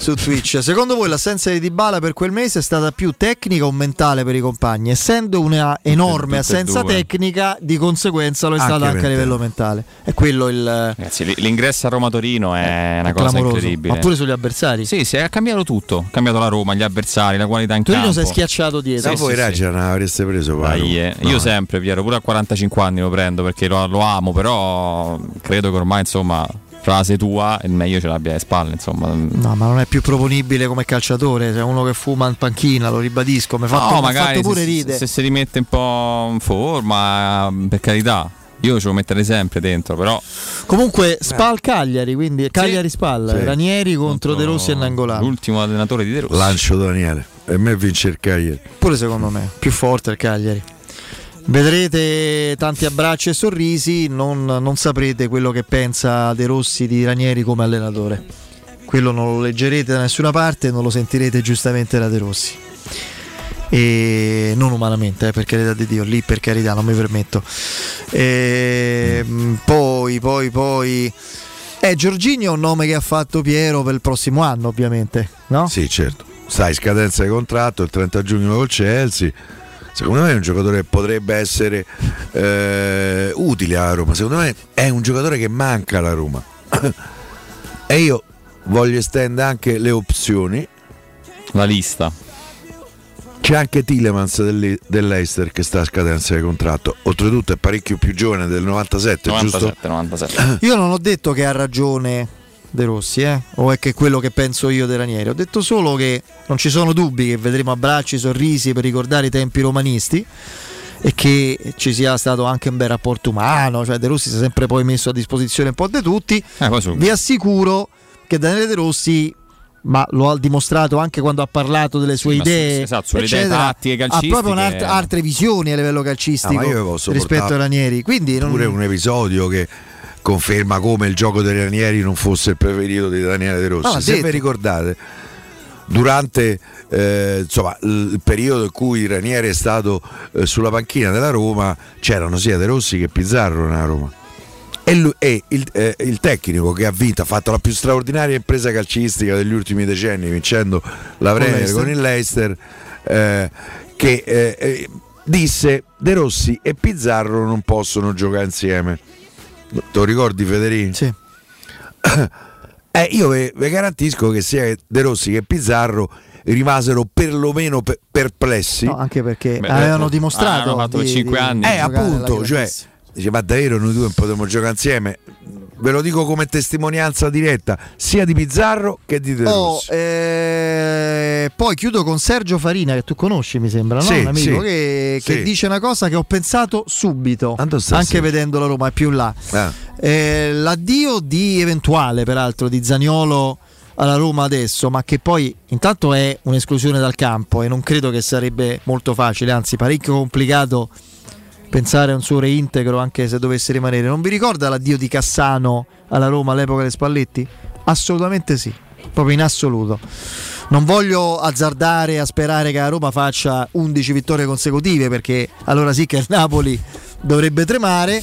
su Twitch. Secondo voi l'assenza di Dybala per quel mese è stata più tecnica o mentale per i compagni? Essendo una enorme tutte assenza tecnica, di conseguenza lo è stata anche a livello mentale. È quello il Ragazzi, l'ingresso a Roma-Torino è una cosa clamoroso. incredibile. Ma pure sugli avversari. Sì, sì, ha cambiato tutto. Ha cambiato la Roma, gli avversari, la qualità in Torino si campo. è schiacciato dietro. da sì, voi sì, Raja non avreste preso Dai, eh. no. Io sempre, Piero, pure a 45 anni lo prendo perché lo, lo amo, però credo che ormai, insomma, frase tua, il meglio ce l'abbia alle spalle, insomma. No, ma non è più proponibile come calciatore. C'è uno che fuma in panchina, lo ribadisco. Mi ha fatto, No, fatto pure se, ride. se si rimette un po' in forma, per carità. Io ce lo metterei sempre dentro, però Comunque, Spal Cagliari, quindi Cagliari Spal, Sì. Ranieri contro De Rossi e Nangolan. l'ultimo allenatore di De Rossi. lancio Daniele e me vince il Cagliari Pure secondo me, più forte il Cagliari. Vedrete tanti abbracci e sorrisi, non, non saprete quello che pensa De Rossi di Ranieri come allenatore. Quello non lo leggerete da nessuna parte, non lo sentirete giustamente da De Rossi. E non umanamente, eh, per carità di Dio, lì per carità non mi permetto. E, mh, poi, poi, poi. Eh, Giorginio è un nome che ha fatto Piero per il prossimo anno, ovviamente, no? Sì, certo. Sai, scadenza di contratto il 30 giugno col Chelsea. Secondo me è un giocatore che potrebbe essere eh, utile alla Roma. Secondo me è un giocatore che manca alla Roma. [coughs] e io voglio estendere anche le opzioni. La lista. C'è anche Tillemans dell'E- dell'Eister che sta a scadenza di contratto. Oltretutto è parecchio più giovane del 97, giusto? 97, 97. [coughs] Io non ho detto che ha ragione De Rossi, eh? o è che è quello che penso io dei Ranieri. Ho detto solo che non ci sono dubbi che vedremo abbracci, sorrisi per ricordare i tempi romanisti e che ci sia stato anche un bel rapporto umano. Cioè, De Rossi si è sempre poi messo a disposizione un po' di tutti. Eh, Vi assicuro che Daniele De Rossi. Ma lo ha dimostrato anche quando ha parlato delle sue su- idee, esatto, sulle idee tattiche, ha proprio calcistiche. altre visioni a livello calcistico Ah, rispetto portare Ranieri. Quindi non- Pure un episodio che conferma come il gioco dei Ranieri non fosse il preferito di Daniele De Rossi. No, Se vi ricordate, durante eh, insomma, il periodo in cui Ranieri è stato eh, sulla panchina della Roma, c'erano sia De Rossi che Pizzarro nella Roma. E, lui- e il, eh, il tecnico che ha vinto, ha fatto la più straordinaria impresa calcistica degli ultimi decenni, vincendo la Premier Leicester. con il Leicester, eh, che eh, eh, disse De Rossi e Pizzarro non possono giocare insieme. Te lo ricordi Federico? Sì. [coughs] Eh, io vi garantisco che sia De Rossi che Pizzarro rimasero perlomeno pe- perplessi. No, anche perché Beh, avevano eh, dimostrato hanno fatto di- cinque di- anni. di Eh, appunto, cioè, dice, ma davvero noi due non potremmo giocare insieme? Ve lo dico come testimonianza diretta, sia di Pizzarro che di De Oh, eh, poi chiudo con Sergio Farina, che tu conosci, mi sembra, no? Sì, un amico sì, che, che sì. dice una cosa che ho pensato subito, anche vedendo la Roma, è più là. Ah. Eh, l'addio di eventuale, peraltro, di Zaniolo alla Roma adesso, ma che poi intanto è un'esclusione dal campo e non credo che sarebbe molto facile, anzi parecchio complicato pensare a un suo reintegro anche se dovesse rimanere. Non vi ricorda l'addio di Cassano alla Roma all'epoca dei Spalletti? Assolutamente sì, proprio in assoluto. Non voglio azzardare a sperare che la Roma faccia 11 vittorie consecutive perché allora sì che il Napoli dovrebbe tremare,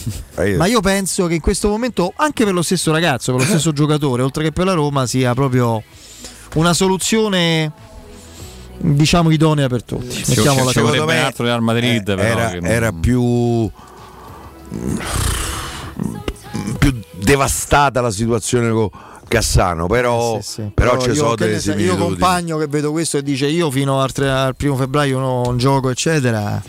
ma io penso che in questo momento anche per lo stesso ragazzo, per lo stesso [coughs] giocatore, oltre che per la Roma, sia proprio una soluzione diciamo idonea per tutti. Ci, Mettiamola ci vorrebbe un altro Real Madrid, però, era, non- era più più devastata la situazione con Cassano però, però, Però ci io, sono delle so, io similitudini compagno che vedo questo e dice io fino al, tre- al primo febbraio non gioco eccetera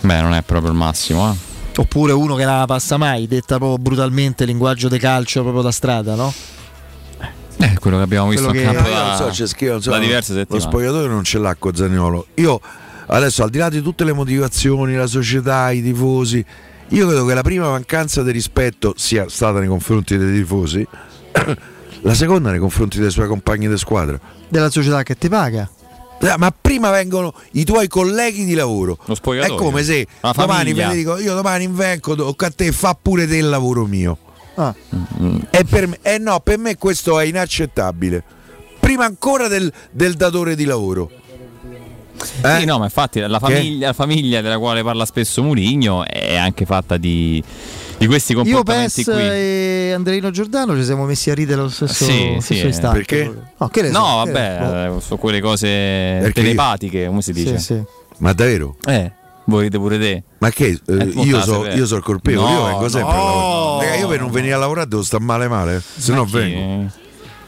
Beh, non è proprio il massimo, eh. oppure uno che non la passa mai detta proprio brutalmente linguaggio di calcio proprio da strada no? Eh, quello che abbiamo visto Quello a che- campo da, non so, c'è scritto, so, da diverse lo spogliatoio non ce l'ha con Zaniolo io adesso al di là di tutte le motivazioni la società, i tifosi io credo che la prima mancanza di rispetto sia stata nei confronti dei tifosi [coughs] la seconda nei confronti dei suoi compagni di squadra della società che ti paga Eh, ma prima vengono i tuoi colleghi di lavoro. Lo spogliatoio. È come se domani famiglia. Federico, io domani invenco, tocca a te, fa pure te il lavoro mio. Ah. E per me, eh no, per me questo è inaccettabile. Prima ancora del, del datore di lavoro. Eh? Sì, no, ma infatti la famiglia, la famiglia della quale parla spesso Murigno è anche fatta di, di questi io comportamenti Pes qui. e Andreino Giordano ci siamo messi a ridere allo stesso, Sì, stesso sì, istante perché? no, so, No, vabbè, eh, sono quelle cose Perché io- telepatiche, come si dice? Sì, sì. Ma davvero? Eh, ride pure te. Ma che eh, io so, vero. io so il colpevole, No, io vengo sempre no. Raga, io per non venire a lavorare devo stare male male, se no chi- vengo.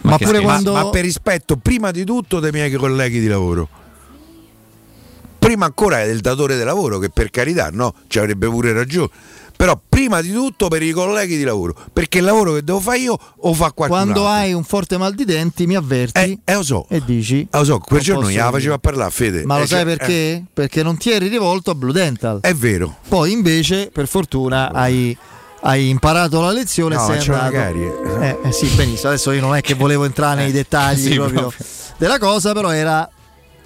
Ma che pure quando- Ma per rispetto prima di tutto dei miei colleghi di lavoro. Prima ancora del datore di lavoro, che per carità no, ci avrebbe pure ragione. Però prima di tutto per i colleghi di lavoro, perché il lavoro che devo fare io o fa qualcun quando altro. hai un forte mal di denti mi avverti Eh, eh, lo so. e dici Eh, lo so, quel giorno gliela faceva parlare Fede. ma lo Eh, sai cioè, perché? perché non ti eri rivolto a Blue Dental eh, è vero. poi invece per fortuna hai, hai imparato la lezione No, e sei andato eh, eh, sì benissimo adesso io non è che volevo entrare [laughs] nei dettagli sì, proprio, proprio. della cosa però era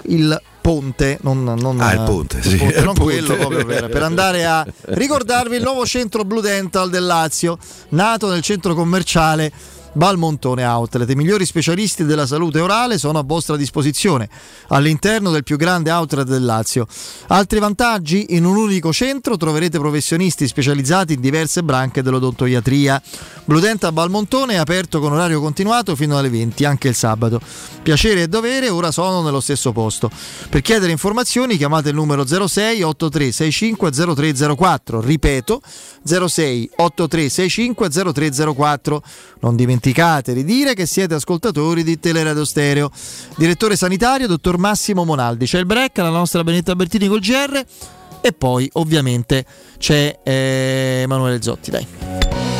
il ponte non, non- Ah, il ponte, sì, ponte, [laughs] il non ponte. quello proprio per, per andare a ricordarvi il nuovo centro Blue Dental del Lazio nato nel centro commerciale Balmontone Outlet. I migliori specialisti della salute orale sono a vostra disposizione all'interno del più grande outlet del Lazio. Altri vantaggi? In un unico centro troverete professionisti specializzati in diverse branche dell'odontoiatria. Blue Dental Balmontone è aperto con orario continuato fino alle 20, anche il sabato. Piacere e dovere ora sono nello stesso posto. Per chiedere informazioni chiamate il numero 06 83 65 0304. Ripeto 06 83 65 0304. Non dimenticate di dire che siete ascoltatori di Teleradio Stereo. Direttore sanitario, dottor Massimo Monaldi. C'è il break, la nostra Benetta Bertini col GR. E poi ovviamente c'è eh, Emanuele Zotti. Dai.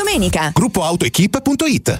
domenica. Gruppo AutoEquip.it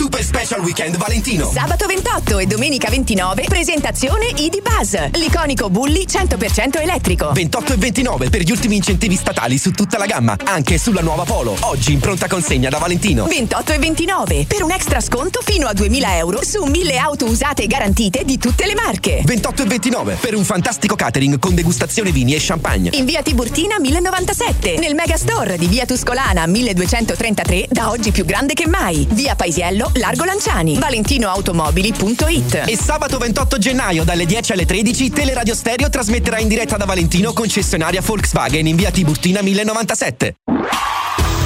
Super Special Weekend Valentino. Sabato 28 e domenica 29 presentazione ID Buzz, l'iconico Bulli 100% elettrico. 28 e 29 per gli ultimi incentivi statali su tutta la gamma, anche sulla nuova Polo. Oggi in pronta consegna da Valentino. 28 e 29 per un extra sconto fino a 2000 euro su 1000 auto usate e garantite di tutte le marche. 28 e 29 per un fantastico catering con degustazione vini e champagne. In via Tiburtina 1097, nel Megastore di via Tuscolana 1233, da oggi più grande che mai. Via Paisiello, Largo Lanciani. ValentinoAutomobili.it. E sabato 28 gennaio dalle 10 alle 13 Teleradio Stereo trasmetterà in diretta da Valentino concessionaria Volkswagen in via Tiburtina 1097.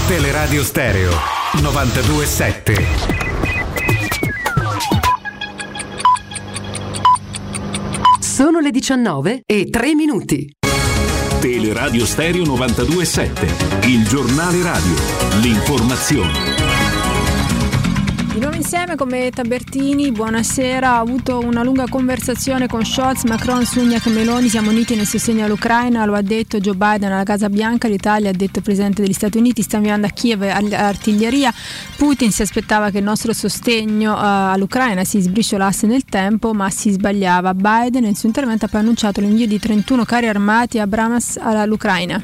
Teleradio Stereo 927. Sono le 19 e 3 minuti. Teleradio Stereo 927, il giornale radio, l'informazione. Di nuovo insieme con me Tabertini, buonasera. Ha avuto una lunga conversazione con Scholz, Macron, Sugnac e Meloni. Siamo uniti nel sostegno all'Ucraina, lo ha detto Joe Biden alla Casa Bianca. L'Italia, ha detto il Presidente degli Stati Uniti, sta inviando a Kiev artiglieria. Putin si aspettava che il nostro sostegno uh, all'Ucraina si sbriciolasse nel tempo, ma si sbagliava. Biden nel suo intervento ha poi annunciato l'invio di 31 carri armati Abrams all'Ucraina.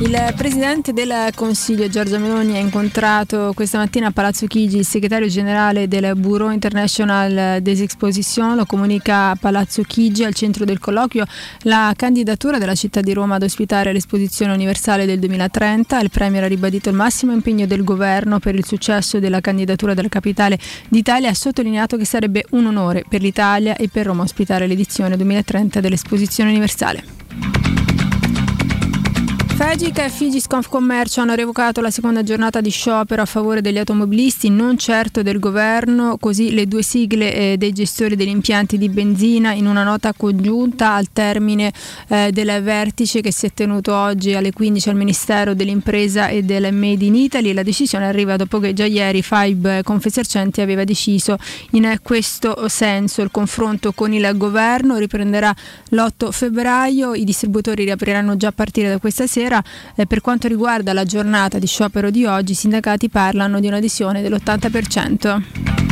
Il Presidente del Consiglio Giorgia Meloni ha incontrato questa mattina a Palazzo Chigi il segretario generale del Bureau International des Expositions, lo comunica a Palazzo Chigi al centro del colloquio la candidatura della città di Roma ad ospitare l'esposizione universale del 2030. Il Premier ha ribadito il massimo impegno del governo per il successo della candidatura della capitale d'Italia e ha sottolineato che sarebbe un onore per l'Italia e per Roma ospitare l'edizione 2030 dell'esposizione universale. Fegica e Figisconfcommercio hanno revocato la seconda giornata di sciopero a favore degli automobilisti, non certo del governo, così le due sigle eh, dei gestori degli impianti di benzina in una nota congiunta al termine eh, del vertice che si è tenuto oggi alle 15 al Ministero dell'Impresa e del Made in Italy. La decisione arriva dopo che già ieri Fibe Confesercenti aveva deciso in questo senso. Il confronto con il governo riprenderà l'8 febbraio, i distributori riapriranno già a partire da questa sera. Eh, per quanto riguarda la giornata di sciopero di oggi, i sindacati parlano di un'adesione dell'80%.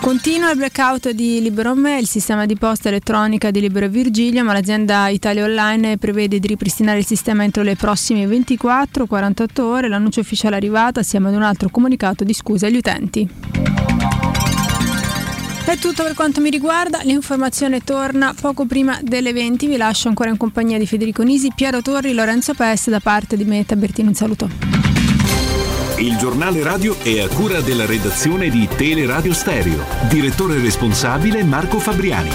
Continua il blackout di Libero Me, il sistema di posta elettronica di Libero Virgilio, ma l'azienda Italia Online prevede di ripristinare il sistema entro le prossime 24-48 ore. L'annuncio ufficiale è arrivato assieme ad un altro comunicato di scuse agli utenti. È tutto per quanto mi riguarda, l'informazione torna poco prima delle 20, vi lascio ancora in compagnia di Federico Nisi, Piero Torri, Lorenzo Pes da parte di me Tabertino, un saluto. Il giornale radio è a cura della redazione di Teleradio Stereo. Direttore responsabile Marco Fabriani.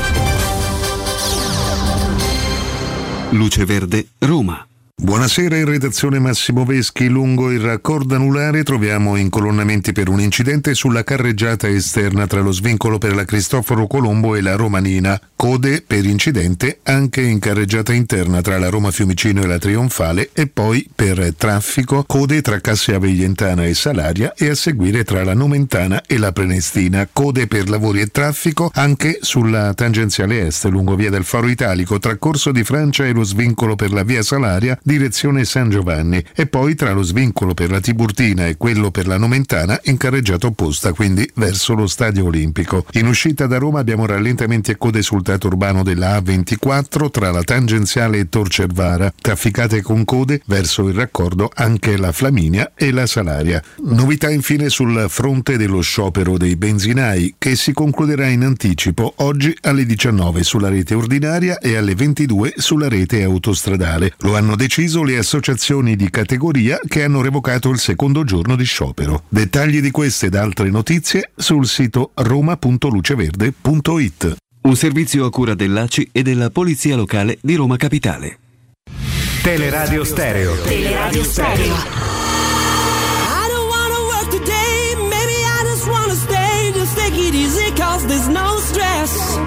Luce Verde, Roma. Buonasera in redazione Massimo Veschi. Lungo il raccordo anulare troviamo incolonnamenti per un incidente sulla carreggiata esterna tra lo svincolo per la Cristoforo Colombo e la Romanina. Code per incidente anche in carreggiata interna tra la Roma Fiumicino e la Trionfale e poi per traffico code tra Cassia Veglientana e Salaria e a seguire tra la Nomentana e la Prenestina. Code per lavori e traffico anche sulla tangenziale est lungo via del Faro Italico tra Corso di Francia e lo svincolo per la via Salaria direzione San Giovanni e poi tra lo svincolo per la Tiburtina e quello per la Nomentana in carreggiata opposta, quindi verso lo Stadio Olimpico. In uscita da Roma abbiamo rallentamenti e code sul tratto urbano della A24 tra la tangenziale e Tor Cervara, trafficate con code verso il raccordo anche la Flaminia e la Salaria. Novità infine sul fronte dello sciopero dei benzinai che si concluderà in anticipo oggi alle 19 sulla rete ordinaria e alle 22 sulla rete autostradale. Lo hanno deciso le associazioni di categoria che hanno revocato il secondo giorno di sciopero. Dettagli di queste ed altre notizie sul sito roma.luceverde.it. Un servizio a cura dell'ACI e della Polizia Locale di Roma Capitale. Teleradio Stereo. Teleradio Stereo. I don't wanna work today, maybe I just wanna stay, just take it easy cause there's no stress.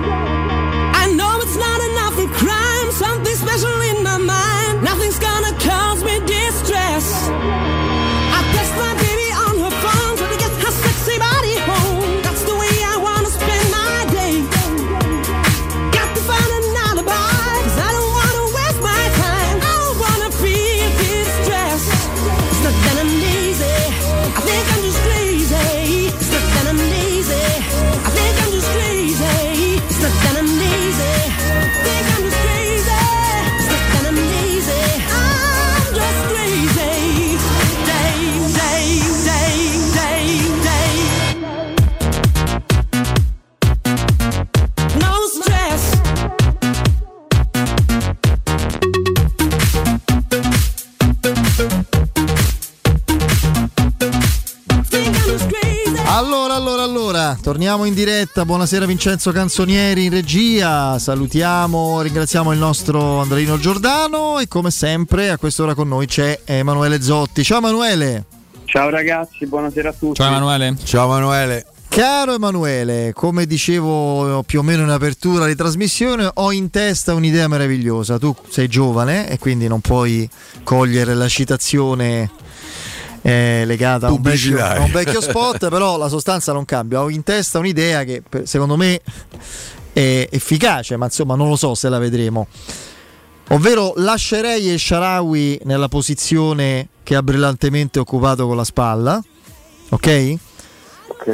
Allora, allora, allora, torniamo in diretta. Buonasera Vincenzo Canzonieri in regia. Salutiamo, ringraziamo il nostro Andreino Giordano e come sempre a quest'ora con noi c'è Emanuele Zotti. Ciao Emanuele. Ciao ragazzi, buonasera a tutti. Ciao Emanuele. Ciao Emanuele. Caro Emanuele, come dicevo più o meno in apertura di trasmissione, ho in testa un'idea meravigliosa. Tu sei giovane e quindi non puoi cogliere la citazione eh, legata a un, vecchio, a un vecchio spot, però la sostanza non cambia. Ho in testa un'idea che secondo me è efficace, ma insomma non lo so se la vedremo. Ovvero lascerei El Sharawi nella posizione che ha brillantemente occupato con la spalla, ok?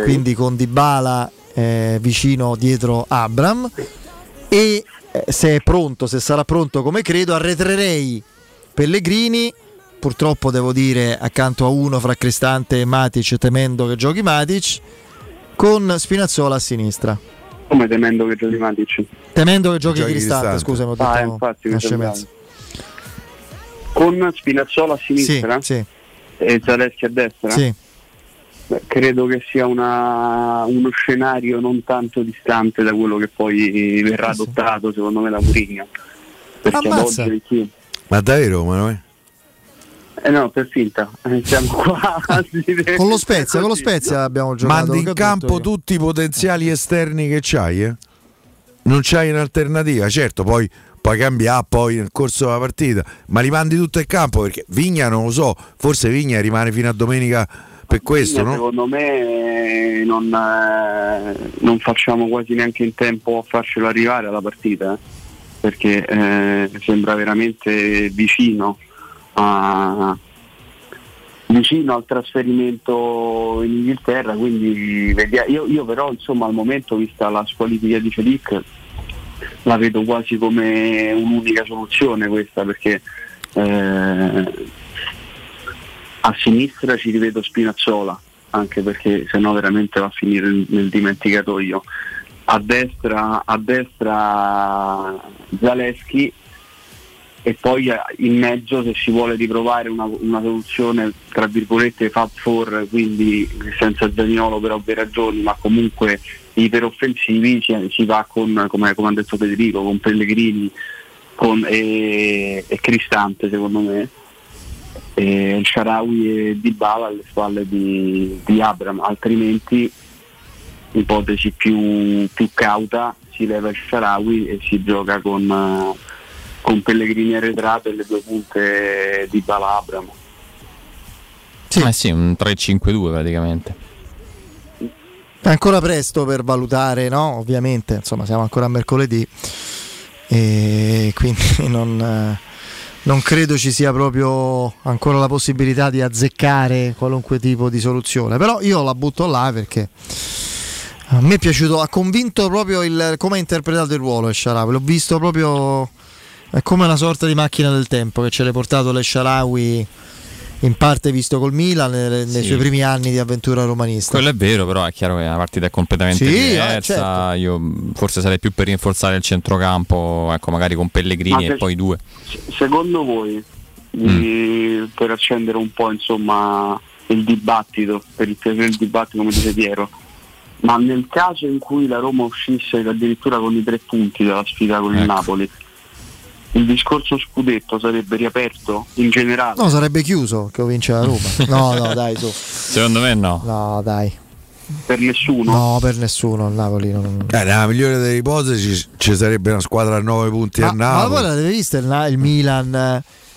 Quindi con Dybala eh, vicino dietro Abram e eh, se è pronto, se sarà pronto come credo, arretrerei Pellegrini, purtroppo devo dire accanto a uno fra Cristante e Matic temendo che giochi Matic, con Spinazzola a sinistra. Come temendo che giochi Matic? Temendo che giochi Giochi Cristante, Cristante. scusami, ho detto Ah, infatti, una scemenza. Con Spinazzola a sinistra Sì, sì. e Zaleschi a destra? Sì. Beh, credo che sia una- uno scenario non tanto distante da quello che poi verrà adottato secondo me da Mourinho. Perché ad oggi. Ma davvero, Manuel? Eh no, per finta, Eh, siamo [laughs] qua. Con lo Spezia, con lo Spezia abbiamo giocato. Mandi in campo io. tutti i potenziali esterni che c'hai, eh? Non c'hai un'alternativa, certo, poi puoi cambiare poi nel corso della partita, ma li mandi tutti in campo perché Vigna non lo so, forse Vigna rimane fino a domenica per questo, no? Secondo me eh, non, eh, non facciamo quasi neanche in tempo a farcelo arrivare alla partita, eh, perché eh, sembra veramente vicino a, vicino al trasferimento in Inghilterra, quindi io, io però insomma al momento vista la squalifica di Felic la vedo quasi come un'unica soluzione questa perché eh, a sinistra ci rivedo Spinazzola anche perché sennò veramente va a finire nel, nel dimenticatoio. A destra, a destra Zaleschi e poi eh, in mezzo se si vuole riprovare una, una soluzione tra virgolette Fab 4 quindi senza Zaniolo per ovvie ragioni ma comunque iperoffensivi si, si va con come, come ha detto Federico con Pellegrini con, e, e Cristante secondo me. E il Sharawi e Dybala alle spalle di, di Abram altrimenti ipotesi più, più cauta si leva il Sharawi e si gioca con, eh, con Pellegrini arretrato e le due punte di Bala Abram. Sì. Eh sì, un 3-5-2 praticamente. È ancora presto per valutare, no? Ovviamente, insomma, siamo ancora a mercoledì e quindi [laughs] non, non credo ci sia proprio ancora la possibilità di azzeccare qualunque tipo di soluzione. Però io la butto là perché a me è piaciuto, ha convinto proprio il, come ha interpretato il ruolo Sharawi. L'ho visto proprio è come una sorta di macchina del tempo che ce l'ha portato l'Esharawi in parte visto col Milan nei, nei Sì. suoi primi anni di avventura romanista. Quello è vero, però è chiaro che la partita è completamente Sì, eh, diversa. certo. Io forse sarei più per rinforzare il centrocampo, ecco, magari con Pellegrini Ma e se- poi due. Secondo voi, di- per accendere un po' insomma il dibattito, per il piacere del dibattito come dice Piero, ma nel caso in cui la Roma uscisse addirittura con i tre punti dalla sfida con il Ecco. Napoli, il discorso scudetto sarebbe riaperto in generale? No, sarebbe chiuso che vince la Roma. [laughs] No, no, dai, su. Secondo me no. No, dai. Per nessuno? No, per nessuno. Il Napoli non... Eh, nella migliore delle ipotesi ci sarebbe una squadra a 9 punti Ma, a ma Napoli. voi l'avete vista il, il Milan,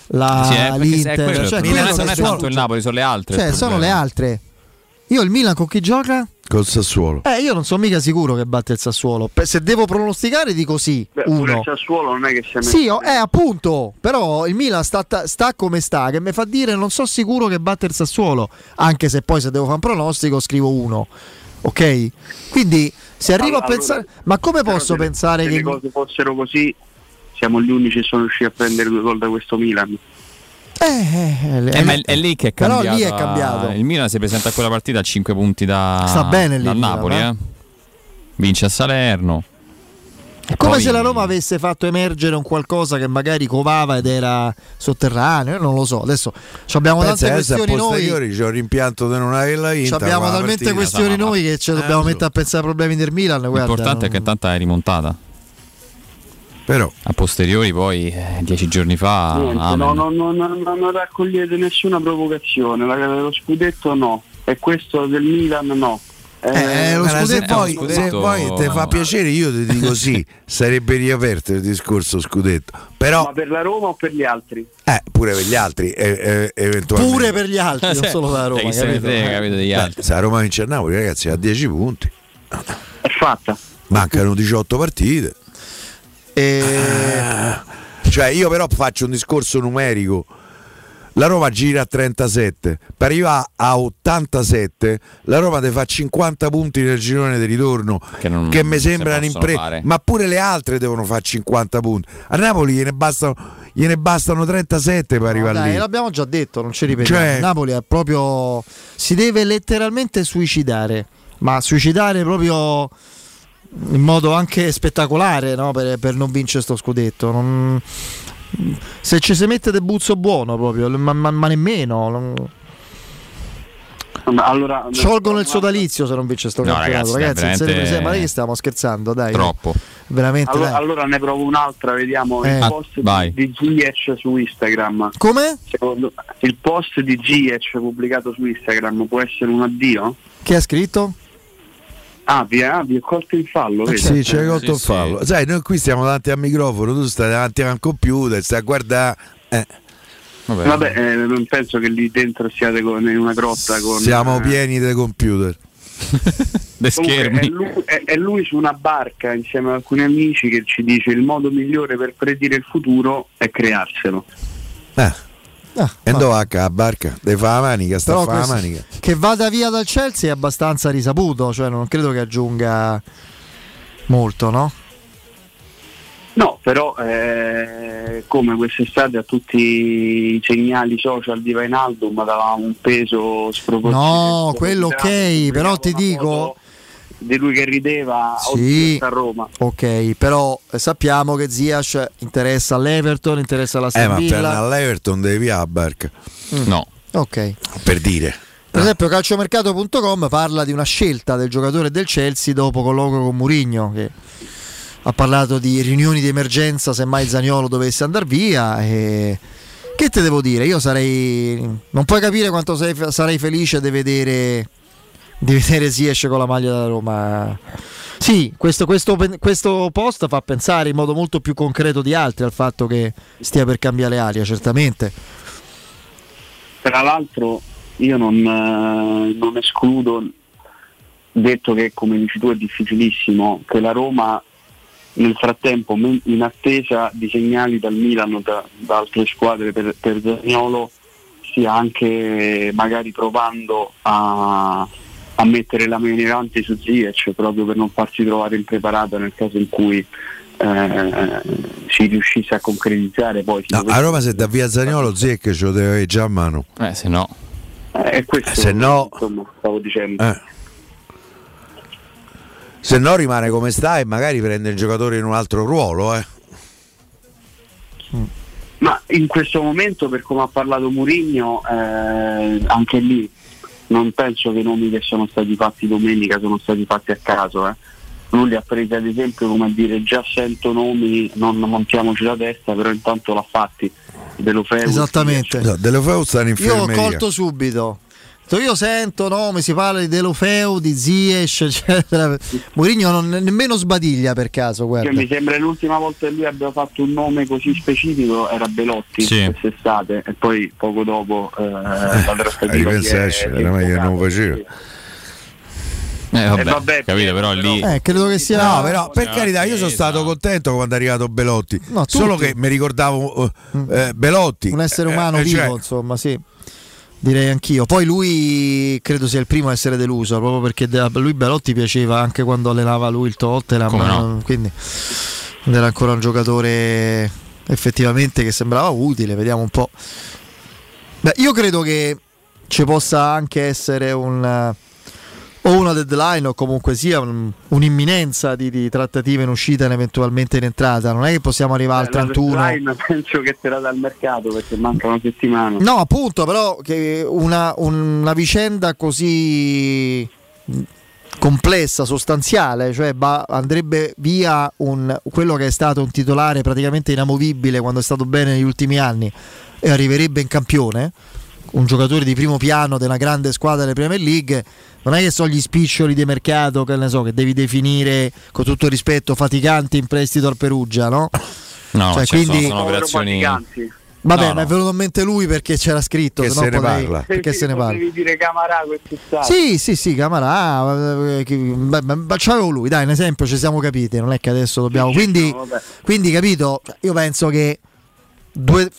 la, Sì, eh, l'Inter? cioè, problema non è tanto il Napoli, sono le altre. cioè, sono le altre. Io il Milan con chi gioca? Col Sassuolo. Eh, io non sono mica sicuro che batte il Sassuolo. Se devo pronosticare, dico sì. Beh, uno. il Sassuolo non è che sia Sì, oh, eh, appunto. Però il Milan sta, sta come sta, che mi fa dire non so sicuro che batte il Sassuolo. Anche se poi se devo fare un pronostico scrivo uno. Ok? Quindi se arrivo Allora, a pensare... Ma come posso se pensare se che... le cose fossero così, siamo gli unici che sono riusciti a prendere due gol da questo Milan. Eh, eh, Eh, ma è, è lì che è Però cambiato. lì è cambiato. Il Milan si presenta a quella partita a 5 punti da, Sta bene lì dal il Milan, Napoli. eh. eh. Vince a Salerno. È come Poi- se la Roma avesse fatto emergere un qualcosa che magari covava ed era sotterraneo, io non lo so. Adesso ci abbiamo Pensa, tante questioni noi. c'ho il rimpianto di non averla vinta. Ci abbiamo la talmente partita- questioni no, no, noi che ci dobbiamo Eh, mettere a pensare ai problemi del Milan. Guarda, L'importante è che non- intanto è rimontata. Però a posteriori, poi eh, dieci giorni fa. Niente, no, no, no, no, no, non raccogliete nessuna provocazione, la- lo scudetto no, e questo del Milan no. Eh, lo Guarda, se scudetto- poi, lo se scudetto- poi ti fa piacere, io ti dico sì, sarebbe riaperto il discorso scudetto. Però, Ma per la Roma o per gli altri? eh, pure per gli altri, eh, eh, eventualmente. Pure per gli altri, non [laughs] solo la Roma. Cioè, capito? frega, capito, degli altri. se la Roma vince a Napoli, ragazzi, ha 10 punti. È fatta. Mancano 18 partite. E... Cioè, io però faccio un discorso numerico. La Roma gira a 37, per arrivare a 87, la Roma ti fa 50 punti nel girone di ritorno, Che non- che mi possono impre- fare. ma pure le altre devono fare 50 punti. A Napoli gliene bastano, gliene bastano 37 per arrivare Dai, lì. l'abbiamo già detto, non ci ripetiamo. Cioè- Napoli è proprio. Si deve letteralmente suicidare, ma suicidare proprio in modo anche spettacolare no? per, per non vincere sto scudetto. Non- Se ci si mette del buzzo buono proprio, ma, ma- ma nemmeno. non- Allora, Sciolgono il sodalizio se non vince sto No, campionato, ragazzi, ragazzi. veramente- ma che stiamo scherzando, dai. Troppo. veramente. Allora, dai. allora ne provo un'altra, vediamo Eh. il Ah, post vai. di Ziyech su Instagram. Come? Secondo- il post di Ziyech pubblicato su Instagram può essere un addio? Che ha scritto? Ah, vi ha, vi ha colto in fallo, vedi? Sì, c'è colto Sì, il fallo. Sai, noi qui stiamo davanti al microfono, tu stai davanti al computer, stai a guardare. eh, Vabbè, eh, non penso che lì dentro siate con- in una grotta con... siamo eh, pieni di computer. [laughs] De Comunque, È lui, è- è lui su una barca insieme ad alcuni amici che ci dice il modo migliore per predire il futuro è crearselo. Eh. Ah, va a barca? Deve fare la manica, sta a Però fare la manica. che vada via dal Chelsea è abbastanza risaputo, cioè non credo che aggiunga molto, no? No, però eh, come quest'estate a tutti i segnali social di Vainaldum dava un peso sproporzionato. No, quello ok, però ti dico di lui che rideva Sì. oggi a Roma. Ok, però eh, sappiamo che Ziash interessa all'Everton, interessa alla Eh, Aston ma per Villa. No. Ok. Per dire. Per esempio calciomercato.com parla di una scelta del giocatore del Chelsea dopo colloquio con Murigno che ha parlato di riunioni di emergenza se mai Zaniolo dovesse andare via e che te devo dire? Io sarei non puoi capire quanto sei- sarei felice di vedere di vedere Ziyech con la maglia della Roma. Sì, questo, questo, questo post fa pensare in modo molto più concreto di altri al fatto che stia per cambiare aria, certamente. Tra l'altro io non, eh, non escludo, detto che come dici tu è difficilissimo, che la Roma nel frattempo in attesa di segnali dal Milano da, da altre squadre per, per Zaniolo stia anche magari provando a, a mettere la avanti su Ziyech proprio per non farsi trovare impreparato nel caso in cui eh, si riuscisse a concretizzare poi No, dovesse- a Roma se da via Zagnolo Zecche ce lo deve avere già a mano. Eh, se no. Eh, questo, se no- insomma, stavo dicendo. Eh. Se no rimane come sta e magari prende il giocatore in un altro ruolo, eh. Ma in questo momento, per come ha parlato Murigno, eh, anche lì non penso che i nomi che sono stati fatti domenica sono stati fatti a caso. eh. Lui li ha presi ad esempio come a dire già sento nomi, non montiamoci la testa, però intanto l'ha fatti. Delofeu, Esattamente. No, Delofeu sta in Io ho infermeria. colto subito. Detto, Io sento nome, si parla di Delofeu, di Ziyech, [laughs] eccetera. Mourinho non nemmeno sbadiglia per caso, Cioè, guarda. mi sembra l'ultima volta che lui abbia fatto un nome così specifico era Belotti Sì. quest'estate e poi poco dopo eh, la A trattativa si è- ripensarci, si è era meglio che non faceva. Eh, vabbè, vabbè, capito, però lì. Eh, credo che sia. No, però per carità, io sono stato contento quando è arrivato Belotti. No. Solo che mi ricordavo eh, eh, Belotti. Un essere umano Eh, eh, vivo, cioè, insomma, sì. Direi anch'io. Poi lui credo sia il primo a essere deluso, proprio perché a lui Belotti piaceva anche quando allenava lui il Tottenham. No? Quindi era ancora un giocatore effettivamente che sembrava utile, vediamo un po'. Beh, io credo che ci possa anche essere un o una deadline o comunque sia un- un'imminenza di, di trattative in uscita e eventualmente in entrata. Non è che possiamo arrivare al Eh, la 31. deadline [laughs] penso che sarà dal mercato perché manca una settimana. No, appunto, però che una, una vicenda così complessa, sostanziale, cioè va- andrebbe via un- quello che è stato un titolare praticamente inamovibile quando è stato bene negli ultimi anni e arriverebbe in campione, un giocatore di primo piano della grande squadra delle Premier League, non è che sono gli spiccioli di mercato che ne so che devi definire con tutto il rispetto faticanti in prestito al Perugia, no? No, Cioè, cioè, quindi- sono, sono operazioni. Vabbè, No, ma è no. venuto in mente lui perché c'era scritto, Che se no ne potrei- parla. Perché se ne parla? Devi dire Camarà quest'estate. Sì, sì, sì, Camarà, eh, c'avevo lui, dai, un esempio, ci siamo capiti, non è che adesso dobbiamo... Quindi, no, quindi capito, Cioè, io penso che due-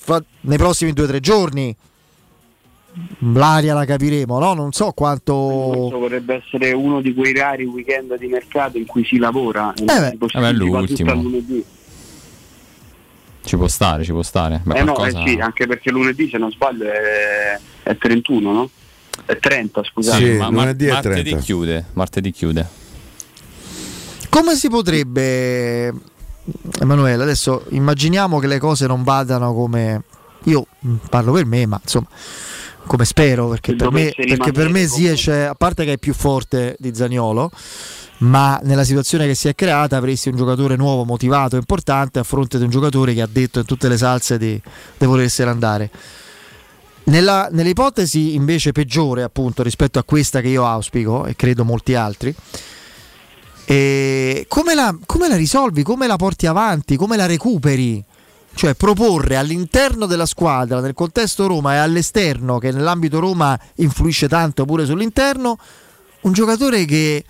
nei prossimi due o tre giorni l'aria la capiremo, no? Non so quanto... Questo vorrebbe essere uno di quei rari weekend di mercato in cui si lavora. e beh. si si va l'ultimo. Ci può stare, ci può stare. Beh, eh no, qualcosa- eh sì, anche perché lunedì se non sbaglio è, è 31, no? È 30, scusate. Sì, ma- mar- martedì chiude. Martedì chiude. Come si potrebbe, Emanuele, adesso immaginiamo che le cose non vadano come... Io parlo per me, ma insomma, come spero, perché per me, perché per me Ziyech, a parte che è più forte di Zaniolo, ma nella situazione che si è creata avresti un giocatore nuovo, motivato, importante a fronte di un giocatore che ha detto in tutte le salse di, di volersene andare. Nella, nell'ipotesi invece peggiore appunto rispetto a questa che io auspico e credo molti altri, e come, la, come la risolvi? Come la porti avanti? Come la recuperi? Cioè proporre all'interno della squadra, nel contesto Roma e all'esterno, che nell'ambito Roma influisce tanto pure sull'interno, un giocatore che,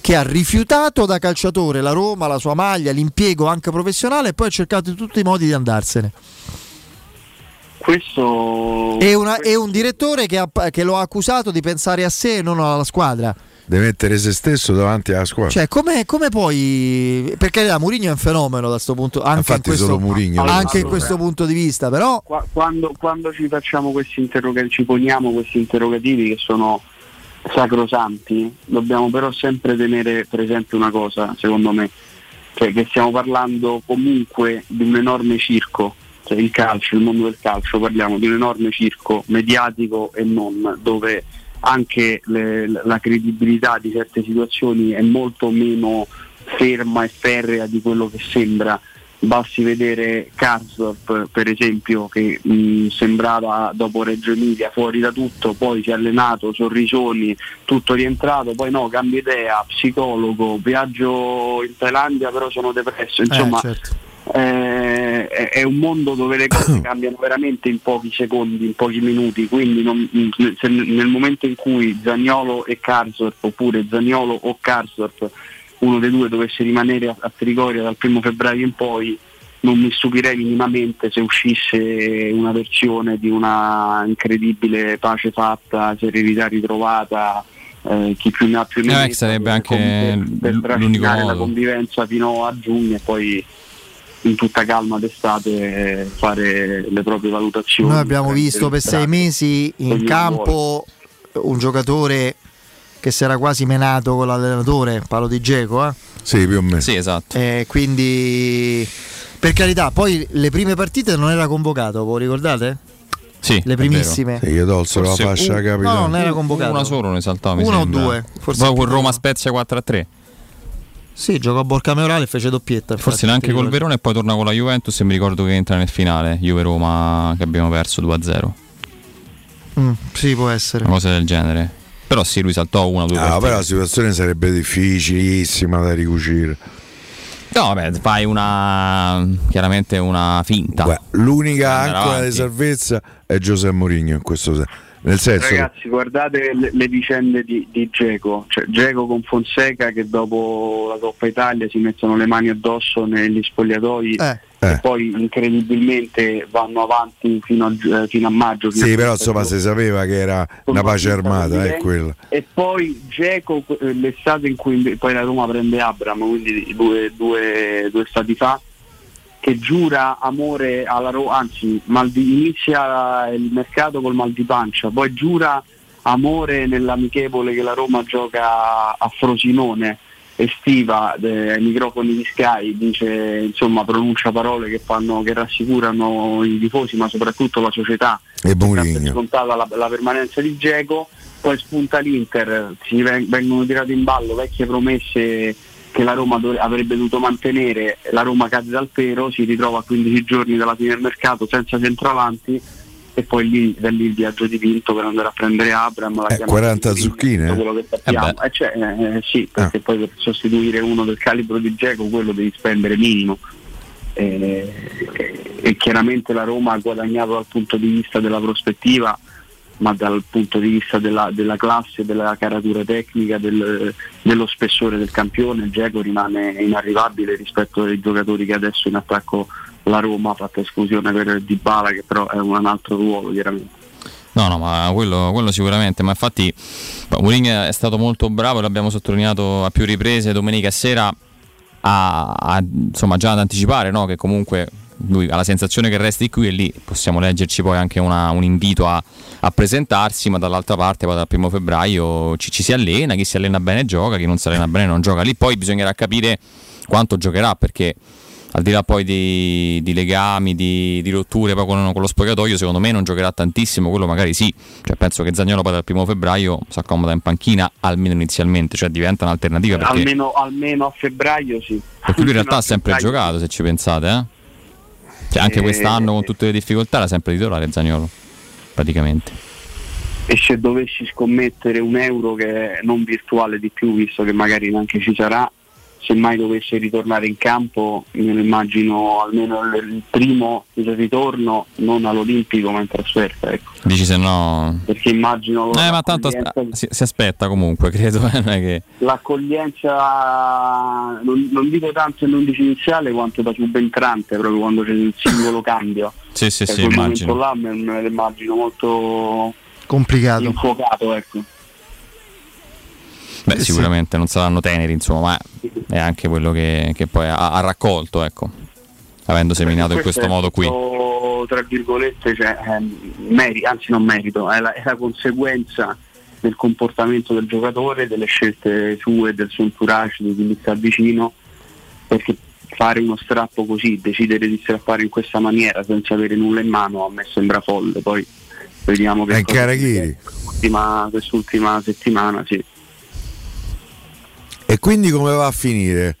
che ha rifiutato da calciatore la Roma, la sua maglia, l'impiego anche professionale e poi ha cercato in tutti i modi di andarsene. Questo E, una- e un direttore che, ha- che lo ha accusato di pensare a sé e non alla squadra. Deve mettere se stesso davanti alla squadra. Cioè, come, come poi. Perché la Mourinho è un fenomeno da questo punto anche, in Infatti questo, solo Mourinho lo anche in questo punto di vista, però. Qua- quando, quando ci facciamo questi interrogativi, ci poniamo questi interrogativi che sono sacrosanti, dobbiamo però sempre tenere presente una cosa, secondo me, cioè che stiamo parlando comunque di un enorme circo, cioè il calcio, il mondo del calcio, parliamo di un enorme circo mediatico e non, dove anche le- la credibilità di certe situazioni è molto meno ferma e ferrea di quello che sembra. Basti vedere Karsdorp per esempio che mh, sembrava dopo Reggio Emilia fuori da tutto, poi si è allenato, sorrisoni, tutto rientrato, poi no, cambia idea, psicologo, viaggio in Thailandia però sono depresso, insomma certo. Eh, è, un mondo dove le cose [coughs] cambiano veramente in pochi secondi, in pochi minuti, quindi non- se nel momento in cui Zagnolo e Karsdorp oppure Zagnolo o Karsdorp uno dei due dovesse rimanere a, a Trigoria dal primo febbraio in poi non mi stupirei minimamente se uscisse una versione di una incredibile pace fatta, serenità ritrovata, eh, chi più ne ha più ne Eh, metta, che sarebbe anche per l- l'unico trascinare la modo. convivenza fino a giugno e poi in tutta calma d'estate eh, fare le proprie valutazioni. Noi abbiamo prendere visto per sei mesi in campo un giocatore che si era quasi menato con l'allenatore, parlo di Geco, eh? Sì, più o meno. Sì, esatto. Eh, quindi per carità, poi le prime partite non era convocato, voi ricordate? Sì, Le primissime. Sì, io tolsero la fascia un- capitano. No, non era convocato. Una solo ne saltava, Una o due, forse Poi con. Roma Spezia 4 a 3. Sì, giocò a Borcameorale e fece doppietta. Forse neanche col. Verona e poi torna con la Juventus e mi ricordo che entra nel finale. Juve-Roma che abbiamo perso 2 a 0. Mm, sì, può essere. Una cosa del genere. Però sì, lui saltò una o due Ah, però la situazione sarebbe difficilissima da ricucire. No, vabbè, fai una chiaramente una finta. Guarda, l'unica ancora di salvezza è Giuseppe Mourinho in questo senso. Nel senso che- Ragazzi, guardate le, le vicende di, di Geco, cioè Geco con Fonseca che dopo la Coppa Italia si mettono le mani addosso negli spogliatoi Eh. e poi incredibilmente vanno avanti fino a, eh, fino a maggio. fino Sì, a- però insomma si sapeva che era una pace armata, è quella. E poi Geco eh, l'estate in cui poi la Roma prende Abram, quindi due, due, due stati fa, che giura amore alla Roma, anzi mal di- inizia il mercato col mal di pancia, poi giura amore nell'amichevole che la Roma gioca a Frosinone estiva eh, ai microfoni di Sky dice insomma pronuncia parole che fanno che rassicurano i tifosi ma soprattutto la società. E scontata la, la permanenza di Geco, poi spunta l'Inter, si ven- vengono tirate in ballo vecchie promesse che la Roma dov- avrebbe dovuto mantenere, la Roma cade dal pero, si ritrova a 15 giorni dalla fine del mercato senza centravanti e poi lì, da lì il viaggio di Pinto per andare a prendere Abram, la Eh, chiamata 40 di Pinto, zucchine, tutto eh? quello che sappiamo. Eh. Eh, cioè, eh, sì, perché poi per sostituire uno del calibro di Geco quello devi spendere minimo. Eh, e chiaramente la Roma ha guadagnato dal punto di vista della prospettiva ma dal punto di vista della, della classe, della caratura tecnica, del- dello spessore del campione, Geco rimane inarrivabile rispetto ai giocatori che adesso in attacco la Roma ha fatto esclusione per Dybala che però è un altro ruolo chiaramente. No, no, ma quello, quello sicuramente. Ma infatti Mourinho è stato molto bravo, l'abbiamo sottolineato a più riprese domenica sera, a, a, insomma già ad anticipare no? che comunque lui ha la sensazione che resti qui e lì possiamo leggerci poi anche una- un invito a, a presentarsi, ma dall'altra parte poi dal primo febbraio ci, ci si allena, chi si allena bene gioca, chi non si allena bene non gioca. Lì poi bisognerà capire quanto giocherà perché al di là poi di, di legami, di, di rotture poi con, con lo spogliatoio, secondo me non giocherà tantissimo, quello magari sì. Cioè, penso che Zagnolo poi dal primo febbraio si accomoda in panchina, almeno inizialmente, cioè diventa un'alternativa perché, Almeno, almeno a febbraio sì. perché lui in realtà ha sempre febbraio. giocato, se ci pensate, eh? Cioè, anche quest'anno con tutte le difficoltà era sempre titolare Zagnolo, praticamente. E se dovessi scommettere un euro che è non virtuale di più, visto che magari neanche ci sarà, se mai dovesse ritornare in campo, me lo immagino almeno il primo il ritorno non all'Olimpico ma in trasferta, ecco. Dici se no... Perché immagino Eh, ma tanto si, si aspetta comunque, [laughs] credo. eh, non è che... l'accoglienza non, non dico tanto in 11 iniziale quanto da subentrante proprio quando c'è il singolo [laughs] cambio Sì, sì, sì, immagino. là me, me lo immagino molto Complicato. infuocato ecco Beh, sì. sicuramente non saranno teneri, insomma, ma è anche quello che, che poi ha, ha raccolto, ecco, avendo seminato in questo modo qui. tra virgolette cioè, ehm, meri- anzi non merito è la, è la conseguenza del comportamento del giocatore delle scelte sue del suo entourage di chi gli sta vicino perché fare uno strappo così decidere di strappare in questa maniera senza avere nulla in mano a me sembra folle poi vediamo che È quest'ultima, quest'ultima settimana sì. E quindi come va a finire?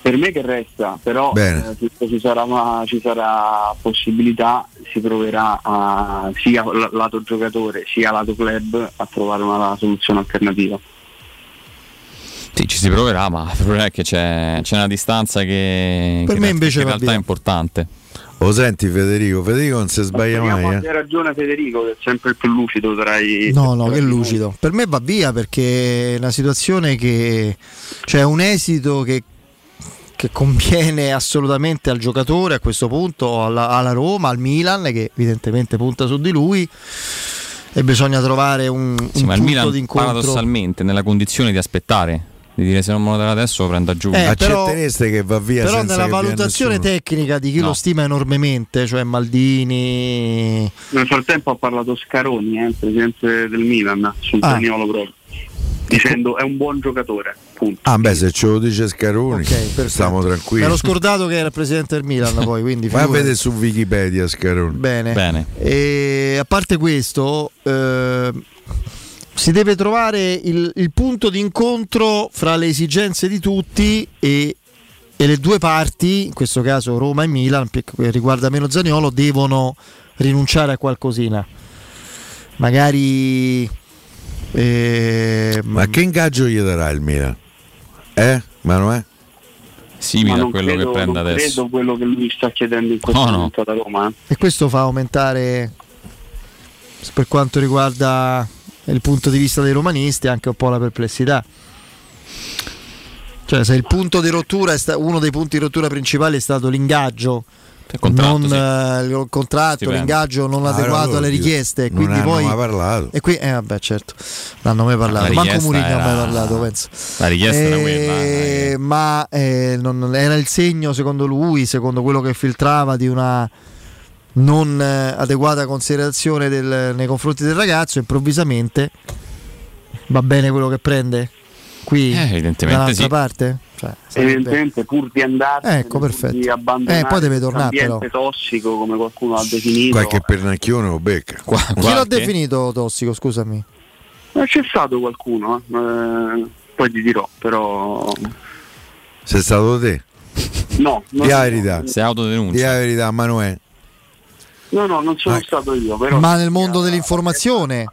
Per me che resta, però eh, se ci sarà, una- ci sarà possibilità, si proverà a, sia lato giocatore sia lato club a trovare una soluzione alternativa. Sì, ci si proverà, ma il problema è che c'è, c'è una distanza che, Per che me in- invece in realtà via. è importante. Lo senti Federico? Federico non si sbaglia mai. abbia Eh? ragione Federico, che è sempre il più lucido tra i... No, no, che lucido. Per me va via perché è una situazione che c'è un esito che, che conviene assolutamente al giocatore a questo punto, alla, alla Roma, al Milan, che evidentemente punta su di lui. E bisogna trovare un, Sì, un ma il punto Milan d'incontro. paradossalmente nella condizione di aspettare, di dire se non me lo dà adesso lo prendo a giù. Eh, però- Accettereste che va via Però senza nella valutazione tecnica di chi No. lo stima enormemente, cioè Maldini, Nel frattempo ha parlato Scaroni, eh, il presidente del Milan, sul Ah. Zaniolo proprio, dicendo è un buon giocatore, punto. Ah beh, se ce lo dice Scaroni, perfetto. stiamo tranquilli. ero scordato che era il presidente del Milan [laughs] poi, quindi Vai a figurati. vedere su Wikipedia Scaroni. Bene. Bene. E a parte questo, eh, si deve trovare il, il punto d'incontro fra le esigenze di tutti e, e le due parti, in questo caso Roma e Milan, che riguarda meno Zaniolo, devono rinunciare a qualcosina. Magari... eh, Ma che ingaggio gli darà il Milan? Eh? Ma non è? Simile a quello credo, che prende non adesso. credo quello che lui sta chiedendo in questo No, no. momento alla Roma. eh. E questo fa aumentare, per quanto riguarda il punto di vista dei romanisti, anche un po' la perplessità. Cioè, se il punto di rottura, è sta- uno dei punti di rottura principali è stato l'ingaggio, contratto, non sì. eh, il contratto, l'ingaggio non Ah, adeguato alle richieste. non Quindi poi, mai parlato. E qui, eh, vabbè, certo, non hanno mai parlato. La Manco richiesta Mourinho ha mai era- parlato, penso. La richiesta era quella. Eh, eh. ma eh, non- era il segno, secondo lui, secondo quello che filtrava, di una non eh, adeguata considerazione del- nei confronti del ragazzo. Improvvisamente va bene quello che prende qui Eh, evidentemente dall'altra sì. parte. Cioè, sarebbe- Evidentemente pur di andare Ecco, perfetto. di abbandonare Eh, poi deve tornare, l'ambiente tossico come qualcuno l'ha definito. Qualche pernacchione lo becca. Chi l'ha Qualche? definito tossico? Scusami. Ma c'è stato qualcuno, eh, eh, poi ti dirò, però Sei stato te? no, non, Di la verità. Si autodenuncia. Di la verità, Manuè. No, no, non sono Ah. stato io, però Ma nel mondo dell'informazione,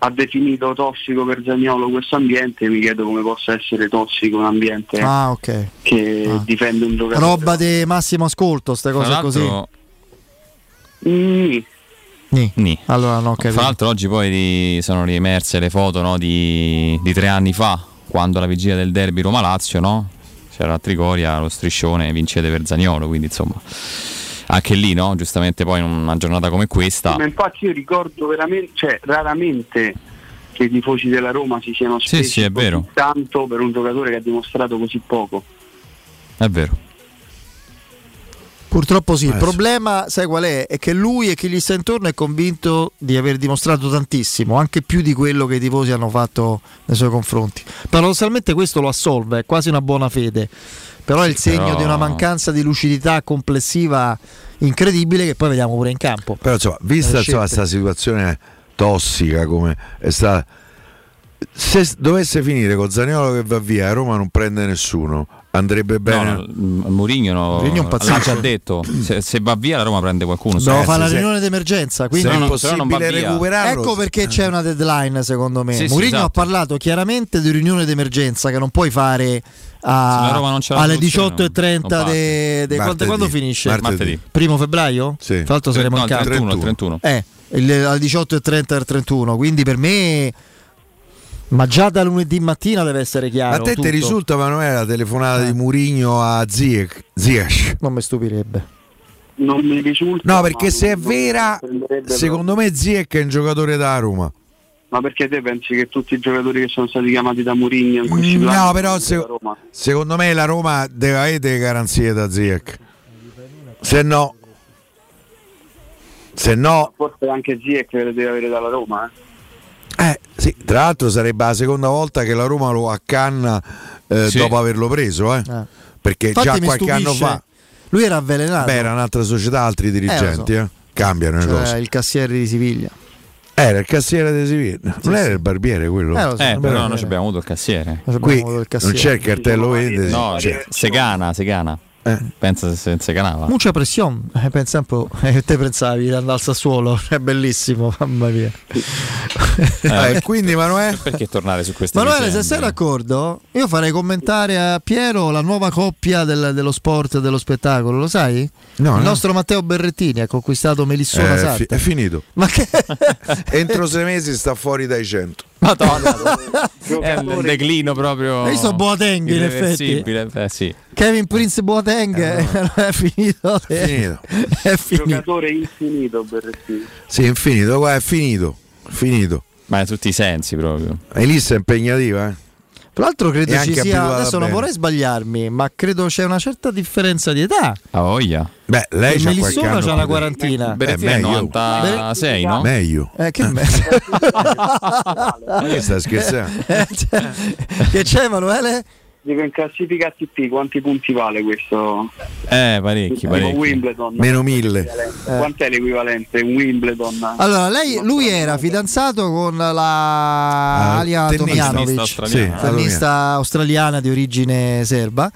ha definito tossico per Zagnolo questo ambiente, mi chiedo come possa essere tossico un ambiente ah, ok. che Ah. difende un giocatore. Roba di massimo ascolto, ste Tra cose così. Mm, Nì. Nì. Allora, no, Fra capito. l'altro oggi poi di- sono riemerse le foto no, di, di tre anni fa, quando la vigilia del derby Roma-Lazio, no? c'era a Trigoria lo striscione vincete per Zagnolo, quindi insomma anche lì, no? giustamente poi in una giornata come questa, Ma infatti io ricordo veramente, cioè raramente che i tifosi della Roma si siano Sì, spesi sì, vero. tanto per un giocatore che ha dimostrato così poco. è vero. Purtroppo sì, il problema, sai qual è? È che lui e chi gli sta intorno è convinto di aver dimostrato tantissimo, anche più di quello che i tifosi hanno fatto nei suoi confronti. Paradossalmente questo lo assolve, è quasi una buona fede, però è il segno però- di una mancanza di lucidità complessiva incredibile che poi vediamo pure in campo. Però insomma, vista questa situazione tossica come è stata. Se dovesse finire con Zaniolo che va via, a Roma non prende nessuno, andrebbe bene. No, no, Mourinho no, Mourinho è un pazzesco. già detto, se, se va via la Roma prende qualcuno. Dobbiamo Eh, fare la riunione d'emergenza, quindi se no- no non va via. Ecco perché c'è una deadline secondo me. Sì, sì, Mourinho ha esatto. parlato chiaramente di riunione d'emergenza che non puoi fare a- alle soluzione, 18.30 non parte. de- de- quando, finisce? Martedì. Martedì. Primo febbraio? Sì. Tra l'altro saremo No, in campo. 31, 31. Eh, il- alle 18.30 del 31, quindi per me ma già da lunedì mattina deve essere chiaro. a te ti risulta Manuele la telefonata di Murigno a Ziyech? Ziyech? Non mi stupirebbe. Non mi risulta. No, perché se è vera, secondo me Ziyech è un giocatore da Roma. Ma perché te pensi che tutti i giocatori che sono stati chiamati da Mourinho in questi Mm, no, però se-? Secondo me la Roma deve avere delle garanzie da Ziyech. Se no, se no, Forse anche Ziyech le deve avere dalla Roma, eh. Eh, sì, tra l'altro sarebbe la seconda volta che la Roma lo accanna eh, Sì. dopo averlo preso, eh. Eh. perché Infatti già qualche anno stupisce, fa Lui era avvelenato. beh, era un'altra società, altri dirigenti, so. eh, cambiano le Cioè, cose. il cassiere di Siviglia. Era il cassiere di Siviglia, non era il barbiere quello. Eh, so, Eh, non però era- noi ci abbiamo avuto il cassiere. Qui non c'è il cartello verde. No, c'è. cioè, Segana, Segana. Pensa se, se Seganava. Mucha pressione, eh, pensa un po', eh, te pensavi di andare al Sassuolo, [laughs] è bellissimo, mamma mia. Eh, quindi Manuele? [laughs] Perché tornare su queste Manuele, se vicende? sei d'accordo, io farei commentare a Piero la nuova coppia del- dello sport e dello spettacolo, lo sai? No, Il no. nostro Matteo Berrettini ha conquistato Melissona Eh, Sarta. fi- è finito. Ma che [laughs] Entro sei mesi sta fuori dai 100. Madonna, è un declino proprio. Hai visto Boateng, in effetti? eh, sì. Kevin Prince Boateng [laughs] è finito. Eh, Finito. È finito. Giocatore infinito Berrettini. Sì, è infinito, guarda, è finito. Finito. Ma in tutti i sensi proprio. Elissa è impegnativa, eh. Tra l'altro credo ci anche sia, adesso non vorrei sbagliarmi, ma credo c'è una certa differenza di età. A voglia. Beh, lei c'ha qualche Melissona anno c'ha una quarantina. Berrettini è 96, no? Meglio. Eh, che me- [laughs] Ma che stai scherzando? Eh, cioè, che c'è Emanuele? Dico in classifica ATP quanti punti vale questo? Eh, parecchi, parecchi. Wimbledon. Meno mille. Quant'è l'equivalente? Un Wimbledon? Allora, lei, lui era fidanzato con la Ah, Alia tennista. Tomjanovic. Sì, tennista australiana di origine serba.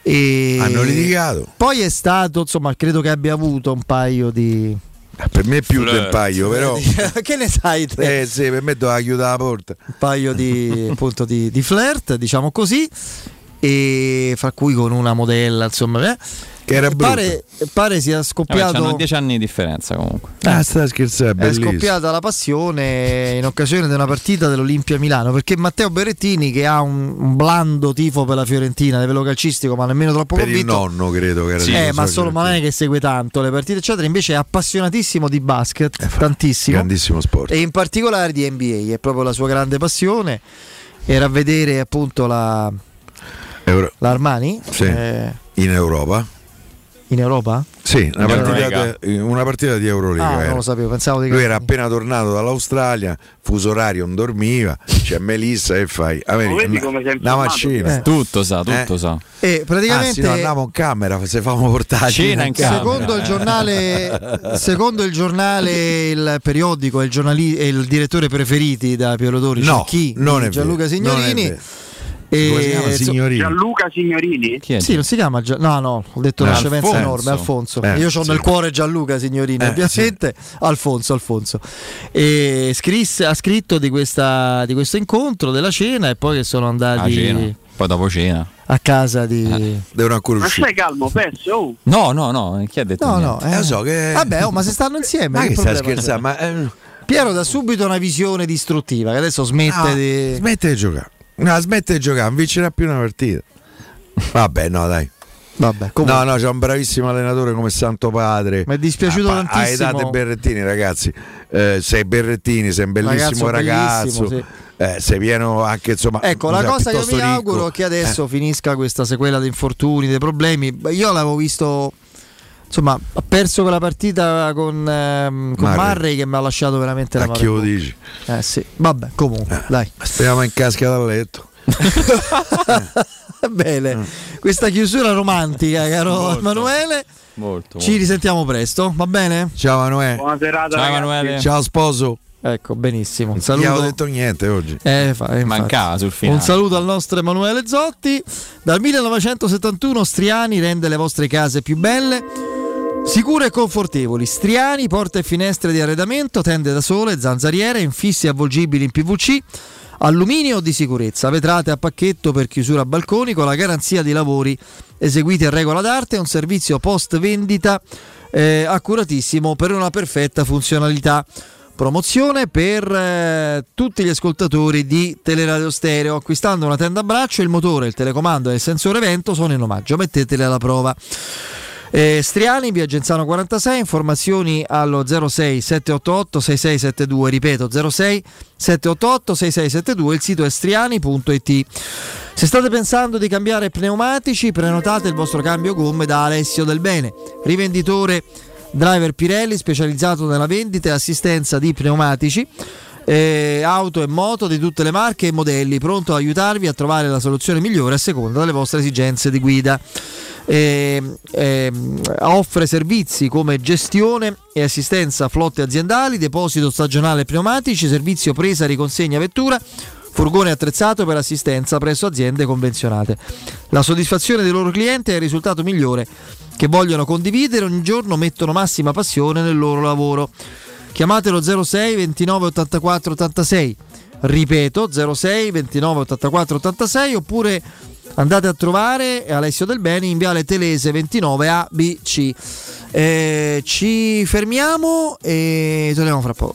E Hanno litigato. Poi è stato, insomma, credo che abbia avuto un paio di. Per me più Flirt. del paio, però. [laughs] che ne sai te? Eh sì, per me doveva chiudere la porta. un paio di, [laughs] appunto, di, di flirt, diciamo così, e fra cui con una modella, insomma, eh. Che era pare, pare sia scoppiato. c'hanno 10 anni di differenza comunque. Ah, sta scherzando, è È scoppiata la passione in occasione di una partita dell'Olimpia Milano perché Matteo Berrettini, che ha un, blando tifo per la Fiorentina a livello calcistico, ma nemmeno troppo Per il convinto. nonno, credo che era eh, tipo ma solo ma non è che segue tanto le partite, eccetera. Invece è appassionatissimo di basket, tantissimo. Grandissimo sport. E in particolare di NBA, è proprio la sua grande passione. Era vedere appunto la, Euro- la Armani Sì. eh, In Europa? In Europa. Sì, una partita, de- una partita di Euroliga. Ah, era. non lo sapevo, pensavo di Lui era appena tornato dall'Australia, fuso orario, non dormiva. C'è Melissa e fai. America, una, una macina. Eh. Tutto sa, tutto Eh. sa. E praticamente Anzi, no, andiamo in camera se famo portare Cena in camera. Secondo il giornale, secondo il giornale, il periodico e il, giornali- e il direttore preferiti da Piero Dorici, No, chi? non è Gianluca vero, non è Signorini. E- Come si chiama? Signorini. Gianluca Signorini? Chi è? Sì, non si chiama Gia- No, no, ho detto No, una scemenza enorme, Alfonso. Eh, Io ho sì. nel cuore Gianluca Signorini, Eh, ovviamente. Alfonso, Alfonso. E scrisse- ha scritto di, questa- di questo incontro, della cena, e poi che sono A andati cena. Poi dopo cena. a casa di. Devono ancora Ma uscire. stai calmo, Pezzo? Oh. No, no, no, chi ha detto No, niente? no, eh. Eh, lo so che- Vabbè, oh, ma se stanno insieme. Ma che che c'è? scherzando? Ma, eh, Piero dà subito una visione distruttiva che adesso smette no, di. smette di giocare. No, smette di giocare, non vincerà più una partita. Vabbè, no, dai. Vabbè. No, no, c'è un bravissimo allenatore come Santo Padre. Mi è dispiaciuto A- a- tantissimo. A età Berrettini, ragazzi. Eh, sei Berrettini, sei un bellissimo Ragazzo ragazzo. Eh, sei pieno anche insomma. Ecco, la cosa che mi ricco. auguro è che adesso finisca questa sequela di infortuni, dei problemi. Io l'avevo visto insomma, ha perso quella partita con, ehm, con Murray. Murray che mi ha lasciato veramente la A mano lo dici? Eh sì, vabbè, comunque, dai. Speriamo in casca dal letto. [laughs] Bene, questa chiusura romantica, [laughs] caro Molto. Emanuele. Molto. Ci risentiamo presto, va bene? Ciao Emanuele. Buona serata, Ciao, ragazzi. Emanuele. Ciao sposo. Ecco, benissimo. Un Non abbiamo saluto. detto niente oggi. Eh, fa- eh. Mancava sul finale. Un saluto al nostro Emanuele Zotti. Dal 1971 Striani rende le vostre case più belle, sicure e confortevoli. Striani, porte e finestre di arredamento, tende da sole, zanzariere, infissi avvolgibili in PVC, alluminio di sicurezza, vetrate a pacchetto per chiusura a balconi con la garanzia di lavori eseguiti a regola d'arte un servizio post vendita eh, accuratissimo per una perfetta funzionalità. Promozione per eh, tutti gli ascoltatori di Teleradio Stereo. Acquistando una tenda a braccio, il motore, il telecomando e il sensore vento sono in omaggio. Metteteli alla prova. Eh, Striani, via Genzano 46, informazioni allo 06 788 6672, ripeto 06 788 6672, il sito è striani.it. Se state pensando di cambiare pneumatici, prenotate il vostro cambio gomme da Alessio Del Bene, rivenditore driver Pirelli specializzato nella vendita e assistenza di pneumatici. Eh, auto e moto di tutte le marche e modelli, pronto ad aiutarvi a trovare la soluzione migliore a seconda delle vostre esigenze di guida. Eh, ehm, offre servizi come gestione e assistenza a flotte aziendali, deposito stagionale pneumatici, servizio presa riconsegna vettura, furgone attrezzato per assistenza presso aziende convenzionate. La soddisfazione dei loro clienti è il risultato migliore che vogliono condividere, ogni giorno mettono massima passione nel loro lavoro. Chiamatelo 06 29 84 86, ripeto 06 29 84 86 oppure andate a trovare Alessio Del Beni in Viale Telese 29 ABC. Eh, ci fermiamo e torniamo fra poco.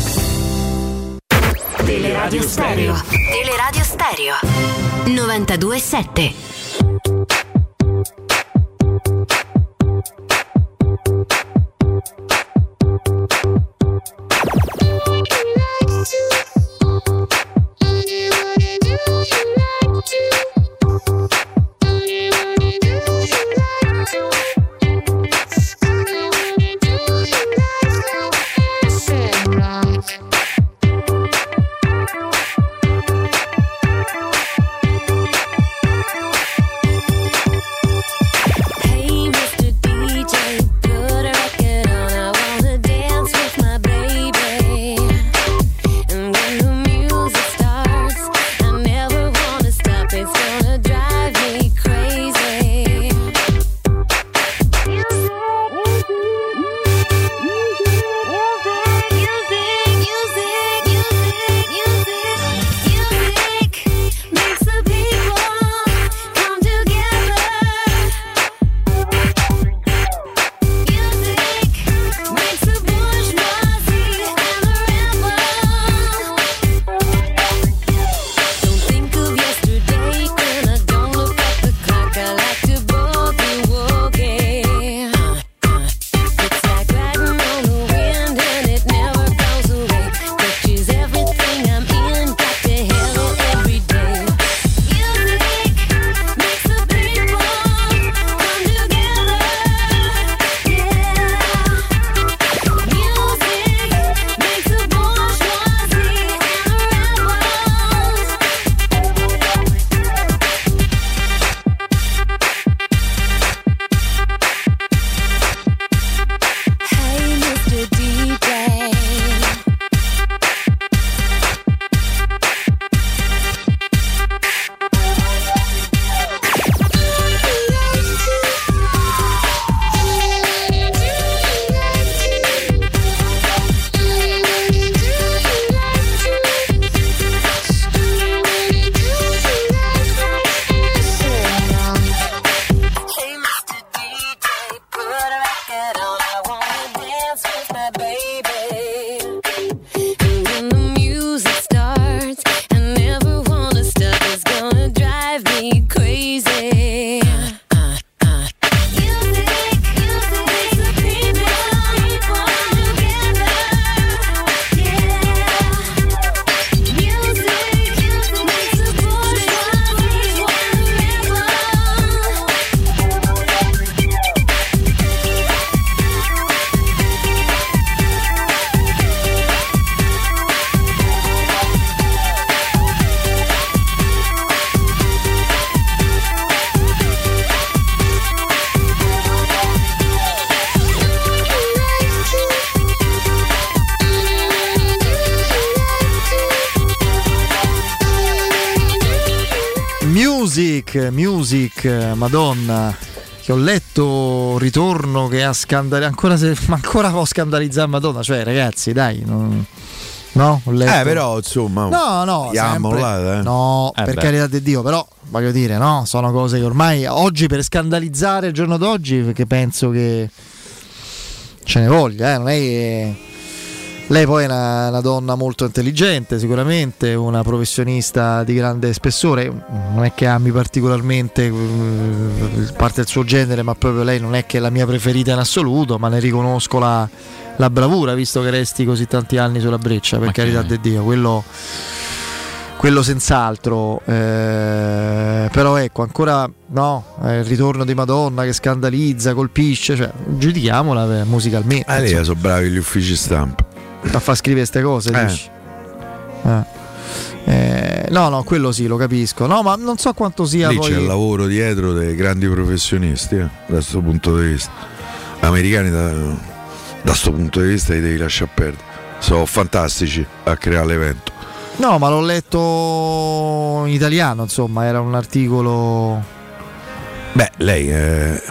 Teleradio Stereo. Teleradio Stereo. 927. Madonna. Che ho letto ritorno che ha scandalizzato. Ancora, se, ma ancora può scandalizzare Madonna. Cioè, ragazzi, dai. Non, no, ho letto. Eh, però insomma, No, no, sempre- là, eh. no, Eh, per beh. carità di Dio, però voglio dire, no, sono cose che ormai oggi per scandalizzare il giorno d'oggi, perché penso che ce ne voglia, eh, non è che lei poi è una, una donna molto intelligente, sicuramente, una professionista di grande spessore, non è che ami particolarmente eh, parte del suo genere, ma proprio lei non è che è la mia preferita in assoluto, ma ne riconosco la, la bravura, visto che resti così tanti anni sulla breccia, per carità di Dio, quello quello senz'altro, eh, però ecco ancora no, eh, il ritorno di Madonna che scandalizza, colpisce, cioè, giudichiamola eh, musicalmente. Ah, insomma. sono bravi gli uffici stampa. A far scrivere queste cose, Eh. dici? Eh. Eh, no, no, quello sì, lo capisco. No, ma non so quanto sia Lì poi. c'è il lavoro dietro dei grandi professionisti, eh, da questo punto di vista. Americani da questo punto di vista li devi lasciare perdere. Sono fantastici a creare l'evento. No, ma l'ho letto in italiano, insomma, era un articolo. Beh, lei è,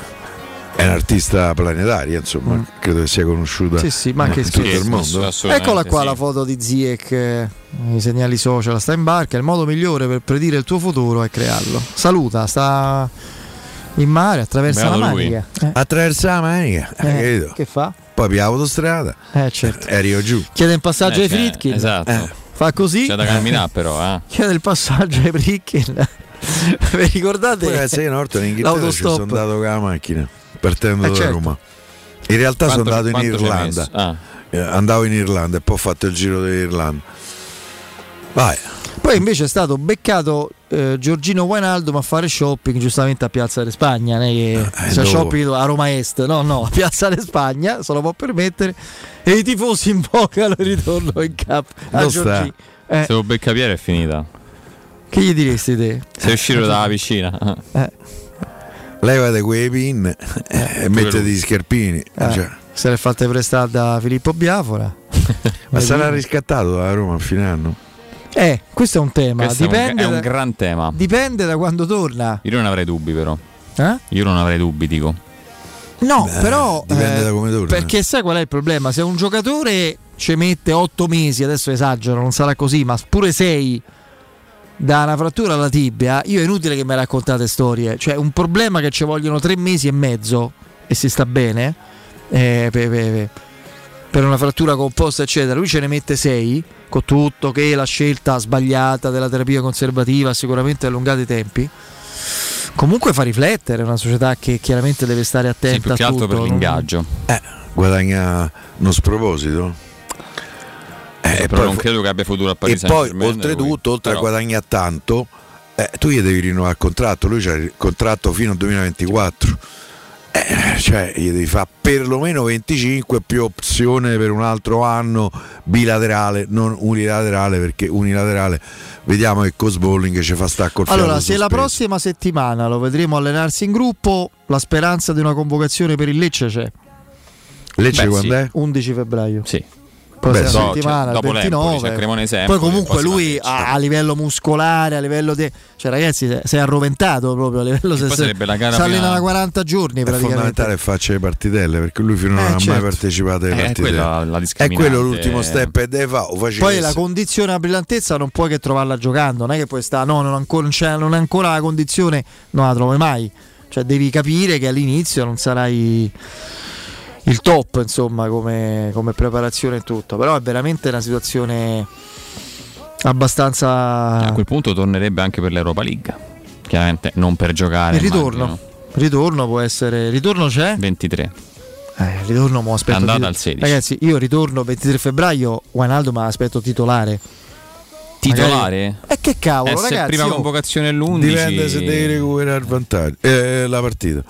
è un'artista planetaria, insomma, credo che sia conosciuta Mm. Sì, sì, ma anche in tutto il mondo. Eccola qua la foto di Ziek, eh, i segnali social, sta in barca. Il modo migliore per predire il tuo futuro è crearlo. Saluta, sta in mare, attraversa Beato la manica. Eh, Attraversa la manica, Eh, che fa? Poi per l'autostrada Eh, certo. e arrivo giù. Chiede un passaggio Eh, ai cioè, Fritkin. esatto. Eh, Fa così. C'è da camminare però, eh. [laughs] Chiede il passaggio ai Fritkin. [laughs] Vi ricordate? Poi sai, una volta in Inghilterra ci sono andato con la macchina partendo Eh, da certo. Roma. In realtà Quanto- sono andato in Irlanda. Ah. Eh, andavo in Irlanda e poi ho fatto il giro dell'Irlanda. Vai. Poi invece è stato beccato eh, Giorgino Wijnaldum a fare shopping giustamente a Piazza de Spagna, non è che sia dove? shopping a Roma Est, no, no, a Piazza de Spagna, se lo può permettere, e i tifosi invocano il ritorno in campo a. Giorgino. Eh, Se lo becca Piero è finita. che gli diresti te? Sei uscito dalla piscina. Levate quei pin [laughs] eh, e mettete gli scarpini. Eh, Cioè, Se l'è fatte prestare da Filippo Biafora. [laughs] ma sarà riscattato da Roma a fine anno? Eh, questo è un tema, Questo è un- dipende, è un, gran tema. dipende da quando torna. Io non avrei dubbi però. Eh? Io non avrei dubbi, dico. No, Beh, però dipende eh, da come torna. Perché sai qual è il problema? Se un giocatore ci mette 8 mesi, adesso esagero, non sarà così, ma pure 6 da una frattura alla tibia, io è inutile che mi raccontate storie. Cioè, un problema che ci vogliono 3 mesi e mezzo e si sta bene eh, per, per- per una frattura composta, eccetera. Lui ce ne mette 6, con tutto che la scelta sbagliata della terapia conservativa ha sicuramente allungato i tempi. Comunque fa riflettere, è una società che chiaramente deve stare attenta Sì, più che a altro per l'ingaggio. Eh, guadagna uno sproposito. Eh, però non credo che abbia futuro a Paris E poi, oltretutto, lui. oltre Però- a guadagnare tanto, eh, tu gli devi rinnovare il contratto. Lui c'ha il contratto fino al 2024. Eh, cioè, gli devi fare perlomeno 25 più opzione per un altro anno bilaterale, non unilaterale, perché unilaterale vediamo che con Smalling ci fa stare col Allora, se la prossima settimana lo vedremo allenarsi in gruppo, la speranza di una convocazione per il Lecce c'è. Lecce Beh, quando sì. è? 11 febbraio. Sì. Prossima Beh, sì. settimana, Cioè, dopo il l'Empoli, 29. c'è Cremonese, Poi comunque lui a, a livello muscolare, a livello di... Cioè ragazzi, si è- è arroventato proprio a livello... Poi sarebbe la gara si allena da 40 giorni È praticamente. fondamentale che faccia le partitelle perché lui finora Eh, non ha certo. mai partecipato alle Eh, è partite. quella la è quello l'ultimo step e o Poi la condizione a brillantezza non puoi che trovarla giocando, non è che puoi stare, no, non, ancora, non, c'è, non è ancora la condizione, non la trovi mai. Cioè devi capire che all'inizio non sarai il top, insomma, come, come preparazione e tutto. Però è veramente una situazione abbastanza... A quel punto tornerebbe anche per l'Europa League. Chiaramente non per giocare. Il ritorno. immagino. Ritorno può essere... Ritorno c'è? 23. Eh, ritorno mo aspetto... Andata al 16. Ragazzi, io ritorno 23 febbraio, Wijnaldum ma aspetto titolare. Titolare? E che cavolo, Eh, ragazzi. prima io- convocazione all'11 Dipende se devi recuperare il vantaggio. eh, la partita.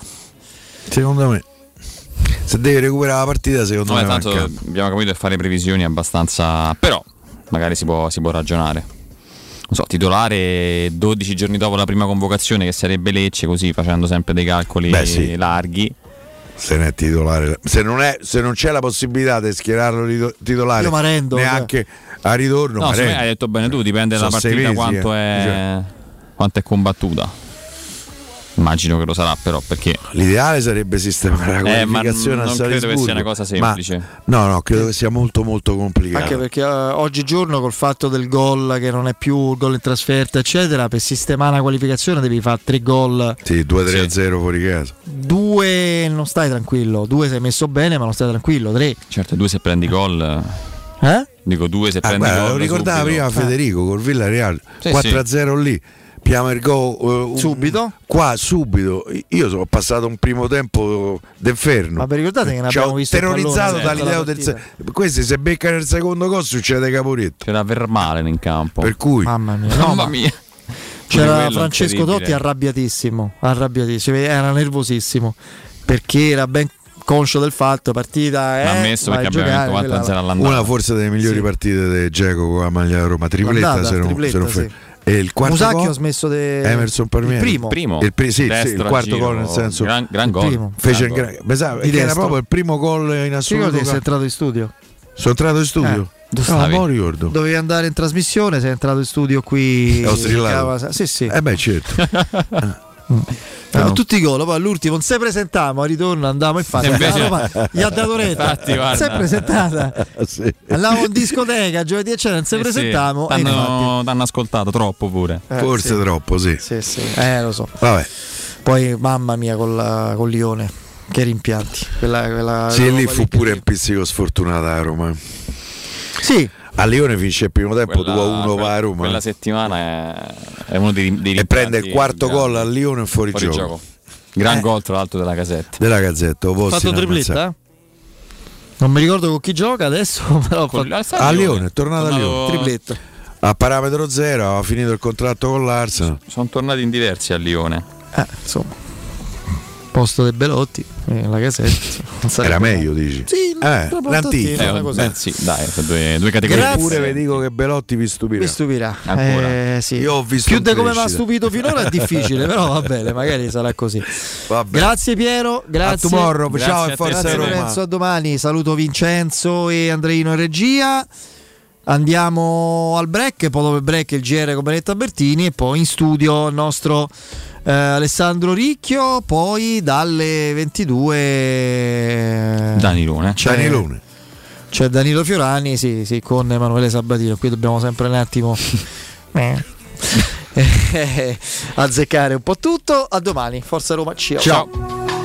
Secondo me. Se devi recuperare la partita, secondo Vabbè, me. tanto manca. abbiamo capito che fare previsioni abbastanza. Però magari si può, si può ragionare. Non so, titolare 12 giorni dopo la prima convocazione, che sarebbe Lecce, così facendo sempre dei calcoli Beh, sì. larghi. Se non è titolare, se non, è, se non c'è la possibilità di schierarlo rito- titolare, Io m'arrendo, neanche a ritorno. No, me hai detto bene tu, dipende dalla partita mesi, quanto, eh. è, quanto è combattuta. Immagino che lo sarà, però, perché. L'ideale sarebbe sistemare la Eh, ma qualificazione a non credo che sia una cosa semplice. Ma- no, no, credo che sia molto molto complicato. Anche perché eh, oggigiorno col fatto del gol che non è più il gol in trasferta, eccetera, per sistemare la qualificazione devi fare tre gol. Sì, 2-3 a 0 fuori casa. Due non stai tranquillo, due sei messo bene, ma non stai tranquillo. Tre. Certo, due se prendi gol. Eh? Dico due se Ah, prendi guarda, gol. lo ricordava subito. prima Federico col Villarreal Sì, 4-0 lì. Piama il gol subito? Qua subito. Io sono passato un primo tempo d'inferno. Ma vi ricordate che ne abbiamo visto il terrorizzato pallone dall'idea del partita? se- Questi se beccano il secondo gol succede caporetto. C'era Vermalen in campo. Per cui Mamma mia, no, Mamma ma- mia. C'era Francesco. Totti arrabbiatissimo, arrabbiatissimo, era nervosissimo perché era ben conscio del fatto, partita eh, L'ha ammesso perché abbiamo vinto 4-0 quella- all'andata. una forse delle migliori partite di Geco con la maglia Roma, tripletta se non, tripletta, se non sì. E il quarto Musacchio gol? ha smesso de... Emerson Palmieri. il primo. Il, pri- sì, sì, il quarto giro, gol nel senso gran- gran il gol. primo. fece Gran il gol. gran- che era proprio il primo gol in assoluto. che sei entrato in studio? Sono entrato in studio. Eh, dove no, ricordo. Dovevi andare in trasmissione, sei entrato in studio qui. Ho strillato. Sì, sì. Eh beh, certo. [laughs] Eh, tutti i gol, poi all'ultimo non si presentiamo, al ritorno andavamo infatti. E invece- la Roma gli ha dato retta. Infatti. Si è presentata. [laughs] Sì. Andavamo in discoteca giovedì eccetera, non si Eh sì, presentiamo. e infatti- T'hanno, t'hanno ascoltato troppo pure. Eh, Forse sì. troppo, sì. Sì, sì. Eh, lo so. Vabbè. Poi mamma mia con, la, con Lione. Che rimpianti. Quella, quella Sì, lì fu pure un pizzico sfortunata a Roma. Sì. A Lione finisce il primo tempo Quella- 2-1 va a Roma. Quella settimana è, è uno dei, dei e prende il quarto gol a Lione fuori, Fuori gioco. gioco. Gran Eh. gol tra l'altro della casetta. Della Gazzetta. Ha fatto tripletta? Non mi ricordo con chi gioca adesso, [laughs] però Con- fatto- a Lione. È tornato a Lione. tripletta. A parametro zero, ha finito il contratto con l'Arsenal. Sono tornati in diversi a Lione. Eh, insomma. Posto dei Belotti, eh, la casetta. [laughs] Era meglio, dici? Sì, Eh, l'antico. Sì, Eh, beh, sì, dai, sono due, due categorie. Eppure vi dico che Belotti vi stupirà. Mi stupirà. Eh, sì. Io ho visto Più di come mi ha stupito finora è difficile, però va bene, magari sarà così. Grazie Piero, grazie. A tomorrow, Grazie ciao a e forza Grazie Roma. Lorenzo, a domani. Saluto Vincenzo e Andreino in regia. Andiamo al break, poi dopo il break il GR con Benetta Bertini e poi in studio il nostro eh, Alessandro Ricchio, poi dalle 22 Danilone. c'è, Danilone. c'è Danilo Fiorani, sì, sì, con Emanuele Sabatino, qui dobbiamo sempre un attimo [laughs] [laughs] eh, azzeccare un po' tutto. A domani, Forza Roma, ciao. Ciao.